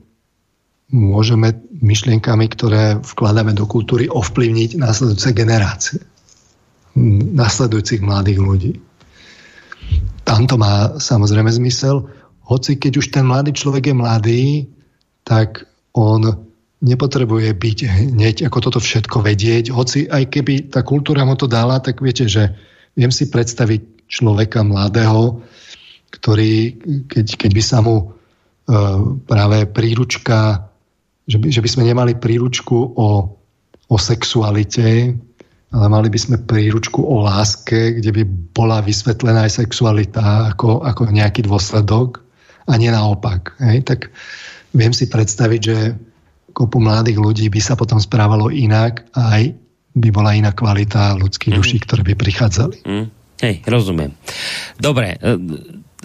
môžeme myšlienkami, ktoré vkladáme do kultúry, ovplyvniť následujúce generácie. Následujúcich mladých ľudí. Tam to má samozrejme zmysel. Hoci keď už ten mladý človek je mladý, tak on nepotrebuje byť hneď ako toto všetko vedieť. Hoci aj keby tá kultúra mu to dala, tak viete, že viem si predstaviť človeka mladého, ktorý, keď, keď by sa mu e, práve príručka, že by, že by sme nemali príručku o, o sexualite, ale mali by sme príručku o láske, kde by bola vysvetlená aj sexualita ako, ako nejaký dôsledok a nie naopak. Hej? Tak viem si predstaviť, že kopu mladých ľudí by sa potom správalo inak a aj by bola iná kvalita ľudských mm. duší, ktoré by prichádzali. Mm. Hej, rozumiem. Dobre, e,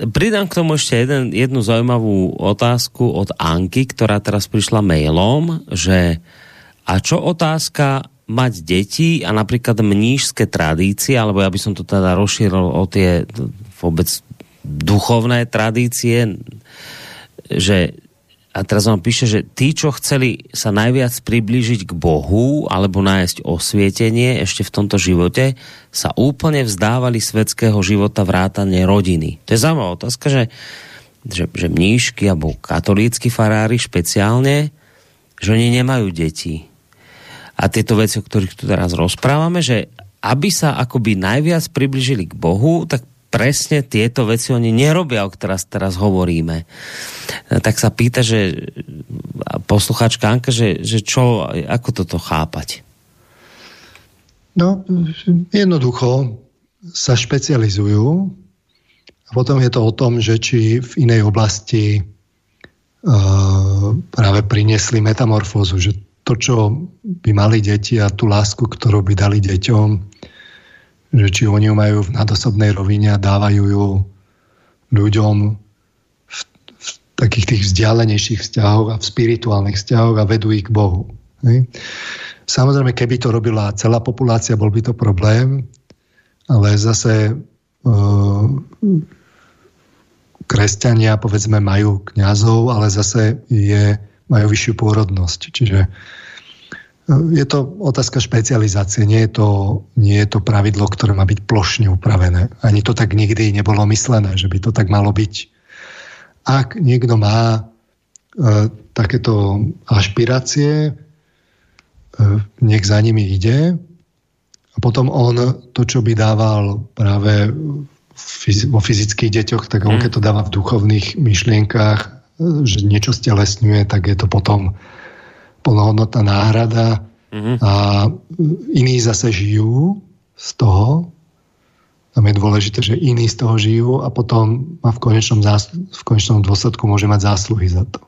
pridám k tomu ešte jeden, jednu zaujímavú otázku od Anky, ktorá teraz prišla mailom, že a čo otázka mať deti a napríklad mnížské tradície, alebo ja by som to teda rozšíril o tie vôbec duchovné tradície, že a teraz vám píše, že tí, čo chceli sa najviac priblížiť k Bohu alebo nájsť osvietenie ešte v tomto živote, sa úplne vzdávali svetského života vrátane rodiny. To je zaujímavá otázka, že, že, že mníšky alebo katolícky farári špeciálne, že oni nemajú deti. A tieto veci, o ktorých tu teraz rozprávame, že aby sa akoby najviac približili k Bohu, tak presne tieto veci oni nerobia, o ktorých teraz hovoríme. Tak sa pýta, že poslucháčka Anka, že, že čo, ako toto chápať? No, jednoducho sa špecializujú a potom je to o tom, že či v inej oblasti uh, práve priniesli metamorfózu, že to, čo by mali deti a tú lásku, ktorú by dali deťom, že či oni ju majú v nadosobnej rovine a dávajú ju ľuďom v, v takých tých vzdialenejších vzťahoch a v spirituálnych vzťahoch a vedú ich k Bohu. Hej. Samozrejme, keby to robila celá populácia, bol by to problém, ale zase uh, kresťania, povedzme, majú kňazov, ale zase je, majú vyššiu pôrodnosť. Čiže je to otázka špecializácie, nie je, to, nie je to pravidlo, ktoré má byť plošne upravené. Ani to tak nikdy nebolo myslené, že by to tak malo byť. Ak niekto má e, takéto ašpirácie, e, nech za nimi ide a potom on to, čo by dával práve vo fyzických deťoch, tak on mm. keď to dáva v duchovných myšlienkách, e, že niečo stelesňuje, tak je to potom plnohodnotná náhrada mm-hmm. a iní zase žijú z toho. Tam je dôležité, že iní z toho žijú a potom má v konečnom, zás- v konečnom dôsledku môže mať zásluhy za to.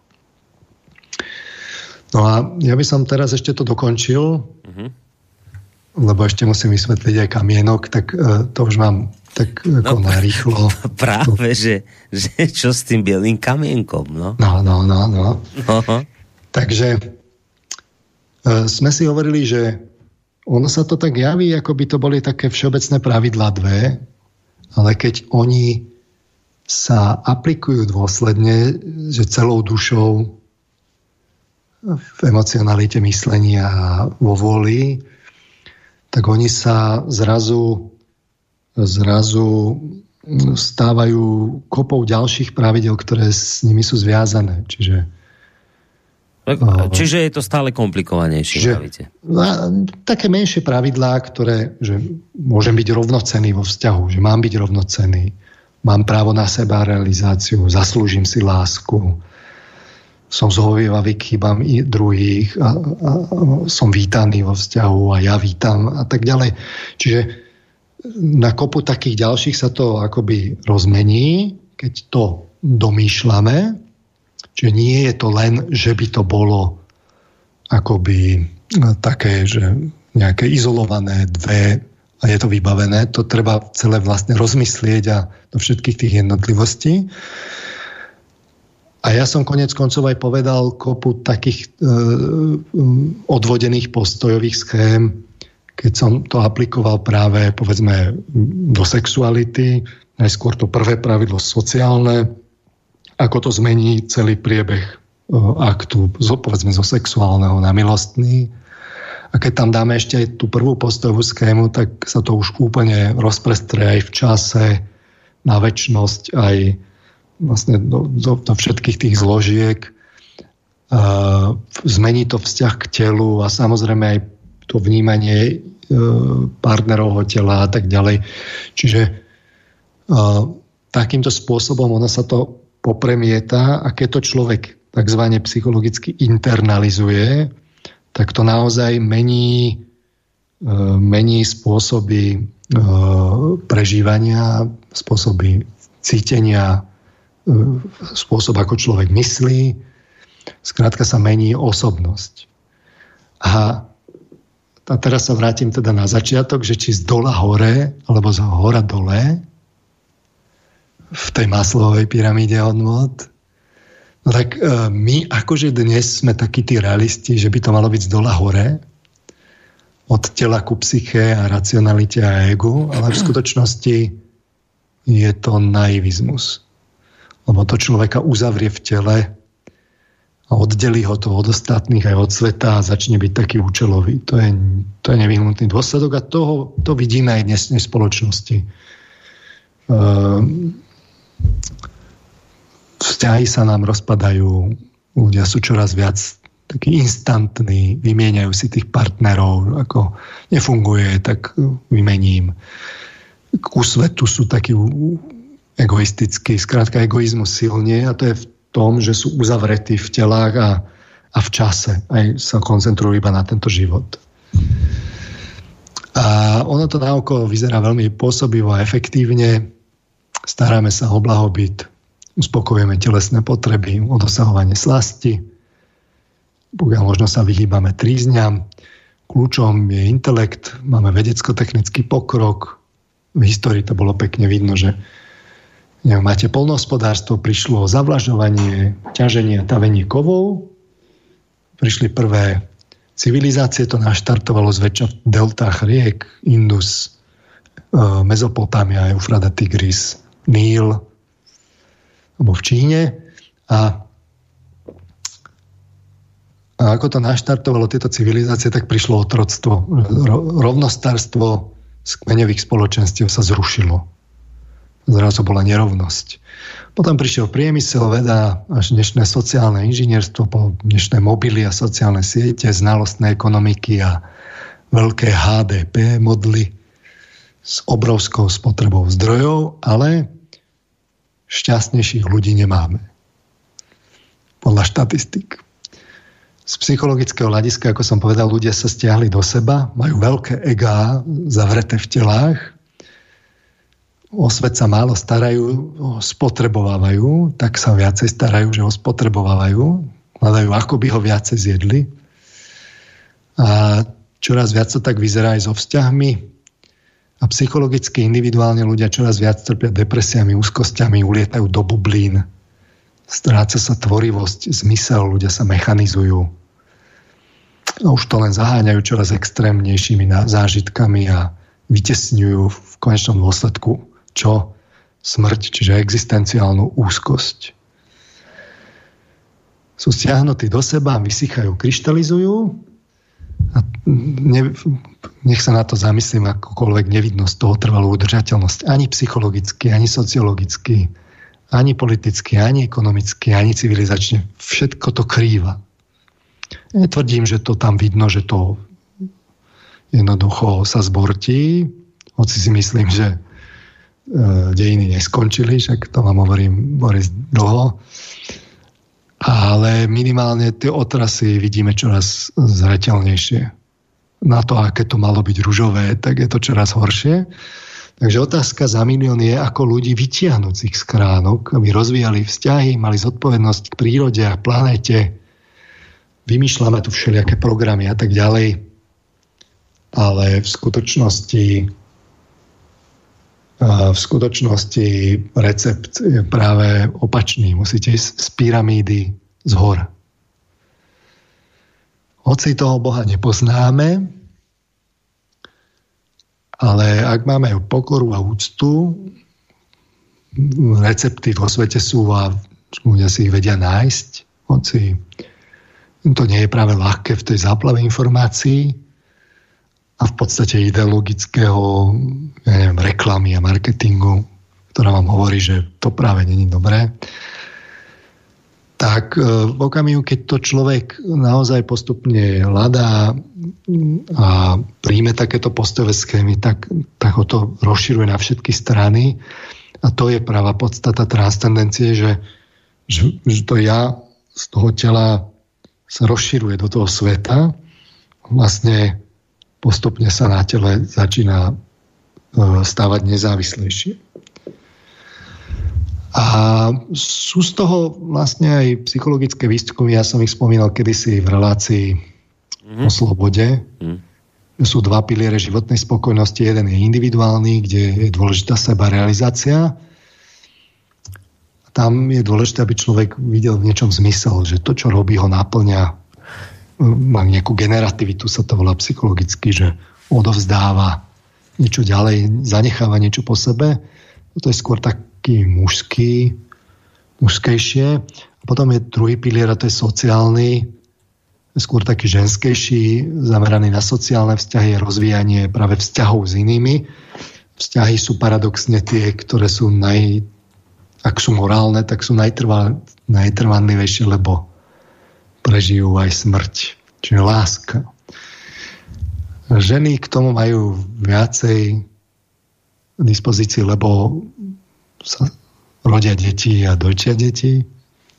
No a ja by som teraz ešte to dokončil, mm-hmm. lebo ešte musím vysvetliť aj kamienok, tak uh, to už mám tak ako no, narýchlo. Práve, že, že čo s tým bielým kamienkom, no? No, no, no, no. Uh-huh. Takže E, sme si hovorili, že ono sa to tak javí, ako by to boli také všeobecné pravidlá dve, ale keď oni sa aplikujú dôsledne, že celou dušou v emocionalite myslenia a vo vôli, tak oni sa zrazu, zrazu stávajú kopou ďalších pravidel, ktoré s nimi sú zviazané. Čiže Čiže je to stále komplikovanejšie, že, Také menšie pravidlá, ktoré, že môžem byť rovnocený vo vzťahu, že mám byť rovnocený, mám právo na seba realizáciu, zaslúžim si lásku, som zhovievavý k chybám druhých, a, a, a, som vítaný vo vzťahu a ja vítam a tak ďalej. Čiže na kopu takých ďalších sa to akoby rozmení, keď to domýšľame, Čiže nie je to len, že by to bolo akoby e, také, že nejaké izolované dve a je to vybavené. To treba celé vlastne rozmyslieť a do všetkých tých jednotlivostí. A ja som konec koncov aj povedal kopu takých e, odvodených postojových schém, keď som to aplikoval práve povedzme do sexuality, najskôr to prvé pravidlo sociálne, ako to zmení celý priebeh e, aktu, povedzme zo sexuálneho na milostný. A keď tam dáme ešte aj tú prvú postovú schému, tak sa to už úplne rozprestrie aj v čase, na väčšnosť, aj vlastne do, do, do všetkých tých zložiek. Uh, zmení to vzťah k telu a samozrejme aj to vnímanie uh, partnerovho tela a tak ďalej. Čiže uh, takýmto spôsobom ono sa to popremieta a keď to človek tzv. psychologicky internalizuje, tak to naozaj mení, e, mení spôsoby e, prežívania, spôsoby cítenia, e, spôsob, ako človek myslí. Skrátka sa mení osobnosť. A, a teraz sa vrátim teda na začiatok, že či z dola hore, alebo z hora dole, v tej maslovej pyramíde hodnot. No tak e, my akože dnes sme takí tí realisti, že by to malo byť z dola hore, od tela ku psyche a racionalite a egu, ale v skutočnosti je to naivizmus. Lebo to človeka uzavrie v tele a oddelí ho to od ostatných aj od sveta a začne byť taký účelový. To je, to je nevyhnutný dôsledok a toho, to vidíme aj dnes v spoločnosti. Um, vzťahy sa nám rozpadajú, ľudia sú čoraz viac takí instantní, vymieňajú si tých partnerov, ako nefunguje, tak vymením. Ku svetu sú takí egoistickí, skrátka egoizmus silne a to je v tom, že sú uzavretí v telách a, a v čase. Aj sa koncentrujú iba na tento život. A ono to naokolo vyzerá veľmi pôsobivo a efektívne. Staráme sa o blahobyt, uspokojujeme telesné potreby, o dosahovanie slasti, pokiaľ možno sa vyhýbame trízňam. Kľúčom je intelekt, máme vedecko-technický pokrok. V histórii to bolo pekne vidno, že neviem, máte polnohospodárstvo, prišlo zavlažovanie, ťaženie a tavenie kovov. Prišli prvé civilizácie, to naštartovalo zväčša v deltách riek, Indus, e, Mezopotámia, Eufrada, Tigris, Níl, alebo v Číne a, a ako to naštartovalo tieto civilizácie, tak prišlo otroctvo. Rovnostárstvo z kmeňových spoločenstiev sa zrušilo. Zrazu bola nerovnosť. Potom prišiel priemysel, veda, až dnešné sociálne inžinierstvo, po dnešné mobily a sociálne siete, znalostné ekonomiky a veľké HDP modly s obrovskou spotrebou zdrojov, ale šťastnejších ľudí nemáme. Podľa štatistik. Z psychologického hľadiska, ako som povedal, ľudia sa stiahli do seba, majú veľké egá zavreté v telách, o svet sa málo starajú, spotrebovávajú, tak sa viacej starajú, že ho spotrebovávajú, hľadajú, ako by ho viacej zjedli. A čoraz viac to tak vyzerá aj so vzťahmi, a psychologicky, individuálne ľudia čoraz viac trpia depresiami, úzkosťami, ulietajú do bublín, stráca sa tvorivosť, zmysel, ľudia sa mechanizujú. A už to len zaháňajú čoraz extrémnejšími zážitkami a vytesňujú v konečnom dôsledku čo? Smrť, čiže existenciálnu úzkosť. Sú stiahnutí do seba, vysychajú, kryštalizujú A ne, nech sa na to zamyslím, akokoľvek nevidno z toho trvalú udržateľnosť. Ani psychologicky, ani sociologicky, ani politicky, ani ekonomicky, ani civilizačne. Všetko to krýva. Netvrdím, že to tam vidno, že to jednoducho sa zbortí, hoci si myslím, že e, dejiny neskončili, však to vám hovorím Boris dlho, ale minimálne tie otrasy vidíme čoraz zretelnejšie. Na to, aké to malo byť ružové, tak je to čoraz horšie. Takže otázka za milión je, ako ľudí vytiahnuť z ich aby rozvíjali vzťahy, mali zodpovednosť k prírode a planete. Vymýšľame tu všelijaké programy a tak ďalej. Ale v skutočnosti v skutočnosti recept je práve opačný. Musíte ísť z pyramídy z hora. Hoci toho Boha nepoznáme, ale ak máme pokoru a úctu, recepty vo svete sú a ľudia si ich vedia nájsť, hoci to nie je práve ľahké v tej záplave informácií, a v podstate ideologického ja neviem, reklamy a marketingu, ktorá vám hovorí, že to práve není dobré, tak e, v okamihu, keď to človek naozaj postupne hľadá a príjme takéto postové schémy, tak, tak ho to rozširuje na všetky strany. A to je práva podstata transcendencie, že, že, že to ja z toho tela sa rozširuje do toho sveta. Vlastne postupne sa na tele začína e, stávať nezávislejšie. A sú z toho vlastne aj psychologické výskumy, ja som ich spomínal kedysi v relácii mm-hmm. o slobode. Mm. Sú dva piliere životnej spokojnosti. Jeden je individuálny, kde je dôležitá seba realizácia. Tam je dôležité, aby človek videl v niečom zmysel, že to, čo robí, ho naplňa má nejakú generativitu, sa to volá psychologicky, že odovzdáva niečo ďalej, zanecháva niečo po sebe. To je skôr taký mužský, mužskejšie. A potom je druhý pilier, a to je sociálny, skôr taký ženskejší, zameraný na sociálne vzťahy, rozvíjanie práve vzťahov s inými. Vzťahy sú paradoxne tie, ktoré sú naj, ak sú morálne, tak sú najtrvanlivejšie, lebo prežijú aj smrť, čiže láska. Ženy k tomu majú viacej dispozícii, lebo sa rodia deti a dojčia deti.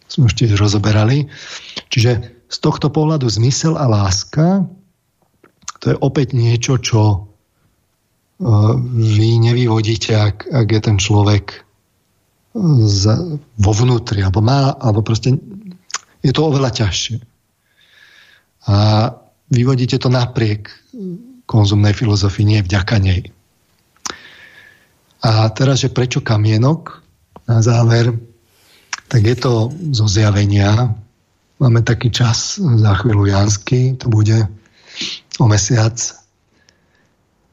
Sme už tiež rozoberali. Čiže z tohto pohľadu zmysel a láska to je opäť niečo, čo e, vy nevyvodíte, ak, ak je ten človek vo vnútri, alebo má, alebo proste je to oveľa ťažšie. A vyvodíte to napriek konzumnej filozofii, nie vďaka nej. A teraz, že prečo kamienok? Na záver, tak je to zo zjavenia. Máme taký čas za chvíľu Jansky, to bude o mesiac.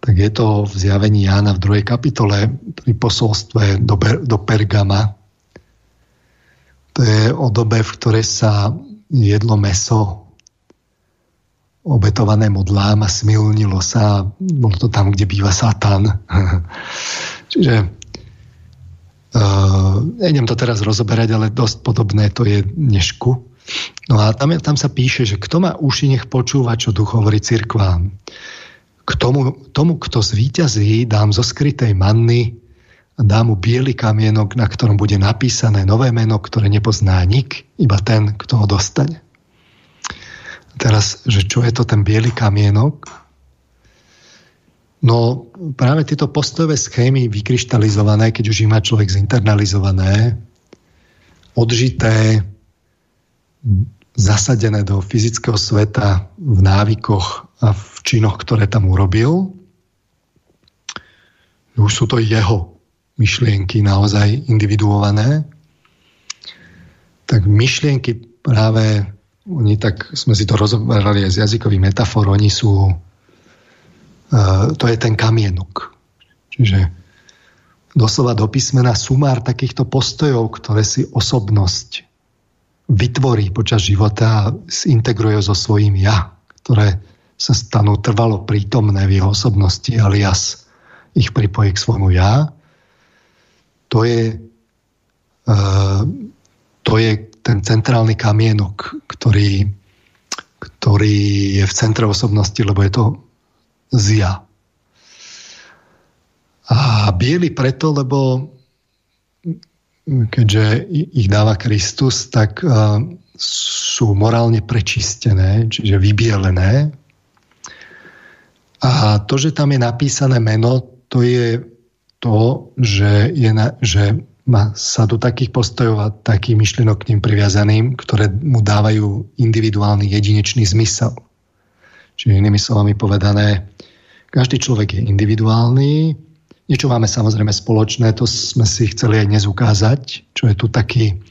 Tak je to v zjavení Jána v druhej kapitole pri posolstve do, do Pergama, to je o dobe, v ktorej sa jedlo meso obetované modlám a smilnilo sa. Bolo to tam, kde býva Satan. Čiže uh, nejdem to teraz rozoberať, ale dosť podobné to je dnešku. No a tam, tam sa píše, že kto má uši, nech počúva, čo duch hovorí cirkvám. K tomu, tomu, kto zvíťazí, dám zo skrytej manny dá mu biely kamienok, na ktorom bude napísané nové meno, ktoré nepozná nik, iba ten, kto ho dostane. Teraz, že čo je to ten biely kamienok? No práve tieto postojové schémy vykryštalizované, keď už ich má človek zinternalizované, odžité, zasadené do fyzického sveta v návykoch a v činoch, ktoré tam urobil, už sú to jeho myšlienky naozaj individuované, tak myšlienky práve, oni tak, sme si to rozoberali aj z jazykových metafor, oni sú, uh, to je ten kamienok. Čiže doslova do písmena sumár takýchto postojov, ktoré si osobnosť vytvorí počas života a zintegruje so svojím ja, ktoré sa stanú trvalo prítomné v jeho osobnosti alias ich pripojí k svojmu ja. To je, uh, to je ten centrálny kamienok, ktorý, ktorý je v centre osobnosti, lebo je to z ja. A biely preto, lebo keďže ich dáva Kristus, tak uh, sú morálne prečistené, čiže vybielené. A to, že tam je napísané meno, to je to, že, je na, že má sa do takých postojov a takých myšlienok k ním priviazaným, ktoré mu dávajú individuálny jedinečný zmysel. Čiže inými slovami povedané, každý človek je individuálny, niečo máme samozrejme spoločné, to sme si chceli aj dnes ukázať, čo je tu taký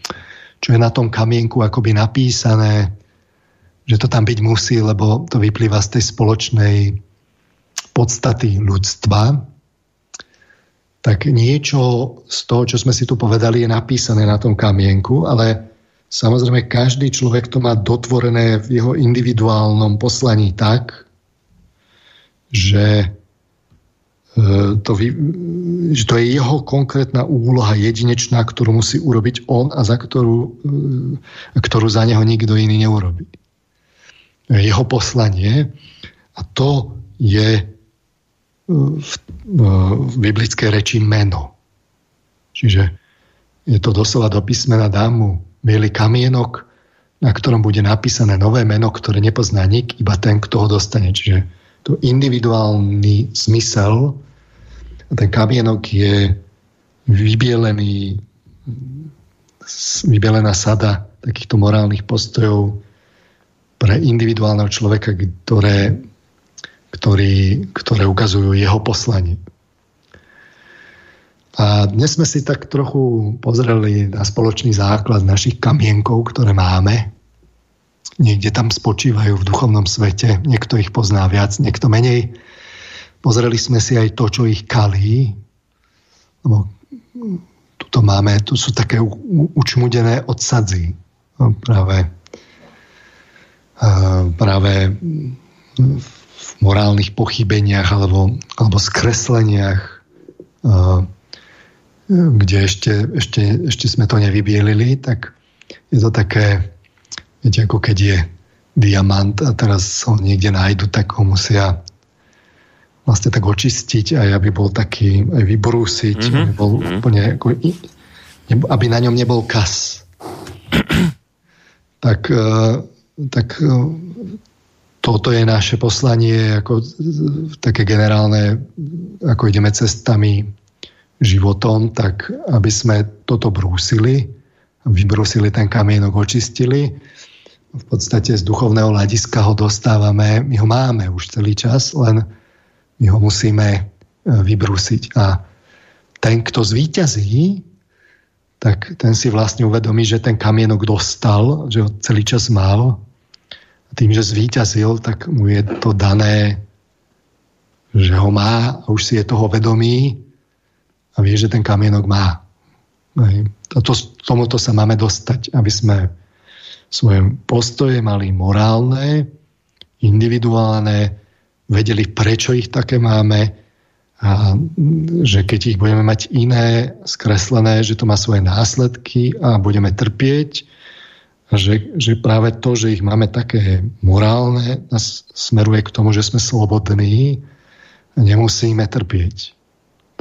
čo je na tom kamienku akoby napísané, že to tam byť musí, lebo to vyplýva z tej spoločnej podstaty ľudstva, tak niečo z toho, čo sme si tu povedali, je napísané na tom kamienku, ale samozrejme každý človek to má dotvorené v jeho individuálnom poslaní tak, že E, to, že to je jeho konkrétna úloha jedinečná, ktorú musí urobiť on a za ktorú, e, ktorú za neho nikto iný neurobí. Jeho poslanie a to je v, v biblickej reči meno. Čiže je to doslova do písmena dámu biely kamienok, na ktorom bude napísané nové meno, ktoré nepozná nik, iba ten, kto ho dostane. Čiže to individuálny zmysel ten kamienok je vybielený, vybielená sada takýchto morálnych postojov pre individuálneho človeka, ktoré, ktorý, ktoré ukazujú jeho poslanie. A dnes sme si tak trochu pozreli na spoločný základ našich kamienkov, ktoré máme. Niekde tam spočívajú v duchovnom svete. Niekto ich pozná viac, niekto menej. Pozreli sme si aj to, čo ich kalí. Lebo tuto máme, tu sú také učmudené odsadzí. No, práve, práve v morálnych pochybeniach alebo, alebo skresleniach, kde ešte, ešte, ešte sme to nevybielili, tak je to také, viete, ako keď je diamant a teraz ho niekde nájdu, tak ho musia vlastne tak očistiť aj aby bol taký, aj vybrúsiť, mm-hmm. aby bol mm-hmm. úplne ako, aby na ňom nebol kas. tak, e, tak e, toto je naše poslanie ako také generálne, ako ideme cestami životom, tak aby sme toto brúsili, vybrúsili ten kamienok, očistili. V podstate z duchovného hľadiska ho dostávame, my ho máme už celý čas, len my ho musíme e, vybrúsiť. A ten, kto zvíťazí, tak ten si vlastne uvedomí, že ten kamienok dostal, že ho celý čas mal. A tým, že zvíťazil, tak mu je to dané, že ho má a už si je toho vedomý a vie, že ten kamienok má. Toto, tomuto sa máme dostať, aby sme svoje postoje mali morálne, individuálne, vedeli, prečo ich také máme a že keď ich budeme mať iné, skreslené, že to má svoje následky a budeme trpieť, a že, že práve to, že ich máme také morálne, nás smeruje k tomu, že sme slobodní a nemusíme trpieť.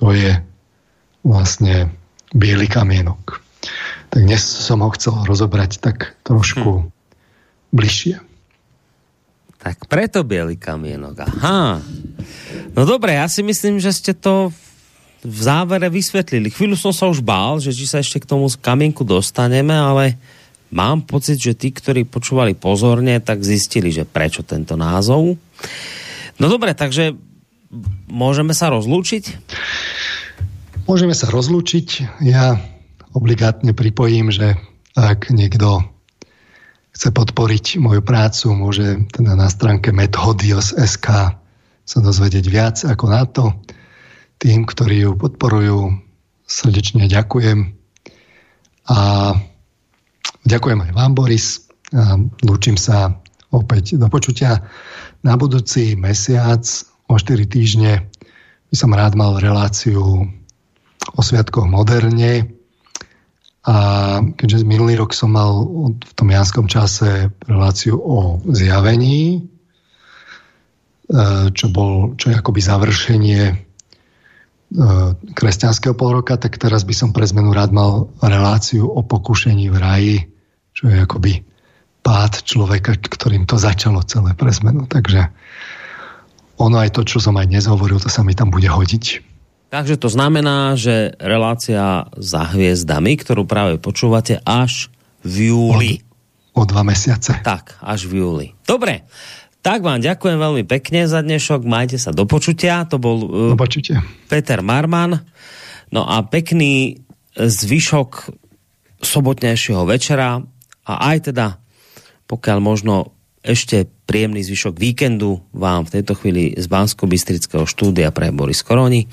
To je vlastne biely kamienok. Tak dnes som ho chcel rozobrať tak trošku hm. bližšie. Tak preto biely kamienok. Aha. No dobre, ja si myslím, že ste to v závere vysvetlili. Chvíľu som sa už bál, že či sa ešte k tomu kamienku dostaneme, ale mám pocit, že tí, ktorí počúvali pozorne, tak zistili, že prečo tento názov. No dobre, takže môžeme sa rozlúčiť? Môžeme sa rozlúčiť. Ja obligátne pripojím, že ak niekto chce podporiť moju prácu, môže teda na stránke methodios.sk sa dozvedieť viac ako na to. Tým, ktorí ju podporujú, srdečne ďakujem. A ďakujem aj vám, Boris. Lúčim sa opäť do počutia Na budúci mesiac o 4 týždne by som rád mal reláciu o sviatkoch moderne. A keďže minulý rok som mal v tom janskom čase reláciu o zjavení, e, čo, bol, čo je akoby završenie e, kresťanského polroka, tak teraz by som pre zmenu rád mal reláciu o pokušení v raji, čo je akoby pád človeka, ktorým to začalo celé pre zmenu. Takže ono aj to, čo som aj dnes hovoril, to sa mi tam bude hodiť. Takže to znamená, že relácia za hviezdami, ktorú práve počúvate až v júli. O, o dva mesiace. Tak, až v júli. Dobre, tak vám ďakujem veľmi pekne za dnešok. Majte sa do počutia. To bol uh, do Peter Marman. No a pekný zvyšok sobotnejšieho večera a aj teda, pokiaľ možno ešte príjemný zvyšok víkendu vám v tejto chvíli z Bansko-Bystrického štúdia pre Boris Koroni.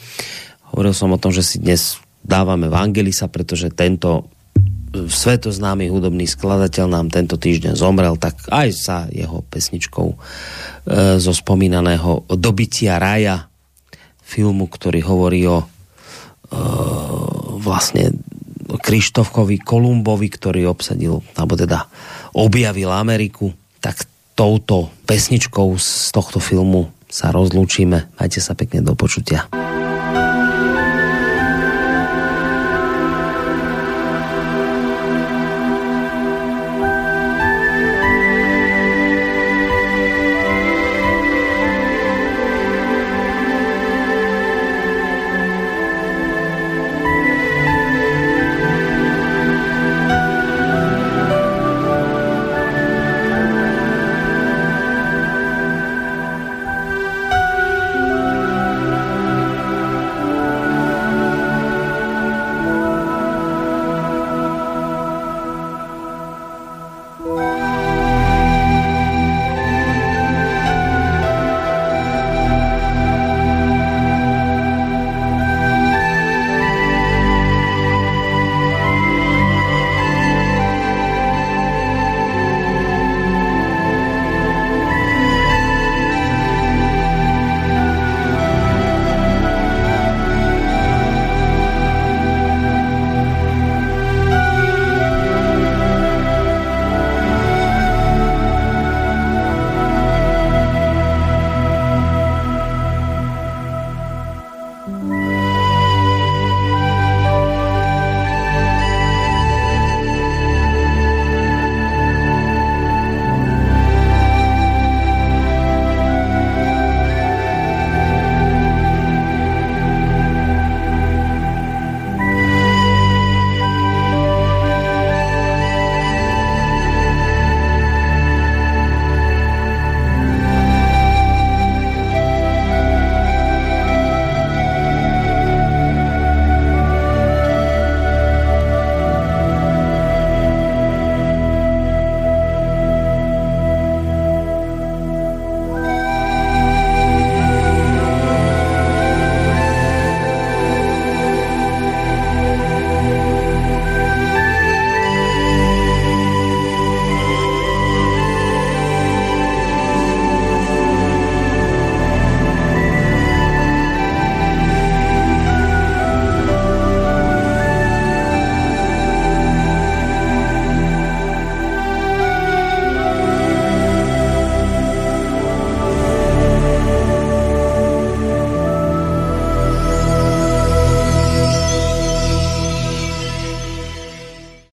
Hovoril som o tom, že si dnes dávame Vangelisa, pretože tento svetoznámy hudobný skladateľ nám tento týždeň zomrel, tak aj sa jeho pesničkou e, zo spomínaného Dobytia raja, filmu, ktorý hovorí o e, vlastne Krištofkovi Kolumbovi, ktorý obsadil, alebo teda objavil Ameriku, tak touto pesničkou z tohto filmu sa rozlúčime. Majte sa pekne do počutia.